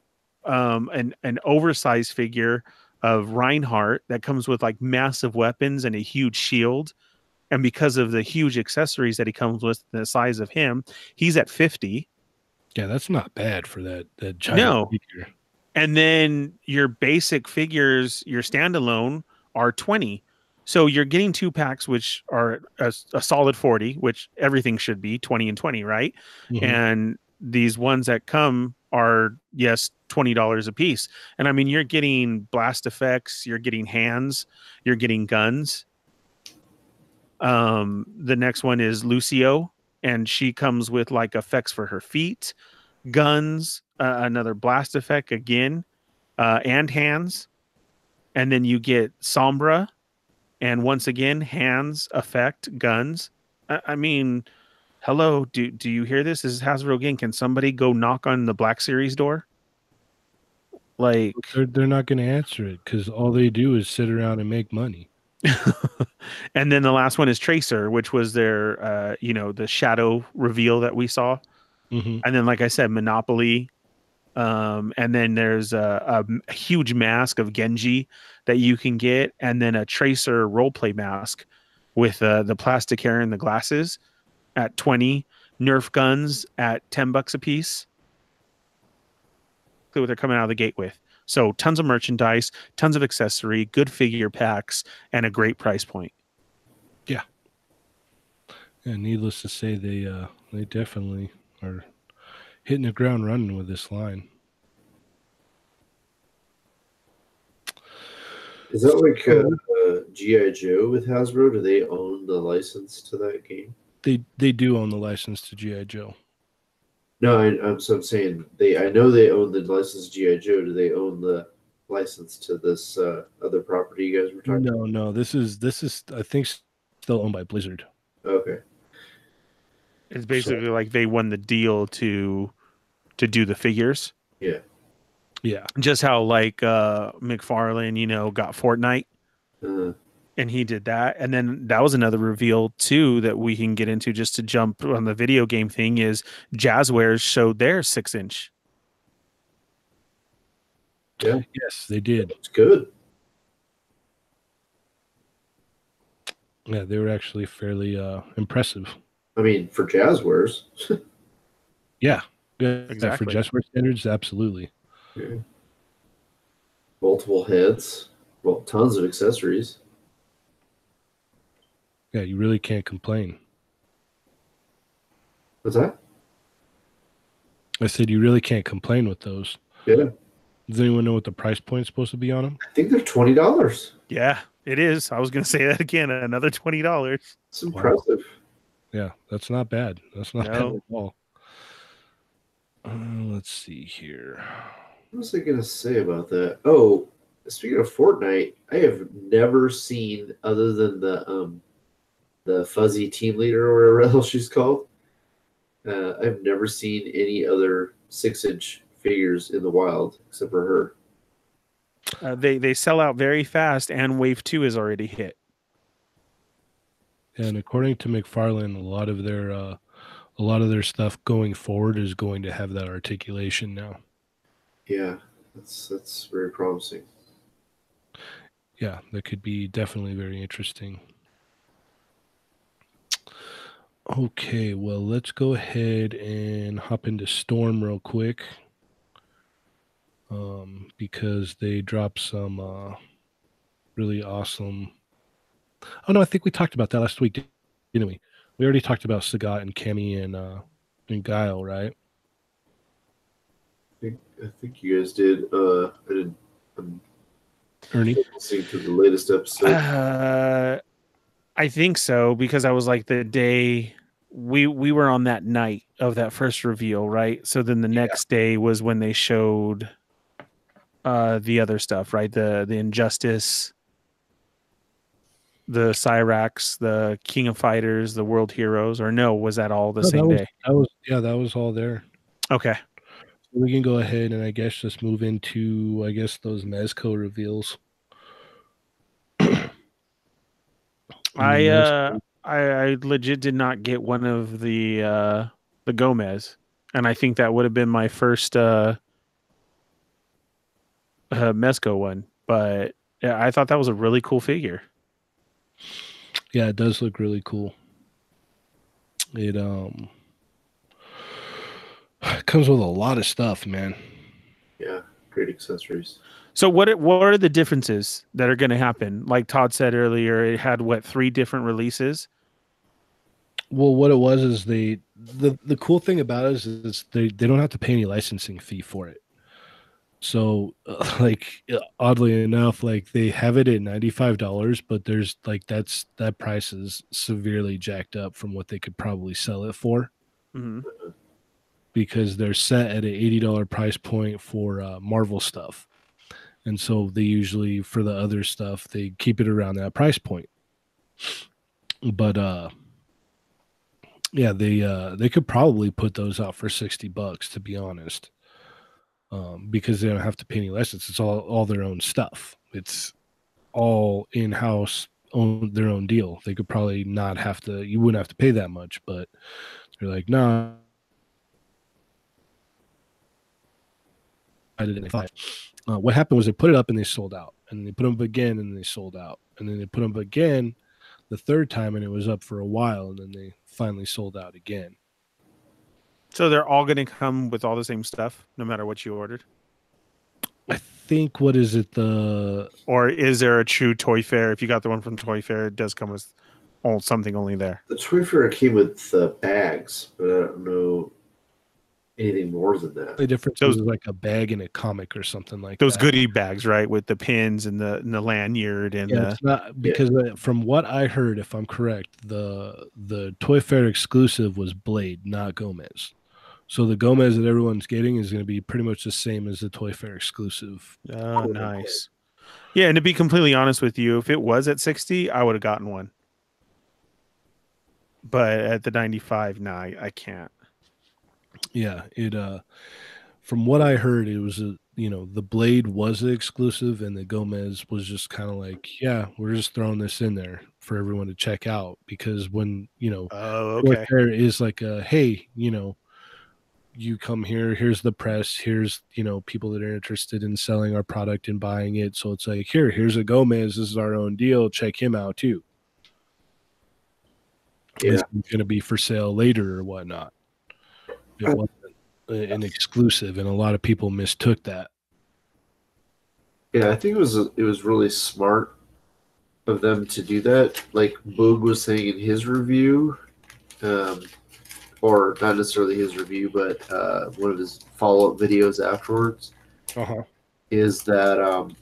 um, an, an oversized figure of Reinhardt that comes with like massive weapons and a huge shield. And because of the huge accessories that he comes with, the size of him, he's at 50. Yeah, that's not bad for that that giant No. figure. and then your basic figures your standalone are 20 so you're getting two packs which are a, a solid 40 which everything should be 20 and 20 right? Mhm. and these ones that come are yes $20 a piece. And i mean you're getting blast effects you're getting hands you're getting guns. Um the next one is lucio and she comes with like effects for her feet guns uh, another blast effect again uh, and hands and then you get sombra and once again hands effect guns. I, I mean hello do do you hear this? This is hasbro again. Can somebody go knock on the black series door? Like They're they're not going to answer it because all they do is sit around and make money. and then the last one is tracer which was their uh you know the shadow reveal that we saw. Hmm and then like i said monopoly um and then there's a, a, huge mask of genji that you can get and then a tracer roleplay mask with uh, the plastic hair and the glasses at 20 nerf guns at 10 bucks a piece what they're coming out of the gate with so tons of merchandise tons of accessory good figure packs and a great price point. Yeah. And needless to say, they uh they definitely are hitting the ground running with this line. Is that like uh, uh, GI Joe with Hasbro? Do they own the license to that game? They they do own the license to GI Joe. No, I, I'm so I'm saying they. I know they own the license to GI Joe. Do they own the license to this uh, other property you guys were talking? About? No, no, this is this is I think still owned by Blizzard. Okay. It's basically like they won the deal to to do the figures Yeah. Yeah, just how like uh McFarlane, you know, got Fortnite Uh, and he did that. And then that was another reveal too that we can get into just to jump on the video game thing is Jazwares showed their six inch. Yeah. Yes, they did. it's good. Yeah, they were actually fairly uh impressive. I mean, for Jazwares. Yeah, yeah, Exactly. for Jazware standards, absolutely. Multiple heads. Well, tons of accessories. Yeah, you really can't complain. What's that? I said you really can't complain with those. Yeah. Does anyone know what the price point's supposed to be on them? I think they're twenty dollars. Yeah, it is. I was gonna say that again. Another twenty dollars. It's impressive. Yeah, that's not bad. That's not bad at all. Uh, let's see here. What was I gonna say about that? Oh, speaking of Fortnite, I have never seen other than the um the fuzzy team leader or whatever the hell she's called. Uh, I've never seen any other six inch figures in the wild except for her. Uh, they they sell out very fast, and Wave Two is already hit. And according to McFarlane, a lot of their uh, a lot of their stuff going forward is going to have that articulation now. Yeah, that's that's very promising. Yeah, that could be definitely very interesting. Okay, well, let's go ahead and hop into Storm real quick. Um, because they dropped some uh, really awesome. Oh no, I think we talked about that last week, didn't we? We already talked about Sagat and Cammy and uh, and Guile, right? I think, I think you guys did. Uh, I didn't. I'm Ernie. listening to the latest episode. Uh, I think so because I was like the day we we were on that night of that first reveal, right? So then the next day was when they showed uh the other stuff, right? The the Injustice, the Cyrax, the King of Fighters, the World Heroes, or no? Was that all the No, same that was, day? That was yeah, that was all there. Okay. We can go ahead and I guess just move into I guess those Mezco reveals. I uh I, I legit did not get one of the uh the Gomez, and I think that would have been my first uh, uh Mezco one. But yeah, I thought that was a really cool figure. Yeah, it does look really cool. It um comes with a lot of stuff, man. Yeah, great accessories. So what it- what are the differences that are going to happen? Like Todd said earlier, it had what three different releases. Well, what it was is they the the cool thing about it is, is they they don't have to pay any licensing fee for it. So, uh, like uh, oddly enough, like they have it at ninety five dollars, but there's like that's that price is severely jacked up from what they could probably sell it for. Hmm because they're set at an eighty dollar price point for uh, Marvel stuff, and so they usually for the other stuff they keep it around that price point. But uh, yeah, they uh they could probably put those out for sixty bucks to be honest, um, because they don't have to pay any license. It's all all their own stuff. It's all in house, own their own deal. They could probably not have to. You wouldn't have to pay that much, but they're like, nah. I didn't. Uh, what happened was they put it up and they sold out, and they put them up again and they sold out, and then they put them up again the third time and it was up for a while, and then they finally sold out again. So they're all going to come with all the same stuff, no matter what you ordered. I think what is it the Or is there a true Toy Fair? If you got the one from Toy Fair, it does come with all something only there. The Toy Fair came with uh, bags, but I don't know anything more than that. the difference Those- is like a bag and a comic or something like Those that. goodie bags, right, with the pins and the and the lanyard and Yeah, the it's not because uh, from what I heard, if I'm correct, the the Toy Fair exclusive was Blade, not Gomez. So the Gomez that everyone's getting is going to be pretty much the same as the Toy Fair exclusive. Oh, nice. Yeah, and to be completely honest with you, if it was at 60, I would have gotten one. But at the 95, nah, I, I can't. Yeah, it uh from what I heard it was a you know, the Blade was the exclusive and the Gomez was just kind of like, yeah, we're just throwing this in there for everyone to check out because when, you know, Oh, Toy okay. Fair is like a hey, you know, you come here, here's the press, here's you know people that are interested in selling our product and buying it. So it's like here, here's a Gomez, this is our own deal. Check him out too. Yeah. It's going to be for sale later or whatnot. It wasn't an exclusive, and a lot of people mistook that. Yeah, I think it was it was really smart of them to do that. Like Boog was saying in his review, um, or not necessarily his review, but uh, one of his follow up videos afterwards, Uh huh. is that um,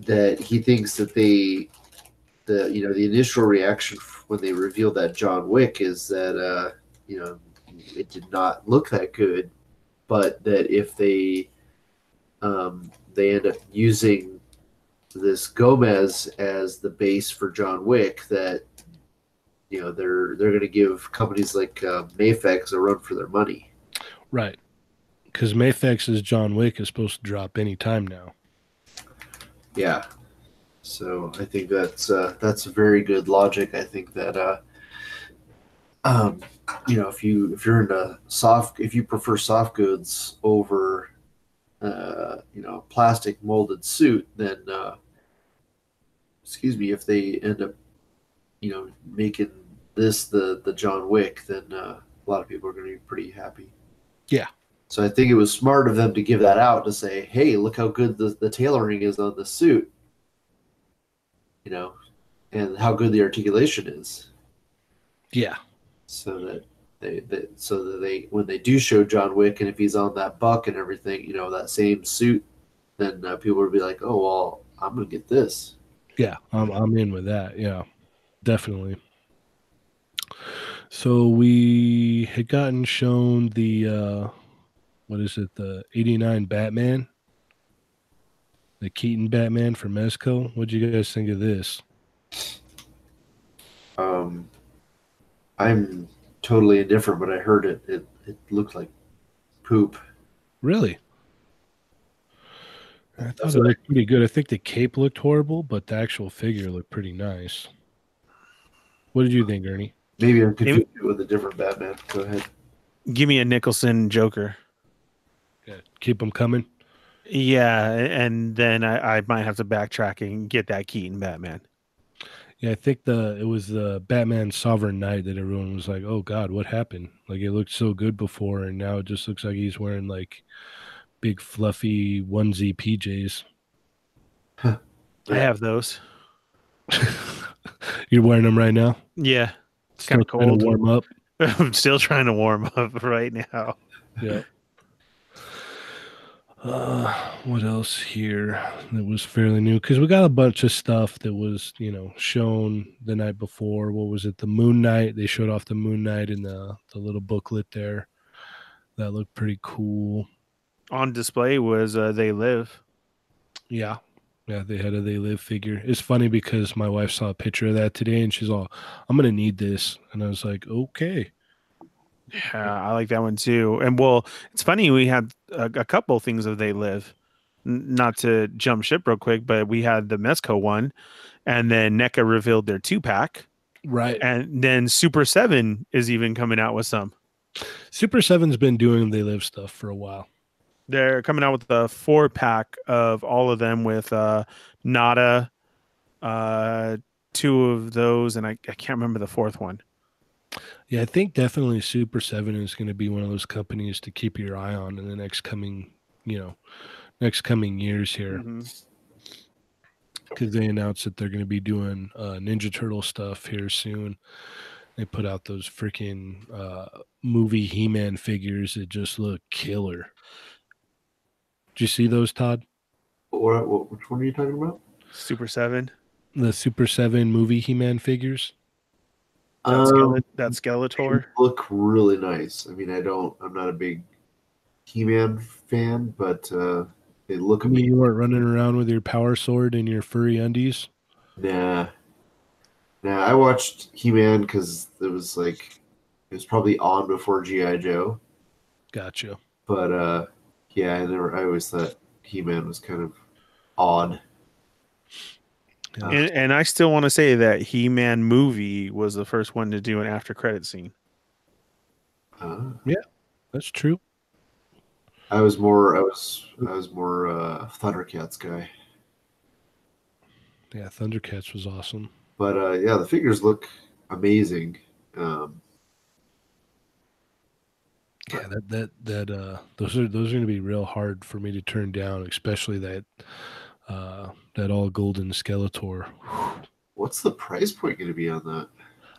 that he thinks that they the you know the initial reaction when they revealed that John Wick is that uh, you know it did not look that good, but that if they um, they end up using this Gomez as the base for John Wick, that you know they're they're going to give companies like uh, Mafex a run for their money. Right. Because Mafex's John Wick is supposed to drop any time now. Yeah. So I think that's uh, that's very good logic. I think that uh, um, you know if you if you're into soft if you prefer soft goods over uh, you know plastic molded suit, then uh, excuse me if they end up you know making this the the John Wick, then uh, a lot of people are going to be pretty happy. Yeah. So I think it was smart of them to give that out to say, hey, look how good the, the tailoring is on the suit you know, and how good the articulation is, Yeah. so that they, that so that they when they do show John Wick and if he's on that buck and everything, you know, that same suit, then uh, people would be like, oh well, I'm gonna get this. Yeah, I'm I'm in with that. Yeah, definitely. So we had gotten shown the uh what is it? The '89 Batman, the Keaton Batman from Mezco. What'd you guys think of this? Um, I'm totally indifferent, but I heard it. It it looked like poop. Really? I thought it what looked pretty good. I think the cape looked horrible, but the actual figure looked pretty nice. What did you think, Ernie? Maybe I'm confused with a different Batman. Go ahead. Give me a Nicholson Joker. Yeah, keep them coming. Yeah, and then I, I might have to backtrack and get that Keaton Batman. Yeah, I think the it was the Batman Sovereign Knight that everyone was like, "Oh God, what happened?" Like it looked so good before, and now it just looks like he's wearing like big fluffy onesie PJs. I have those. You're wearing them right now. Yeah, it's kind of cold. warm up. I'm still trying to warm up right now. Yeah. Uh, what else here that was fairly new? Because we got a bunch of stuff that was, you know, shown the night before. What was it? The Moon Knight. They showed off the Moon Knight in the the little booklet there. That looked pretty cool. On display was uh, They Live. Yeah. Yeah, they had a They Live figure. It's funny because my wife saw a picture of that today and she's all, I'm going to need this. And I was like, okay. Yeah, I like that one too. And well, it's funny we had a, a couple things of They Live. N- Not to jump ship real quick, but we had the Mezco one, and then NECA revealed their two pack, Right. and then Super Seven is even coming out with some. Super Seven's been doing They Live stuff for a while. They're coming out with a four pack of all of them with uh Nada, uh two of those, and I, I can't remember the fourth one. Yeah, I think definitely Super 7 is going to be one of those companies to keep your eye on in the next coming, you know, next coming years here Mhm. because they announced that they're going to be doing uh, Ninja Turtle stuff here soon. They put out those freaking uh, movie He Man figures that just look killer. Did you see those, Todd? What, what, which one are you talking about? Super Seven. The Super 7 movie He Man figures? That, Um, skele- that Skeletor. look really nice. I mean, I don't. I'm not a big He-Man fan, but uh, they look I mean, you weren't running around with your power sword and your furry undies? Nah, nah. I watched He-Man because it was like it was probably on before GI Joe. Gotcha. But uh, yeah, I never. I always thought He-Man was kind of odd. Yeah. And, and I still want to say that He Man movie was the first one to do an after credit scene. Uh, yeah, That's true. I was more. I was. I was more uh, Thundercats guy. Yeah, Thundercats was awesome. But uh, yeah, the figures look amazing. Um, Yeah, that that that uh those are those are gonna be real hard for me to turn down, especially that uh that all golden Skeletor. what's the price point going to be on that?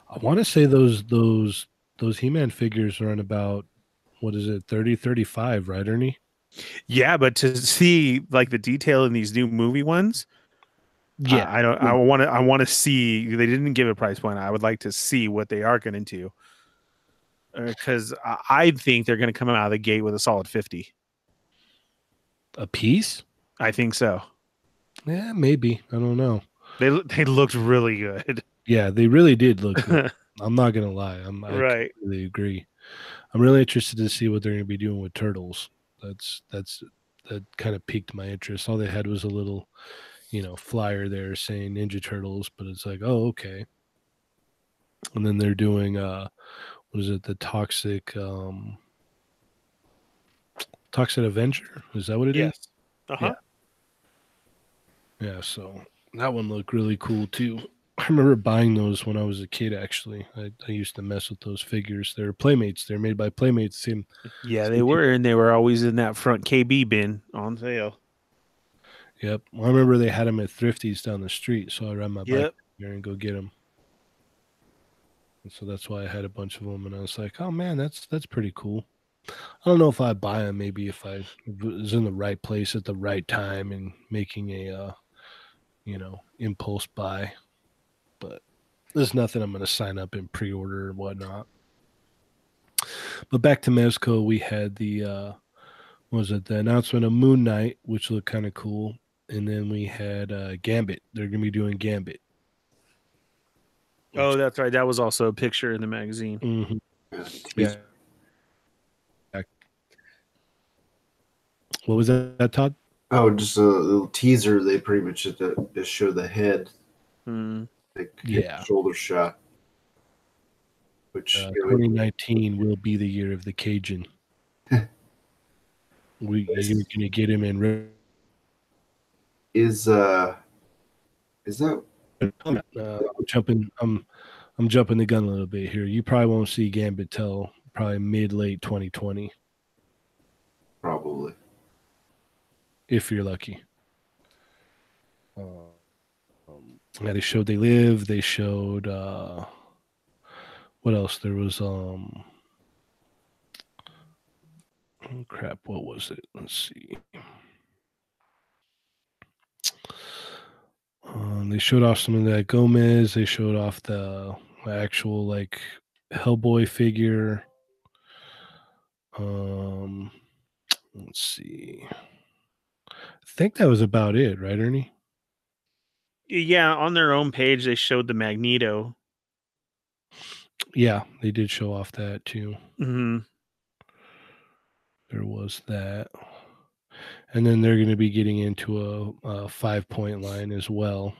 I want to say those those those He-Man figures are in about what is it 30 35 right Ernie? Yeah, but to see like the detail in these new movie ones, I, I don't. I want to. I want to see. They didn't give a price point. I would like to see what they are going to do, because I, I think they're going to come out of the gate with a solid fifty. a piece? I think so. Yeah, maybe. I don't know. They they looked really good. Yeah, they really did look good. I'm not gonna lie. I'm I right. completely agree. I'm really interested to see what they're gonna be doing with turtles. That's that's that kind of piqued my interest. All they had was a little, you know, flyer there saying Ninja Turtles, but it's like, oh, okay. And then they're doing uh what is it, the toxic um Toxic Avenger? Is that what it is? Yes. Uh huh. Yeah, so that one looked really cool too. I remember buying those when I was a kid. Actually, I, I used to mess with those figures. They're Playmates. They're made by Playmates. Same. Yeah, they were, and they were always in that front KB bin on sale. Yep. Well, I remember they had them at Thrifties down the street, so I ride my bike Yep. there and go get them. And so that's why I had a bunch of them, and I was like, "Oh man, that's that's pretty cool." I don't know if I'd buy them. Maybe if I was in the right place at the right time and making a, uh, you know, impulse buy. But there's nothing I'm going to sign up and pre-order or whatnot. But back to Mezco, we had the uh, was it the announcement of Moon Knight, which looked kind of cool, and then we had uh, Gambit. They're gonna be doing Gambit. Oh, that's right. That was also a picture in the magazine. Mhm. Yeah. Yeah. What was that, that, Todd? Oh, just a little teaser. They pretty much just, uh, just show the head, Hmm. like Yeah. shoulder shot. Which Uh, you know, 2019 will be the year of the Cajun. we you're gonna get him in. is uh, is that Uh, I'm jumping. I'm I'm jumping the gun a little bit here. You probably won't see Gambit till probably mid late 2020 probably? if you're lucky. Um, yeah, they showed they live. They showed uh, what else? There was um. Oh crap! What was it? Let's see. Um, they showed off some of that Gomez. They showed off the actual like Hellboy figure. Um, let's see. I think that was about it, right, Ernie? Yeah, on their own page they showed the Magneto. Yeah, they did show off that too. hmm There was that. And then they're going to be getting into a, a five point line as well.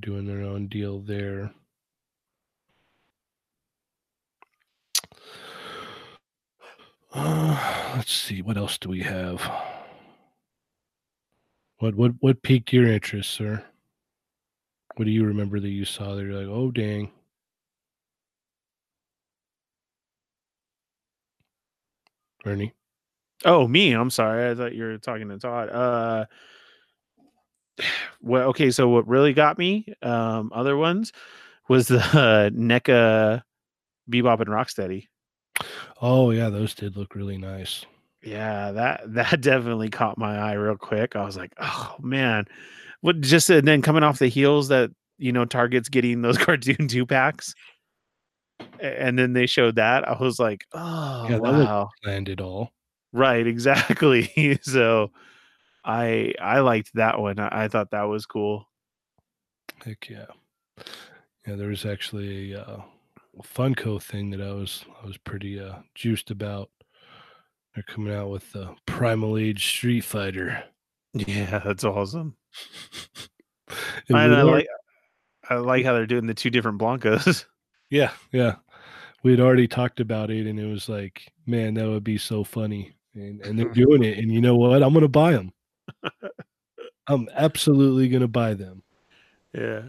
Doing their own deal there. Uh, let's see. What else do we have? What what what piqued your interest, sir? What do you remember that you saw there? You're like, oh dang. Ernie. Oh, me. I'm sorry. I thought you were talking to Todd. Uh, well, okay. So what really got me, um, other ones, was the uh, NECA Bebop and Rocksteady. Oh yeah, those did look really nice. Yeah, that that definitely caught my eye real quick. I was like, oh man, what? Just and then coming off the heels that you know Target's getting those cartoon two packs, and then they showed that. I was like, oh Yeah, wow, Landed all. Right, exactly. so, I I liked that one. I, I thought that was cool. Heck yeah. Yeah, there was actually a, uh, Funko thing that I was I was pretty uh, juiced about. They're coming out with the Primal Age Street Fighter. Yeah, that's awesome. And And I like I like how they're doing the two different Blankas. yeah, yeah. We had already talked about it, and it was like, man, that would be so funny. And and they're doing it, and you know what? I'm gonna buy them. I'm absolutely gonna buy them. yeah.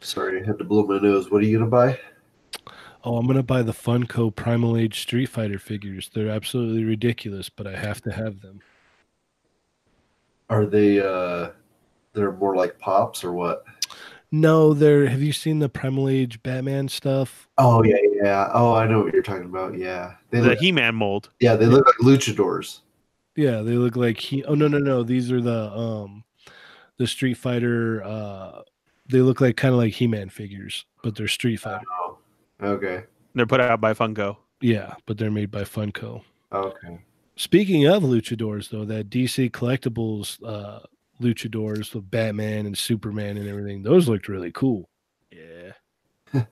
Sorry, I had to blow my nose. What are you gonna buy? Oh, I'm gonna buy the Funko Primal Age Street Fighter figures. They're absolutely ridiculous, but I have to have them. Are they uh they're more like pops or what? No, they're. Have you seen the Primal Age Batman stuff? Oh yeah, yeah. Oh, I know what you're talking about. Yeah, they The He-Man mold. yeah they look like luchadors. Yeah, they look like he. Oh no, no, no. These are the um, the Street Fighter. Uh, they look like kind of like He-Man figures, but they're Street Fighter. Oh, okay, They're put out by Funko. Yeah, but they're made by Funko. okay. Speaking of luchadors, though, that DC Collectibles uh, luchadors with Batman and Superman and everything, those looked really cool. Yeah.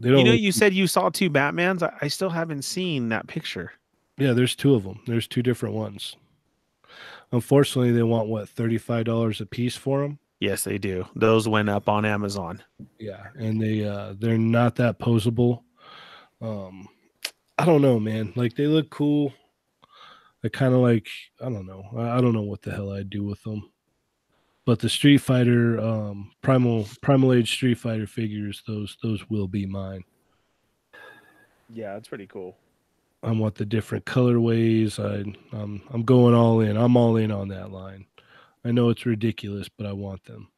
They don't. You know, look- you said you saw two Batmans. I, I still haven't seen that picture. yeah, there's two of them. There's two different ones. Unfortunately, they want what thirty five dollars a piece for them. Yes, they do. Those went up on Amazon. Yeah, and they uh they're not that posable. Um I don't know, man. Like they look cool. I kind of like I don't know. I, I don't know what the hell I'd do with them. But the Street Fighter um Primal Primal Age Street Fighter figures, those those will be mine. Yeah, it's pretty cool. I want the different colorways. I I'm I'm going all in. I'm all in on that line. I know it's ridiculous, but I want them.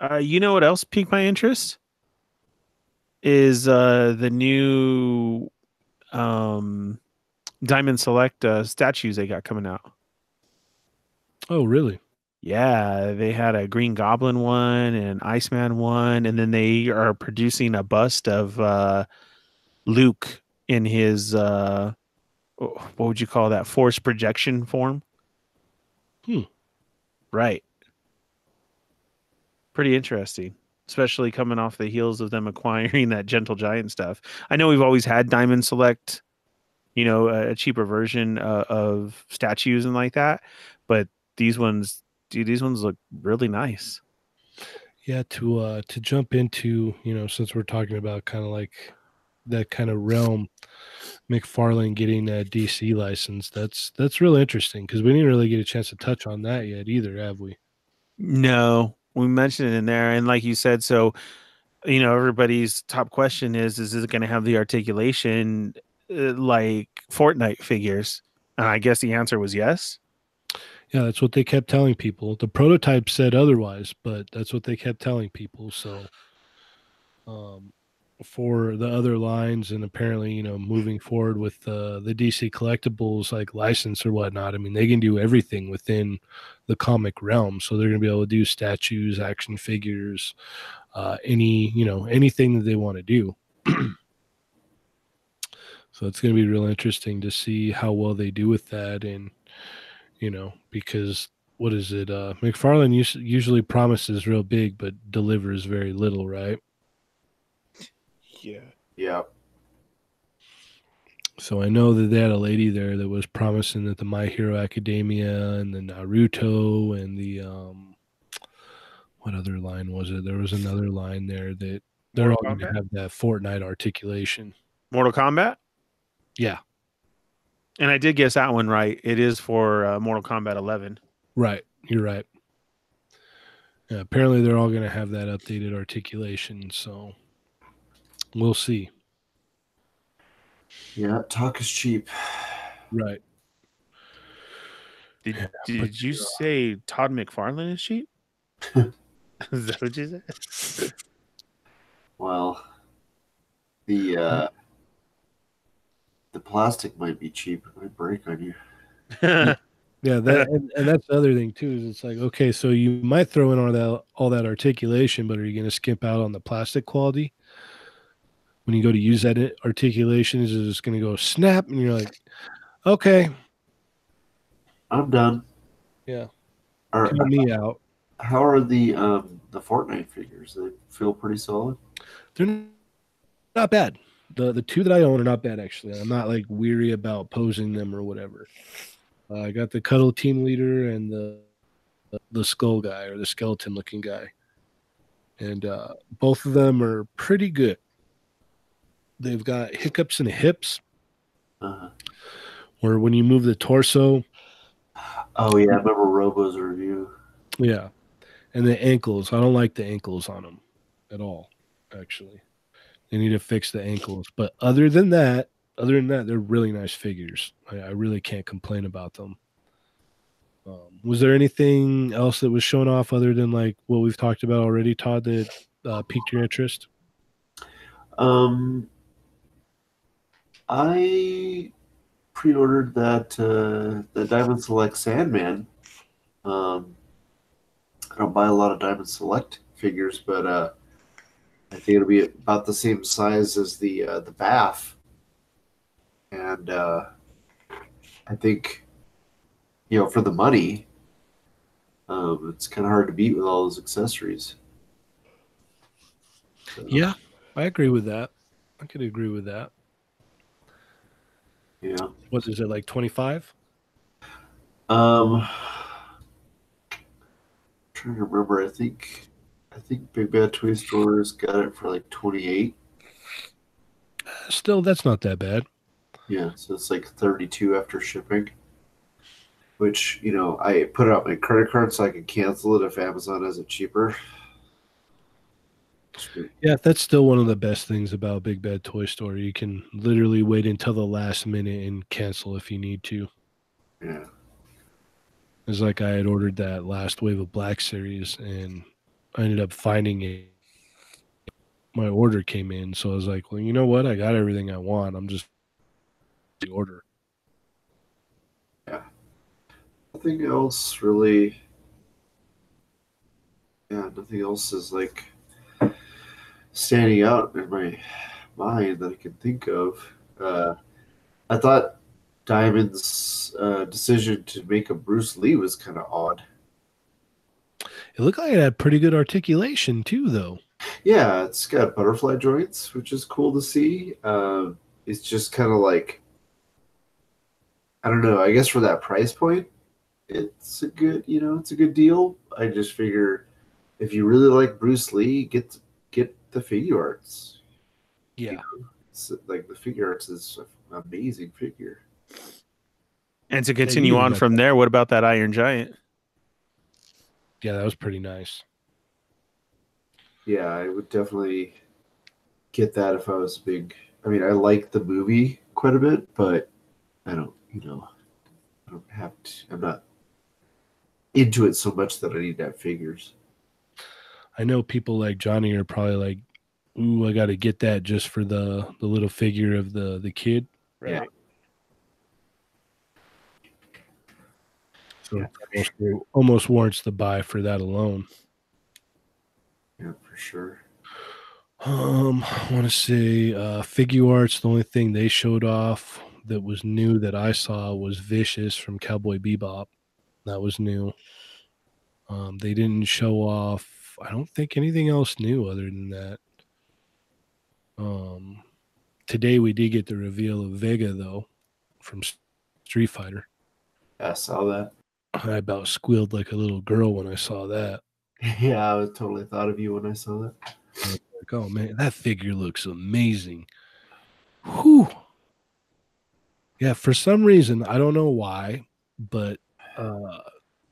Uh, you know what else piqued my interest? Is uh, the new um, Diamond Select uh, statues they got coming out. Oh, really? Yeah, they had a Green Goblin one and Iceman one, and then they are producing a bust of uh, Luke in his uh, what would you call that force projection form? Hmm. Right. Pretty interesting, especially coming off the heels of them acquiring that Gentle Giant stuff. I know we've always had Diamond Select, you know, a, cheaper version uh, of statues and like that, but these ones, dude, these ones look really nice. Yeah, to uh to jump into, you know, since we're talking about kind of like that kind of realm, McFarlane getting a DC license, that's that's real interesting because we didn't really get a chance to touch on that yet either, have we? No, we mentioned it in there, and like you said, so you know, everybody's top question is: Is it going to have the articulation uh, like Fortnite figures? And I guess the answer was yes. Yeah, that's what they kept telling people. The prototype said otherwise, but that's what they kept telling people. So, um, for the other lines, and apparently, you know, moving forward with uh, the DC collectibles like license or whatnot, I mean, they can do everything within the comic realm. So they're going to be able to do statues, action figures, uh, any, you know, anything that they want to do. so it's going to be real interesting to see how well they do with that and you know, because what is it? Uh, McFarlane us- usually promises real big, but delivers very little, right? Yeah. Yeah. So I know that they had a lady there that was promising that the My Hero Academia and the Naruto and the um, what other line was it? There was another line there that they're Mortal all going to have that Fortnite articulation. Mortal Kombat. Yeah, And I did guess that one right. It is for uh, Mortal Kombat 11. right. You're right. Yeah, apparently they're all going to have that updated articulation. So we'll see. Yeah. Talk is cheap. Right. Did, Yeah, did but you you're- say Todd McFarlane is cheap? is that what you said? Well, the uh, the plastic might be cheap. It might break on you. Yeah, that and, and that's the other thing too. Is it's like okay, so you might throw in all that all that articulation, but are you going to skimp out on the plastic quality when you go to use that i- articulation? Is it just going to go snap, and you're like, okay, I'm done. Yeah. Are, count me out. how are the um the Fortnite figures? They feel pretty solid. They're not bad. The the two that I own are not bad actually. I'm not like weary about posing them or whatever. Uh, I got the cuddle team leader and the the skull guy or the skeleton looking guy, and uh, both of them are pretty good. They've got hiccups in the hips, Uh, where when you move the torso, oh yeah, I remember Robo's review. yeah, and the ankles. I don't like the ankles on them at all. Actually, they need to fix the ankles. But other than that, other than that, they're really nice figures. I, I really can't complain about them. Um, was there anything else that was shown off other than like what we've talked about already, Todd, that uh, piqued your interest? Um, I pre-ordered that uh, the Diamond Select Sandman. Um, I don't buy a lot of Diamond Select figures, but uh, I think it'll be about the same size as the uh, the Bath, and uh, I think you know for the money, um, it's kind of hard to beat with all those accessories. So, Yeah, I agree with that. I could agree with that. yeah. What is it like twenty five? Um, trying to remember. I think, I think Big Bad Toy Stores got it for like twenty eight. Still, that's not that bad. Yeah, so it's like thirty two after shipping. Which you know, I put out my credit card so I can cancel it if Amazon has it cheaper. Yeah, that's still one of the best things about Big Bad Toy Store. You can literally wait until the last minute and cancel if you need to. Yeah, It's like I had ordered that last wave of Black Series and I ended up finding it. My order came in, so I was like, well, you know what? I got everything I want. I'm just the order. Yeah. Nothing else really. Yeah, nothing else is like standing out in my mind that I can think of. Uh, I thought Diamond's uh, decision to make a Bruce Lee was kind of odd. It looked like it had pretty good articulation too, though. Yeah, it's got butterfly joints, which is cool to see. Uh, it's just kind of like, I don't know. I guess for that price point, it's a good, you know, it's a good deal. I just figure if you really like Bruce Lee, get get the Figuarts. Yeah, It's, like the Figuarts is an amazing figure. And to continue you on got from there, what about that Iron Giant? Yeah, that was pretty nice. Yeah, I would definitely get that if I was big. I mean, I like the movie quite a bit, but I don't, you know, I don't have to. I'm not into it so much that I need to have figures. I know people like Johnny are probably like, "Ooh, I got to get that just for the the little figure of the the kid." Yeah. So Yeah. it almost, almost warrants the buy for that alone. Yeah, for sure. Um, I want to say uh Figuarts. The only thing they showed off that was new that I saw was Vicious from Cowboy Bebop. That was new. Um, they didn't show off. I don't think anything else new other than that. Um, today we did get the reveal of Vega though, from Street Fighter. I saw that. I about squealed like a little girl when I saw that. Yeah, I was totally thought of you when I saw that. Like, oh man, that figure looks amazing. Whew. Yeah, for some reason, I don't know why, but uh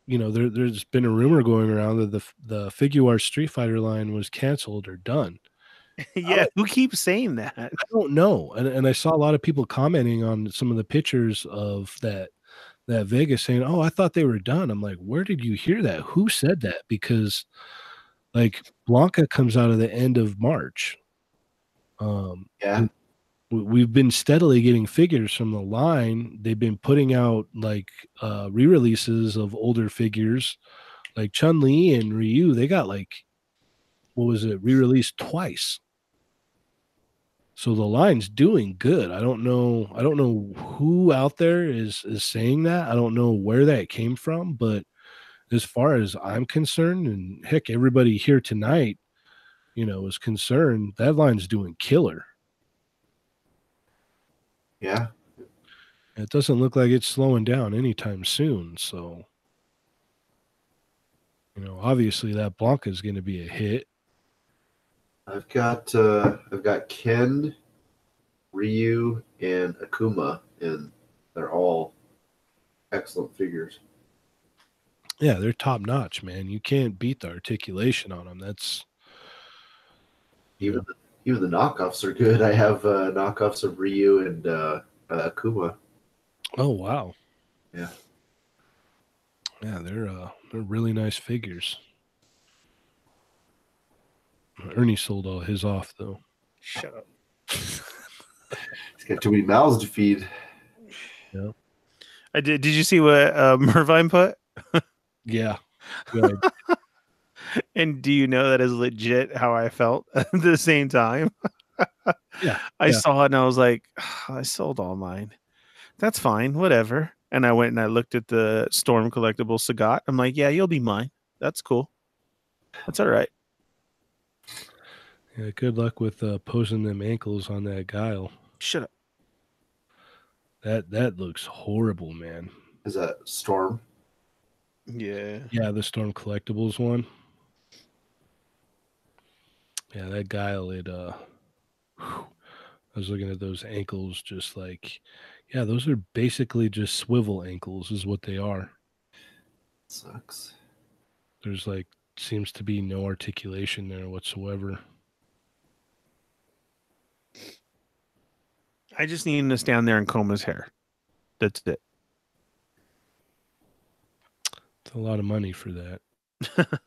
you know, there there's been a rumor going around that the the figure art Street Fighter line was canceled or done. yeah, who keeps saying that? I don't know. And and I saw a lot of people commenting on some of the pictures of that that Vegas saying, "Oh, I thought they were done." I'm like, "Where did you hear that? Who said that?" Because like Blanka comes out of the end of March. Um Yeah, we- we've been steadily getting figures from the line. They've been putting out like uh re-releases of older figures, like Chun Li and Ryu. They got like what was it re-released twice. So the line's doing good. I don't know. I don't know who out there is is saying that. I don't know where that came from, but as far as I'm concerned, and heck, everybody here tonight, you know, is concerned. That line's doing killer. yeah. It doesn't look like it's slowing down anytime soon. So, you know, obviously that Blanka is going to be a hit. I've got uh, I've got Ken, Ryu, and Akuma, and they're all excellent figures. Yeah, they're top notch, man. You can't beat the articulation on them. That's Even the, even the knockoffs are good. I have uh, knockoffs of Ryu and uh, uh, Akuma. oh wow. Yeah. Yeah, they're uh they're really nice figures. Ernie sold all his off though. Shut up. He's got too many mouths to feed. Yeah. I did. Did you see what uh, Mervine put? Yeah. Good. And do you know that is legit how I felt at the same time? Yeah, I yeah. saw it and I was like, I sold all mine. That's fine, whatever. And I went and I looked at the Storm collectible Sagat. I'm like, yeah, you'll be mine. That's cool. That's all right. Yeah, good luck with uh posing them ankles on that guile. Shut up. That that looks horrible, man. Is that Storm? Yeah. Yeah, the Storm Collectibles one. Yeah, that guile, it uh whew, I was looking at those ankles just like yeah, those are basically just swivel ankles is what they are. Sucks. There's like seems to be no articulation there whatsoever. I just need him to stand there and comb his hair. That's it. It's a lot of money for that.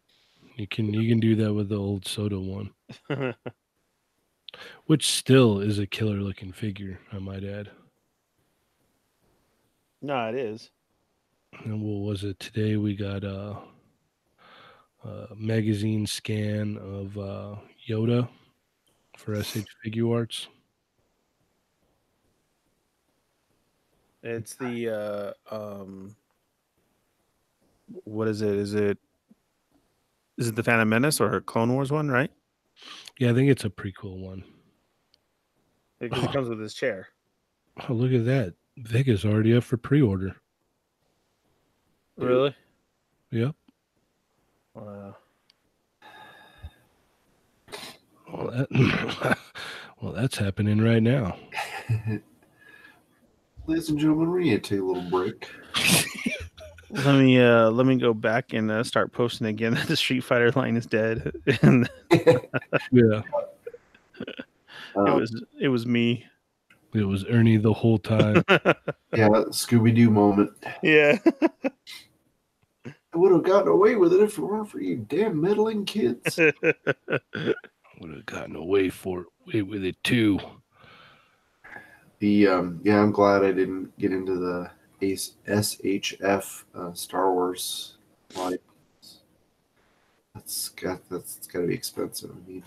you can you can do that with the old SOTA one, which still is a killer looking figure, I might add. no, it is. And what was it today? We got a, a magazine scan of uh, Yoda for SH Figuarts. It's the uh um what is it? Is it is it the Phantom Menace or Clone Wars one, right? Yeah, I think it's a prequel one. Because it comes with his chair. Oh, look at that. Vega's already up for pre-order. Really? Yep. Wow. Well, that, well, that's happening right now. Ladies and gentlemen, we need to take a little break. Let me uh let me go back and uh, start posting again that the Street Fighter line is dead. and Yeah, it Um, was it was me. it was Ernie the whole time. yeah, Scooby Doo moment. yeah. I would have gotten away with it if it weren't for you damn meddling kids. Would have gotten away for away with it too. The um, yeah, I'm glad I didn't get into the Ace SHF uh, Star Wars like that's got that's got to be expensive. I mean,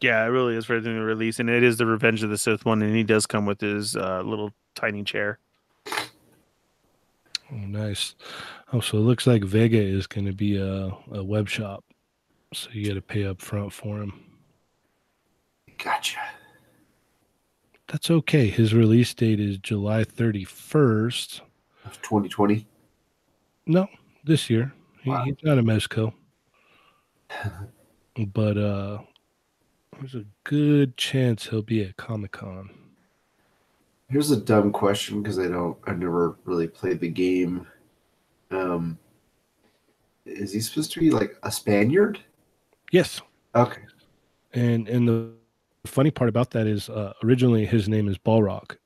yeah, it really is for the new release, and it is the Revenge of the Sith one, and he does come with his uh, little tiny chair. Oh, nice. Oh, so it looks like Vega is going to be a, a web shop. So you got to pay up front for him. gotcha. That's okay. His release date is July 31st. Of 2020. No, this year. He, He's not a Mezco. but uh there's a good chance he'll be at Comic Con. Here's a dumb question because I don't, I've never really played the game. Um, is he supposed to be like a Spaniard? Yes. Okay. And and the funny part about that is uh originally his name is Balrog.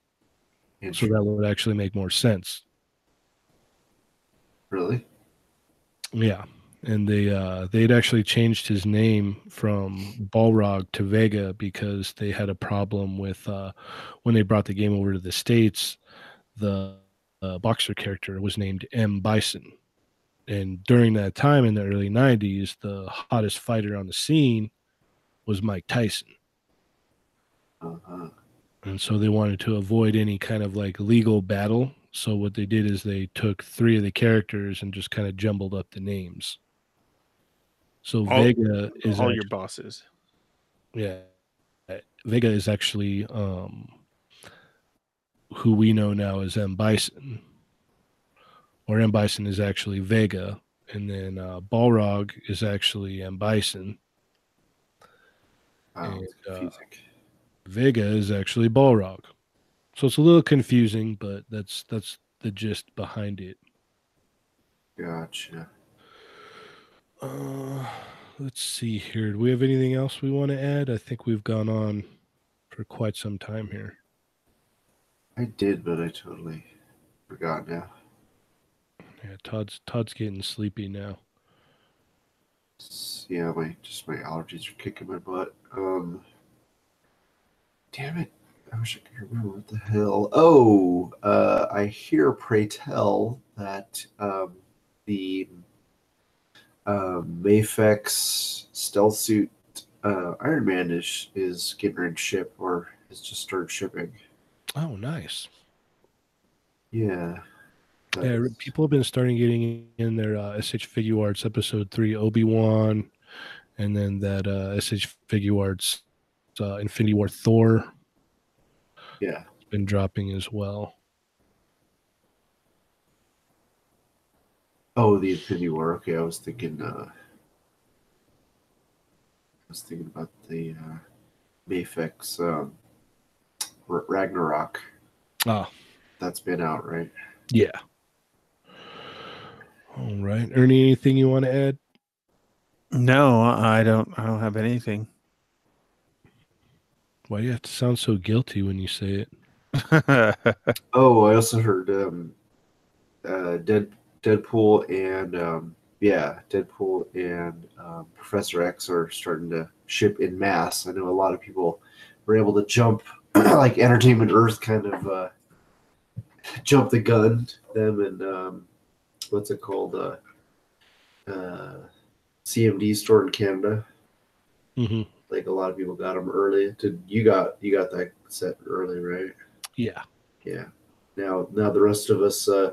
So that would actually make more sense. really? Yeah. And they uh they'd actually changed his name from Balrog to Vega because they had a problem with uh when they brought the game over to the States, the uh, boxer character was named M Bison. And during that time in the early 90s, the hottest fighter on the scene was Mike Tyson. Uh-huh. And so they wanted to avoid any kind of like legal battle. So what they did is they took three of the characters and just kind of jumbled up the names. So All- Vega is All act- your bosses. yeah, Vega is actually um, who we know now as M Bison, or M Bison is actually Vega, and then uh, Balrog is actually M Bison. Wow, And, uh, confusing. Vega is actually Balrog. So it's a little confusing, but that's that's the gist behind it. Gotcha. Uh, let's see here. Do we have anything else we want to add? I think we've gone on for quite some time here. I did, but I totally forgot now. Yeah, Todd's Todd's getting sleepy now. Yeah, my just my allergies are kicking my butt. Um, damn it! I wish I could remember what the hell. Oh, uh, I hear, pray tell, that um, the um, Mafex stealth suit uh, Iron Man is is getting ready to ship or has just started shipping. Oh, nice. Yeah. Yeah, people have been starting getting in their uh, SH Figuarts episode three Obi Wan, and then that uh, SH Figuarts uh, Infinity War Thor yeah. been dropping as well. Oh, the Infinity War. Okay, I was thinking. Uh, I was thinking about the uh, Mafex um, R- Ragnarok. Ah, That's been out, right? yeah. All right, Ernie. Anything you want to add? No, I don't. I don't have anything. Why do you have to sound so guilty when you say it? Oh, I also heard um, uh, Dead Deadpool and um, yeah, Deadpool and um, Professor X are starting to ship in mass. I know a lot of people were able to jump like Entertainment Earth kind of uh, jump the gun them and um, what's it called uh, uh, CMD store in Canada. hmm Like a lot of people got them early. Did you got you got that set early, right? Yeah. Yeah, now now the rest of us uh,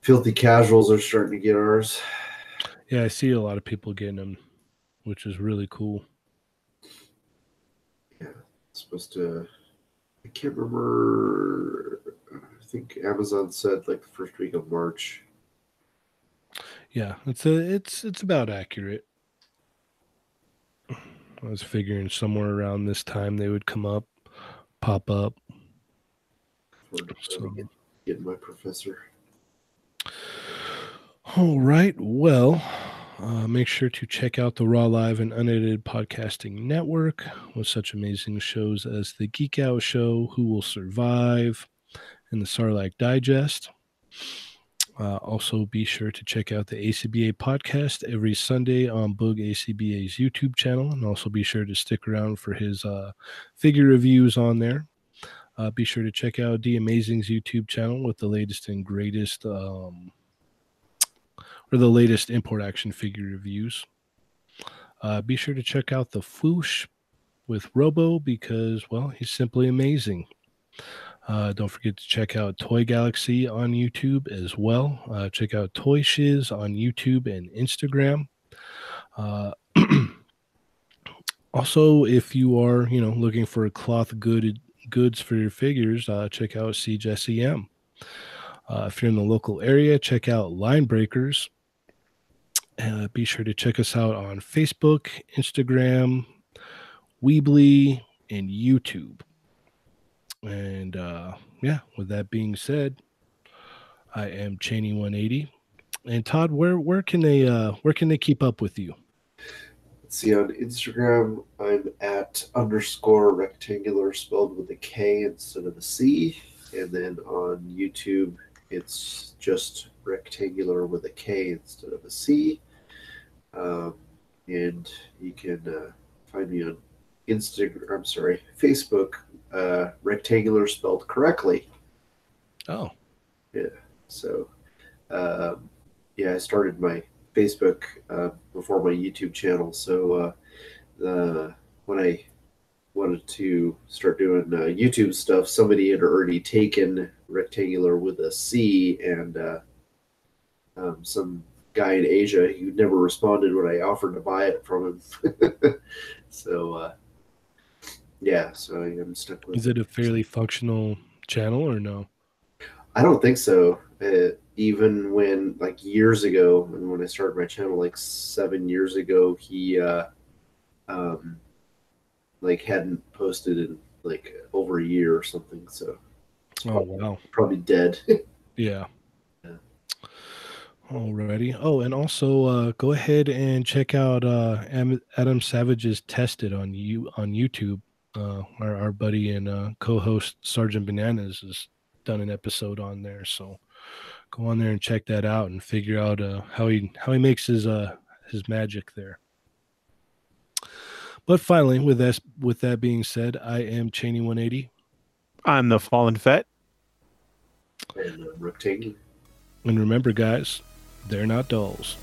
filthy casuals are starting to get ours. Yeah, I see a lot of people getting them, which is really cool. Yeah, it's supposed to. I can't remember. I think Amazon said like the first week of March. Yeah, it's a it's it's about accurate. I was figuring somewhere around this time they would come up, pop up. So, get, get my professor. All right. Well, uh, make sure to check out the Raw Live and Unedited Podcasting Network with such amazing shows as The Geek Out Show, Who Will Survive, and the Sarlacc Digest. Uh, also, be sure to check out the ACBA podcast every Sunday on Boog ACBA's YouTube channel, and also be sure to stick around for his uh, figure reviews on there. Uh, be sure to check out the Amazing's YouTube channel with the latest and greatest, um, or the latest import action figure reviews. Uh, be sure to check out the Foosh with Robo because, well, he's simply amazing. Uh, don't forget to check out Toy Galaxy on YouTube as well. Uh, check out Toy Shiz on YouTube and Instagram. Uh, also, if you are, you know, looking for cloth good goods for your figures, uh, check out Siege SEM. Uh, if you're in the local area, check out Line Breakers. Uh, be sure to check us out on Facebook, Instagram, Weebly, and YouTube. And uh, yeah, with that being said, I am Cheney 180. And Todd, where where can they uh, where can they keep up with you? Let's see on Instagram, I'm at underscore rectangular spelled with a K instead of a C, and then on YouTube, it's just rectangular with a K instead of a C. Um, and you can uh, find me on Instagram. I'm sorry, Facebook uh, rectangular spelled correctly. Oh, yeah. So, um, yeah, I started my Facebook uh, before my YouTube channel. So, uh, the when I wanted to start doing uh, YouTube stuff, somebody had already taken rectangular with a C, and uh, um, some guy in Asia who never responded when I offered to buy it from him. so, uh, yeah, so I'm stuck with. Is it a fairly functional channel or no? I don't think so. Uh, even when like years ago, and when I started my channel like seven years ago, he uh, um, like hadn't posted in like over a year or something. So, oh wow, probably dead. yeah. yeah. Alrighty. Oh, and also uh, go ahead and check out uh, Adam Savage's "Tested" on you on YouTube uh, our, our buddy and uh, co-host Sergeant Bananas has done an episode on there. So go on there and check that out and figure out uh, how he how he makes his uh his magic there. But finally, with that with that being said, I am Cheney 180. I'm the Fallen Fett. And uh, Rectangle. And remember, guys, they're not dolls.